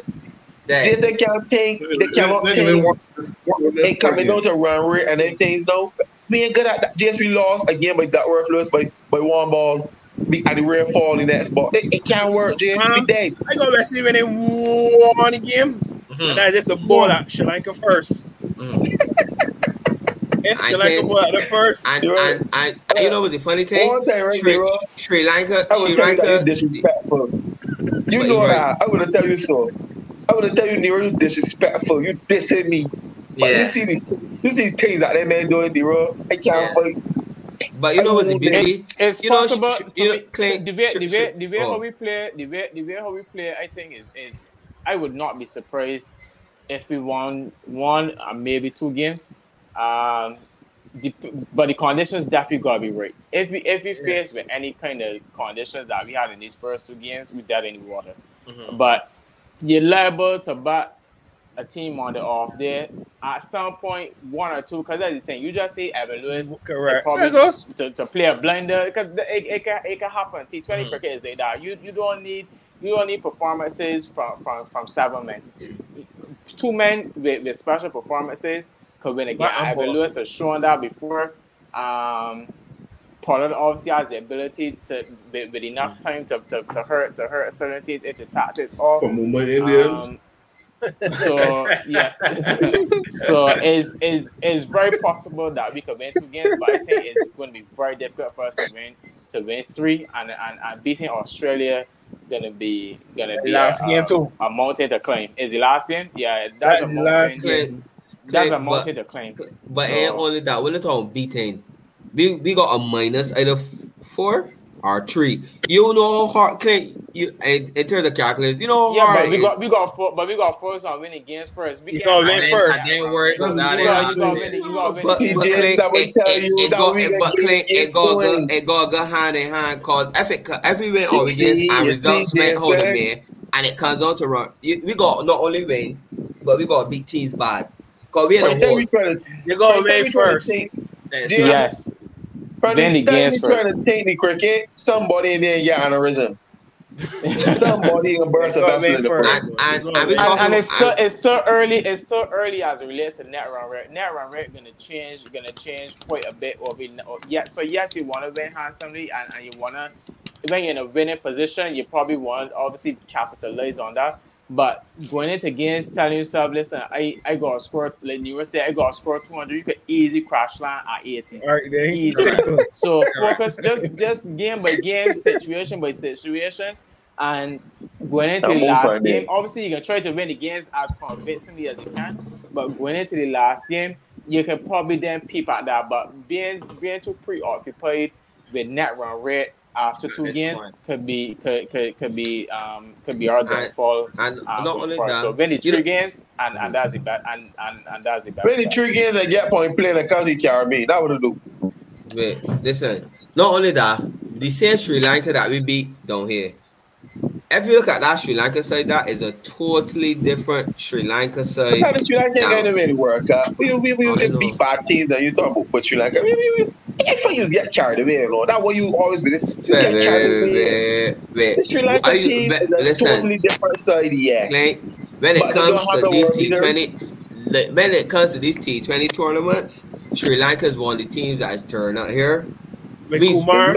Then, Jays, they can't take, they cannot take. they want- want They coming out to run rate and then things now. We ain't good at that. Jays, we lost again by that worthless by by one ball. Be at the rear fall in that spot. It, it can't work, Jays. We Um, dead. I go West Indies when they won the game. Mhm. And that's if the ball at Sri Lanka first. Mhm. *laughs* If I Sri Lanka can't- ball at the first. And, You're right. and, and, and you know what's the funny thing? Right Sri, there. Sri Lanka, Sri would tell you that you Lanka, disrespectful. You But know you're right. that. I would have tell you so. I would have tell you, Nero, you disrespectful. You dissing me. But you see these, you see things that that man doing, Nero. I can't Yeah. fight. but you know what's the beauty? It's You know, possible. sh- sh- you know, me- Clint, the way, sh- the way, the way oh. how we play, the way, the way how we play, I think is, is I would not be surprised if we won one or maybe two games. Um, the, but the conditions definitely gotta be right. If we if we Yeah. face with any kind of conditions that we had in these first two games, we dead in the water. Mhm. But you're liable to bat a team on the off there at some point, one or two. Because that's the thing. You just see Evan Lewis to Correct. probably That's us. to, to play a blinder because it, it, can, it can happen. T Twenty Mhm. cricket is like that. You you don't need you don't need performances from from, from seven men. Two men with, with special performances. Because when again, But I'm Ivan. Lewis has shown that before. Um, Pollard obviously has the ability to with, with enough time to, to, to hurt to hurt certain teams if the tactics off. From Mumbai Indians. Um, so yeah, *laughs* so it's, it's, it's very possible that we could win two games, but I think it's going to be very difficult for us to win to win three, and and, and beating Australia gonna be gonna be Last a, game a, too. a mountain to claim. Is the last game? Yeah, that's That is a the last mountain. Clint, That's a Clint, mountain to claim. but So- ain't only that. We're not talking beating. We, we got a minus either f- four or three. You know how hard, Clint, you, in, in terms of calculus, you know how Yeah, hard but it we is. got we got fo- but we got focus on winning games first. We You can't- gotta And win then- first. and then worry about That's that. You gotta, you and gotta after win. that. You gotta win. But, the but TJ, games. Clint, that will it, tell it, you it that go, we it, can but get- Clint, get it go, go, going. it go, go hand in hand. Cause if it, if we win all the You games see, and you results see, make hold the Jason? man, and it comes on to run, you, we got not only win, but we got beat teams bad. Cause we in a there, hole. we trying to, You go right there, away we trying to first. think- That's Yeah. Yes. right Then the there, games trying to take the cricket. Somebody in there get aneurysm. *laughs* Somebody in a burst of You gotta vessel in win the first. first. And- and- and gotta we win. talk- and, and it's talking- still it's still early. It's still early as it relates to net run rate. Net run rate gonna change. Gonna change quite a bit. Or be or, yeah. So yes, you want to win handsomely, and, and you wanna when you're in a winning position, you probably want to obviously capitalize on that. But going into games, telling yourself, listen, I I got to score. Like you were saying, I got to score 200. You could easy crash land at 80. All right, then. Easy. *laughs* So focus just just game by game, situation by situation, and going into I'm the last Friday. game. Obviously, you can try to win the games as convincingly as you can, but going into the last game, you can probably then peep at that. But being being too preoccupied with net run rate after two This games point. could be could, could, could be um could be our downfall. And uh, not only forward. that, so win the you three know- games, and, and that's the best, and, and and that's the best. When the bet. three games that get point playing the county Caribbean, that would do. Wait, listen. Not only that, the same Sri Lanka that we beat down here. If you look at that Sri Lanka side, that is a totally different Sri Lanka side. How the Sri Lanka Now- going to really work out? We we we we beat bad teams and you talk about but Sri Lanka. We, we, we, if you get carried away, you know. That's what you always be. You Wait, get wait, carried wait, away. wait, wait. The Sri Lanka Are you- team but is a listen. totally different side, yeah. Clint, when it But comes to these world T leader. twenty, when it comes to these T twenty tournaments, Sri Lanka is one of the teams that is turning out here. with We- Kumar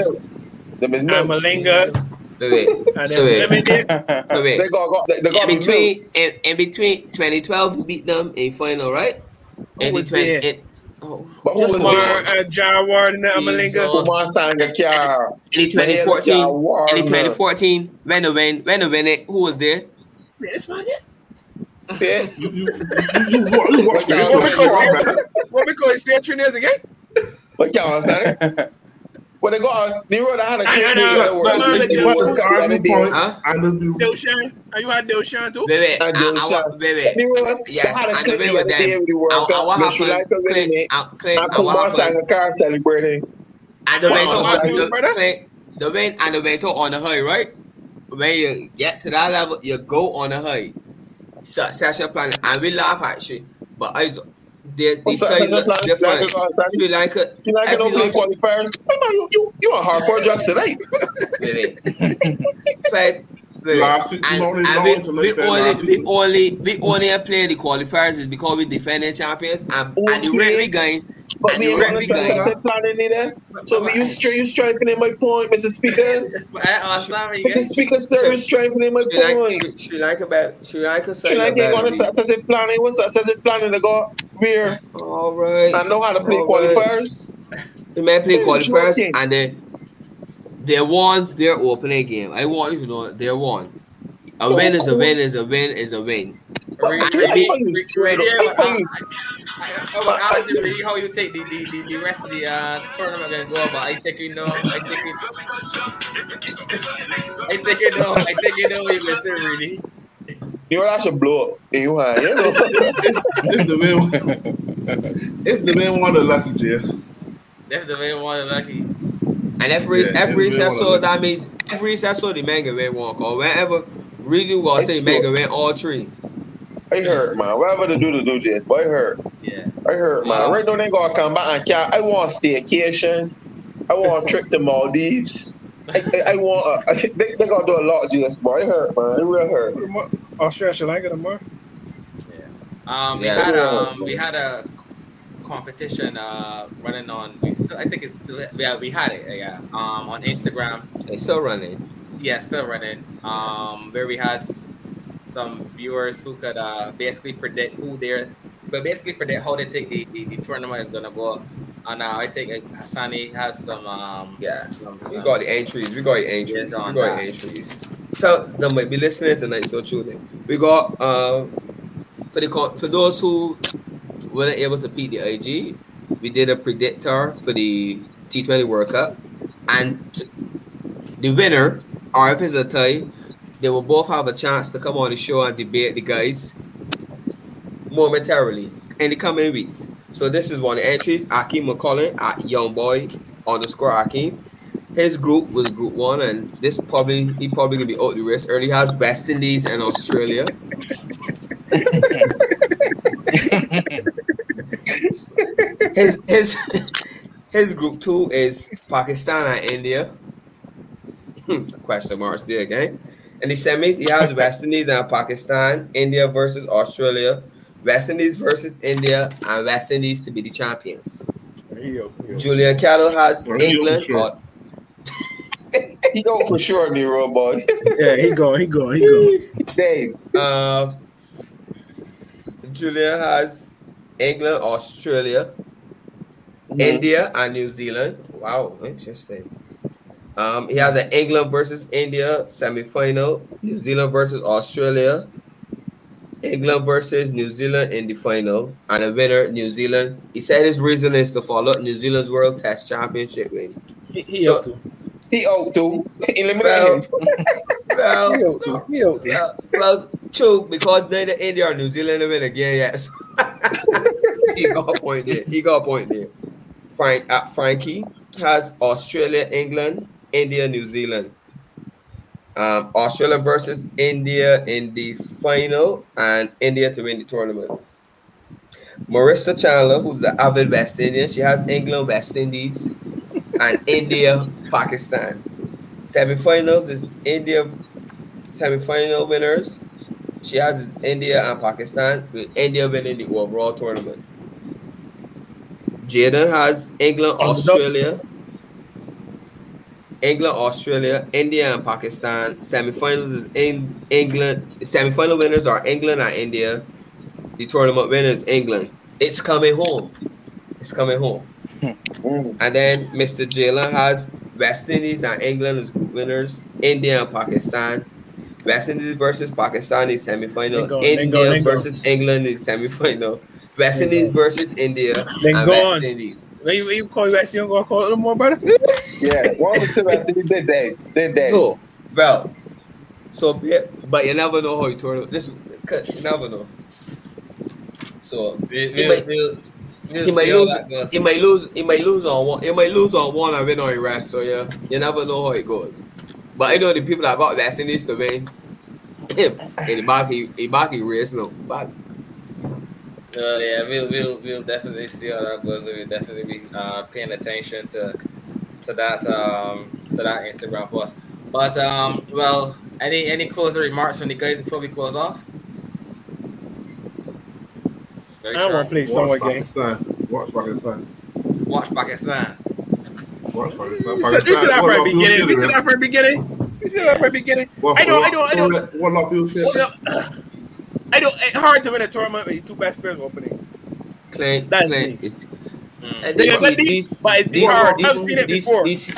Them is and. Malinga Wait, wait. *laughs* So then wait. *laughs* So wait. They got, got they, they In between, in, in between 2012, we beat them in final, right? Who And the 20, there? It, oh, But just was one. Kumar and Jayawardene and then Malinga. Sangakkara. In 2014, in 2014, when the win, when the win it, who was there? This man, yeah. Yeah. You, you, you, you, you, you watch the Yeah, intro what we man. What we call it? Stay three years again? But you understand? When they got the road, I had a I- I kid know. that But Man, worked. the- they but just- the arguing point, Huh? and the the- Dilshan. Are you had Dilshan too? Wait, wait, I, And I, Joe I, Shot. wait, wait. The road, Yes, I had a and the kid way the with other day them, with the World I, I, Cup. what The Sri happened? Lanka winning Clint, it. Clint, And what Kumar happened? Sanga Car celebrating. And the Wow, to wow, the Clint, the win and the went to on the high, right? When you get to that level, you go on the high. Succession planning, and we laugh at you, but I, the, the What's that? side looks Sri different. Lanka- Sri Lanka, Sri Lanka if you play don't- qualifiers. Oh, no, you, you, you on hardcore drugs tonight. wait, wait. Fed, wait, Last season and, and lost, we, we only we only we only play the qualifiers is because we defending champions and, and the Okay. rugby guys But the and rugby are planning either. So me, you, stri- you strengthening my point, Mr. Speaker. I Mr. Speaker, sir, is strengthening my Sri point. Sri, Sri Lanka, bad, Sri Lanka, Sri side Lanka ain't gonna successive planning. What's successive planning? They got where All right. I know how to play qualifiers. The man play qualifiers and they they won their opening game. I want you to know they won. A win is a win is a win is a win. Re- And re- they beat- How you re- straight re- up? yeah, How you- I- I would ask you really how you think the, the, the, the rest of the uh, tournament gonna go, but I think you know. I think it, I think you know. I think you know what you say really. You know that should blow up in your hand. You know? if the man, if the man want a lucky Jeff, That's the main one lucky. And every Yeah, every it's recess been so one of that means every recess so the man can win one call. Whenever really gonna say It's man true. can win all three. I hurt, man. Whatever to do to do, Jess, but I hurt. Yeah. I hurt, man. Wow. Right now, they gonna come back and can't. I want a staycation. I want a trip to Maldives. I, I, I want. A, *laughs* they they gonna do a lot, Jess, but I hurt, man. It real hurt. Australia, Sri Lanka tomorrow. Um, we Yeah. had um, we had a competition uh running on. We still, I think it's still, yeah, we had it, yeah. Um, on Instagram, It's still running. Yeah, still running. Um, where we had s- some viewers who could uh basically predict who they're, but basically predict how they think the, the, the tournament is gonna go. And uh, I think uh, Hassani has some um. Yeah. Some, We got the entries. We got the entries. We got the entries. So they might be listening tonight, so tune in. We got uh for the con- for those who weren't able to beat the IG, we did a predictor for the T20 World Cup, and t- the winner, or if it's a tie, they will both have a chance to come on the show and debate the guys momentarily in the coming weeks. So this is one of the entries. Akeem McCullen at Young Youngboy underscore Akeem. His group was group one, and this probably he probably gonna be out the race early. He has West Indies and Australia. *laughs* his his *laughs* his group two is Pakistan and India. Hmm, Question marks there again. In the semis, he has West Indies and Pakistan, India versus Australia, West Indies versus India, and West Indies to be the champions. Yo, yo. Julian Cattle has Well, he England. sure. or- He go for sure, Nero boy. *laughs* Yeah, he going, he going, he going. *laughs* Dave, Uh, Julia has England, Australia, India, and New Zealand. Wow, interesting. Um, he has an England versus India semi-final, New Zealand versus Australia, England versus New Zealand in the final, and a winner New Zealand. He said his reason is to follow New Zealand's World Test Championship win. He, he So- out too. he out too. *laughs* Eliminate Well, him. *laughs* well, He out too. He out too. Well, well, true, because neither India or New Zealand have win again yet. So *laughs* he got a point there. He got a point there. Frank uh, Frankie has Australia, England, India, New Zealand. Um, Australia versus India in the final, and India to win the tournament. Marissa Chandler, who's the avid West Indian, she has England, West Indies, and *laughs* India, Pakistan. Semifinals is India semi-final winners. She has India and Pakistan, with India winning the overall tournament. Jaden has England, Underdog. Australia. England, Australia, India, and Pakistan. Semifinals is in England. Semifinal winners are England and India. The tournament winners England. It's coming home. It's coming home. Mm. And then Mr. Jalen has West Indies and England as group winners. India and Pakistan. West Indies versus Pakistan is semifinal. Go, India go, versus England is semifinal. West Indies versus India Then and go West on. Indies. When you, when you call you back, you gonna call it a little more, brother? *laughs* Yeah, one of the rest of did that. Did that. So, bro, so yeah, but you never know how you turn it. This, cause you never know. So We, He we'll, might- we'll, we'll he might lose. He might lose. He might lose on one. He might lose on one and win on the rest. So yeah, you never know how it goes. But I know the people that got West Indies to win. *coughs* Him in the back, he, he back he race no back. Uh, yeah, we'll, we'll we'll definitely see how that goes. We'll definitely be uh, paying attention to to that um, to that Instagram post. But um, well, any any closing remarks from the guys before we close off? Very I sure. want to play Watch someone game. Pakistan. Watch Pakistan. Watch Pakistan. Watch Pakistan. We said, we said that What from the beginning. We said to that from the beginning. We said that from the beginning. What- I don't, I know. I don't. what- What lot of people say? I don't. It's hard to win a tournament with your two best players opening. Clint, That's Clint me. is. Mm. and They- these- but these- these, but it's these- hard. these- I've seen it these- before. these-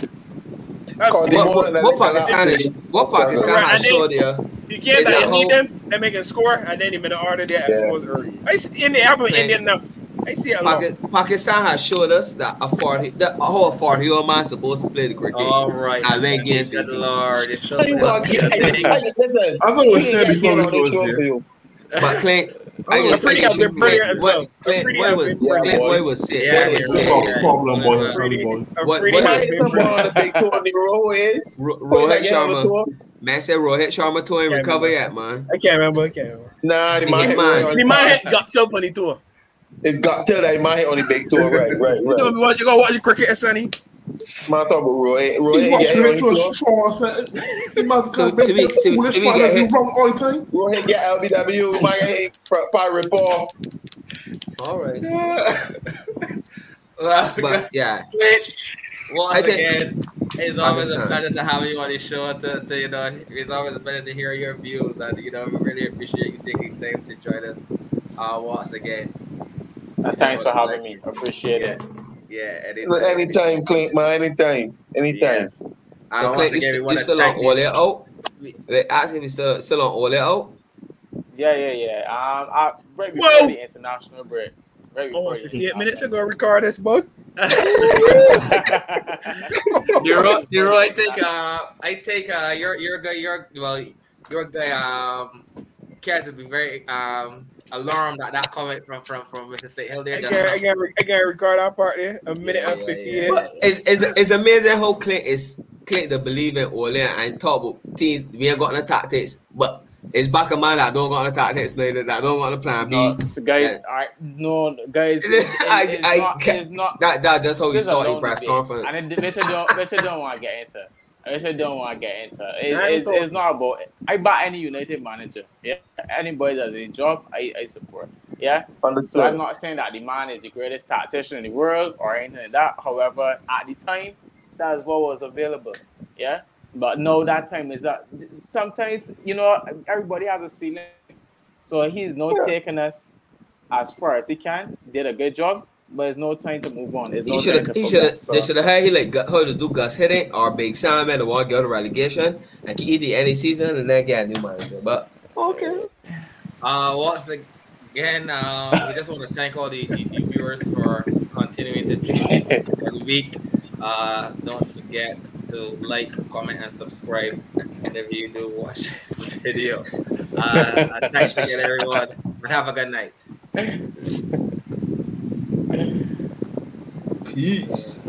I've Cause seen they it. What, what, what Pakistan is? What Pakistan Right, has showed you? You can't Is that need them. They make a score, and then in the order they Yeah. expose early. I see in the apple Indian enough. I see it a lot. Paki- Pakistan has showed us that a 40, that how a 40 year old man supposed to play the cricket. All right. I went against Good. Lord, it's so *laughs* Hey, you want- good. hey, hey, Listen, I thought it was we said before we this closed show here. for you. But Clint, I can Afridi say has been brilliant. What Clint, Afridi what was been Clint, brilliant. what was said? Yeah, What yeah, was It's yeah, said? problem, boy. It's Afridi- boy. What- Afridi what- has Hey, been someone on brilliant. the big tour Nero is. Rohit that get on the Sharma, tour? man said Rohit Sharma tour ain't Yeah, recover yet, man. I can't remember. I can't remember. Nah, the The man, Hitman. The man got up on the tour. It's got till that man hit on the big tour, right, right, *laughs* You know right. me what you gonna watch the cricket, Sonny? Man, talk about Roy. Roy He's ain't watching get it on to a the tour. straw. son. He must To- have to be- foolish to be man get that do hit. wrong all the time. Roy ain't get LBW. Man, get hit by rip off. All right. *laughs* well, But yeah, once I think- again, it's always a pleasure to have you on the show. To, to you know, it's always a pleasure to hear your views, and you know, we really appreciate you taking time to join us uh, once again. Uh, thanks for having me. Appreciate it. Yeah, anytime. Anytime, Clint, man. Anytime. Anytime. Yes. so And once Clint, you, you still on thank all you. it out? They ask if you still still on all it out. Yeah, yeah, yeah. Um, I, right before Whoa. the international break. Right Oh, before the 58 minutes ago, record this, bud. *laughs* You're right. You're right. I think. Uh, I think. Uh, you're you're a guy. You're well. You're a guy. Um, Kaz would be very um alarmed at that comment from from from Mr. St. Hill there. I just can't, now. I can't, I can't record that part there. A minute Yeah, and yeah, yeah. But it's, it's, it's amazing how Clint is Clint to believe in all in and talk about teams. We ain't got no tactics, but it's back of man that don't got no tactics, neither that don't got no plan B. No, so guys, Yeah. I no guys. *laughs* It's, I- it's I not, can't- it's not. That that just how you this a start your press conference. And it, Richard don't, Richard don't want to get into. Richard don't want to get into. It, I it's, it's not about. I back any United manager. Yeah, anybody does a job, I, I support. Yeah. So I'm not saying that the man is the greatest tactician in the world or anything like that. However, at the time, that's what was available. Yeah. But no, that time is that sometimes you know everybody has a ceiling. So he's not Yeah. taking us as far as he can. Did a good job, but it's no time to move on. There's no He should time have. to He should have. So- They should have had he like got, how to do Guus Hiddink or Big Simon the one get a relegation and keep the any season and then get a new manager. But okay. Uh, once again, uh, we just want to thank all the, the, the viewers for continuing to tune in every week. Uh, don't forget to like, comment, and subscribe whenever you do watch *laughs* this video. Uh, and thanks again, everyone, and have a good night. Isso.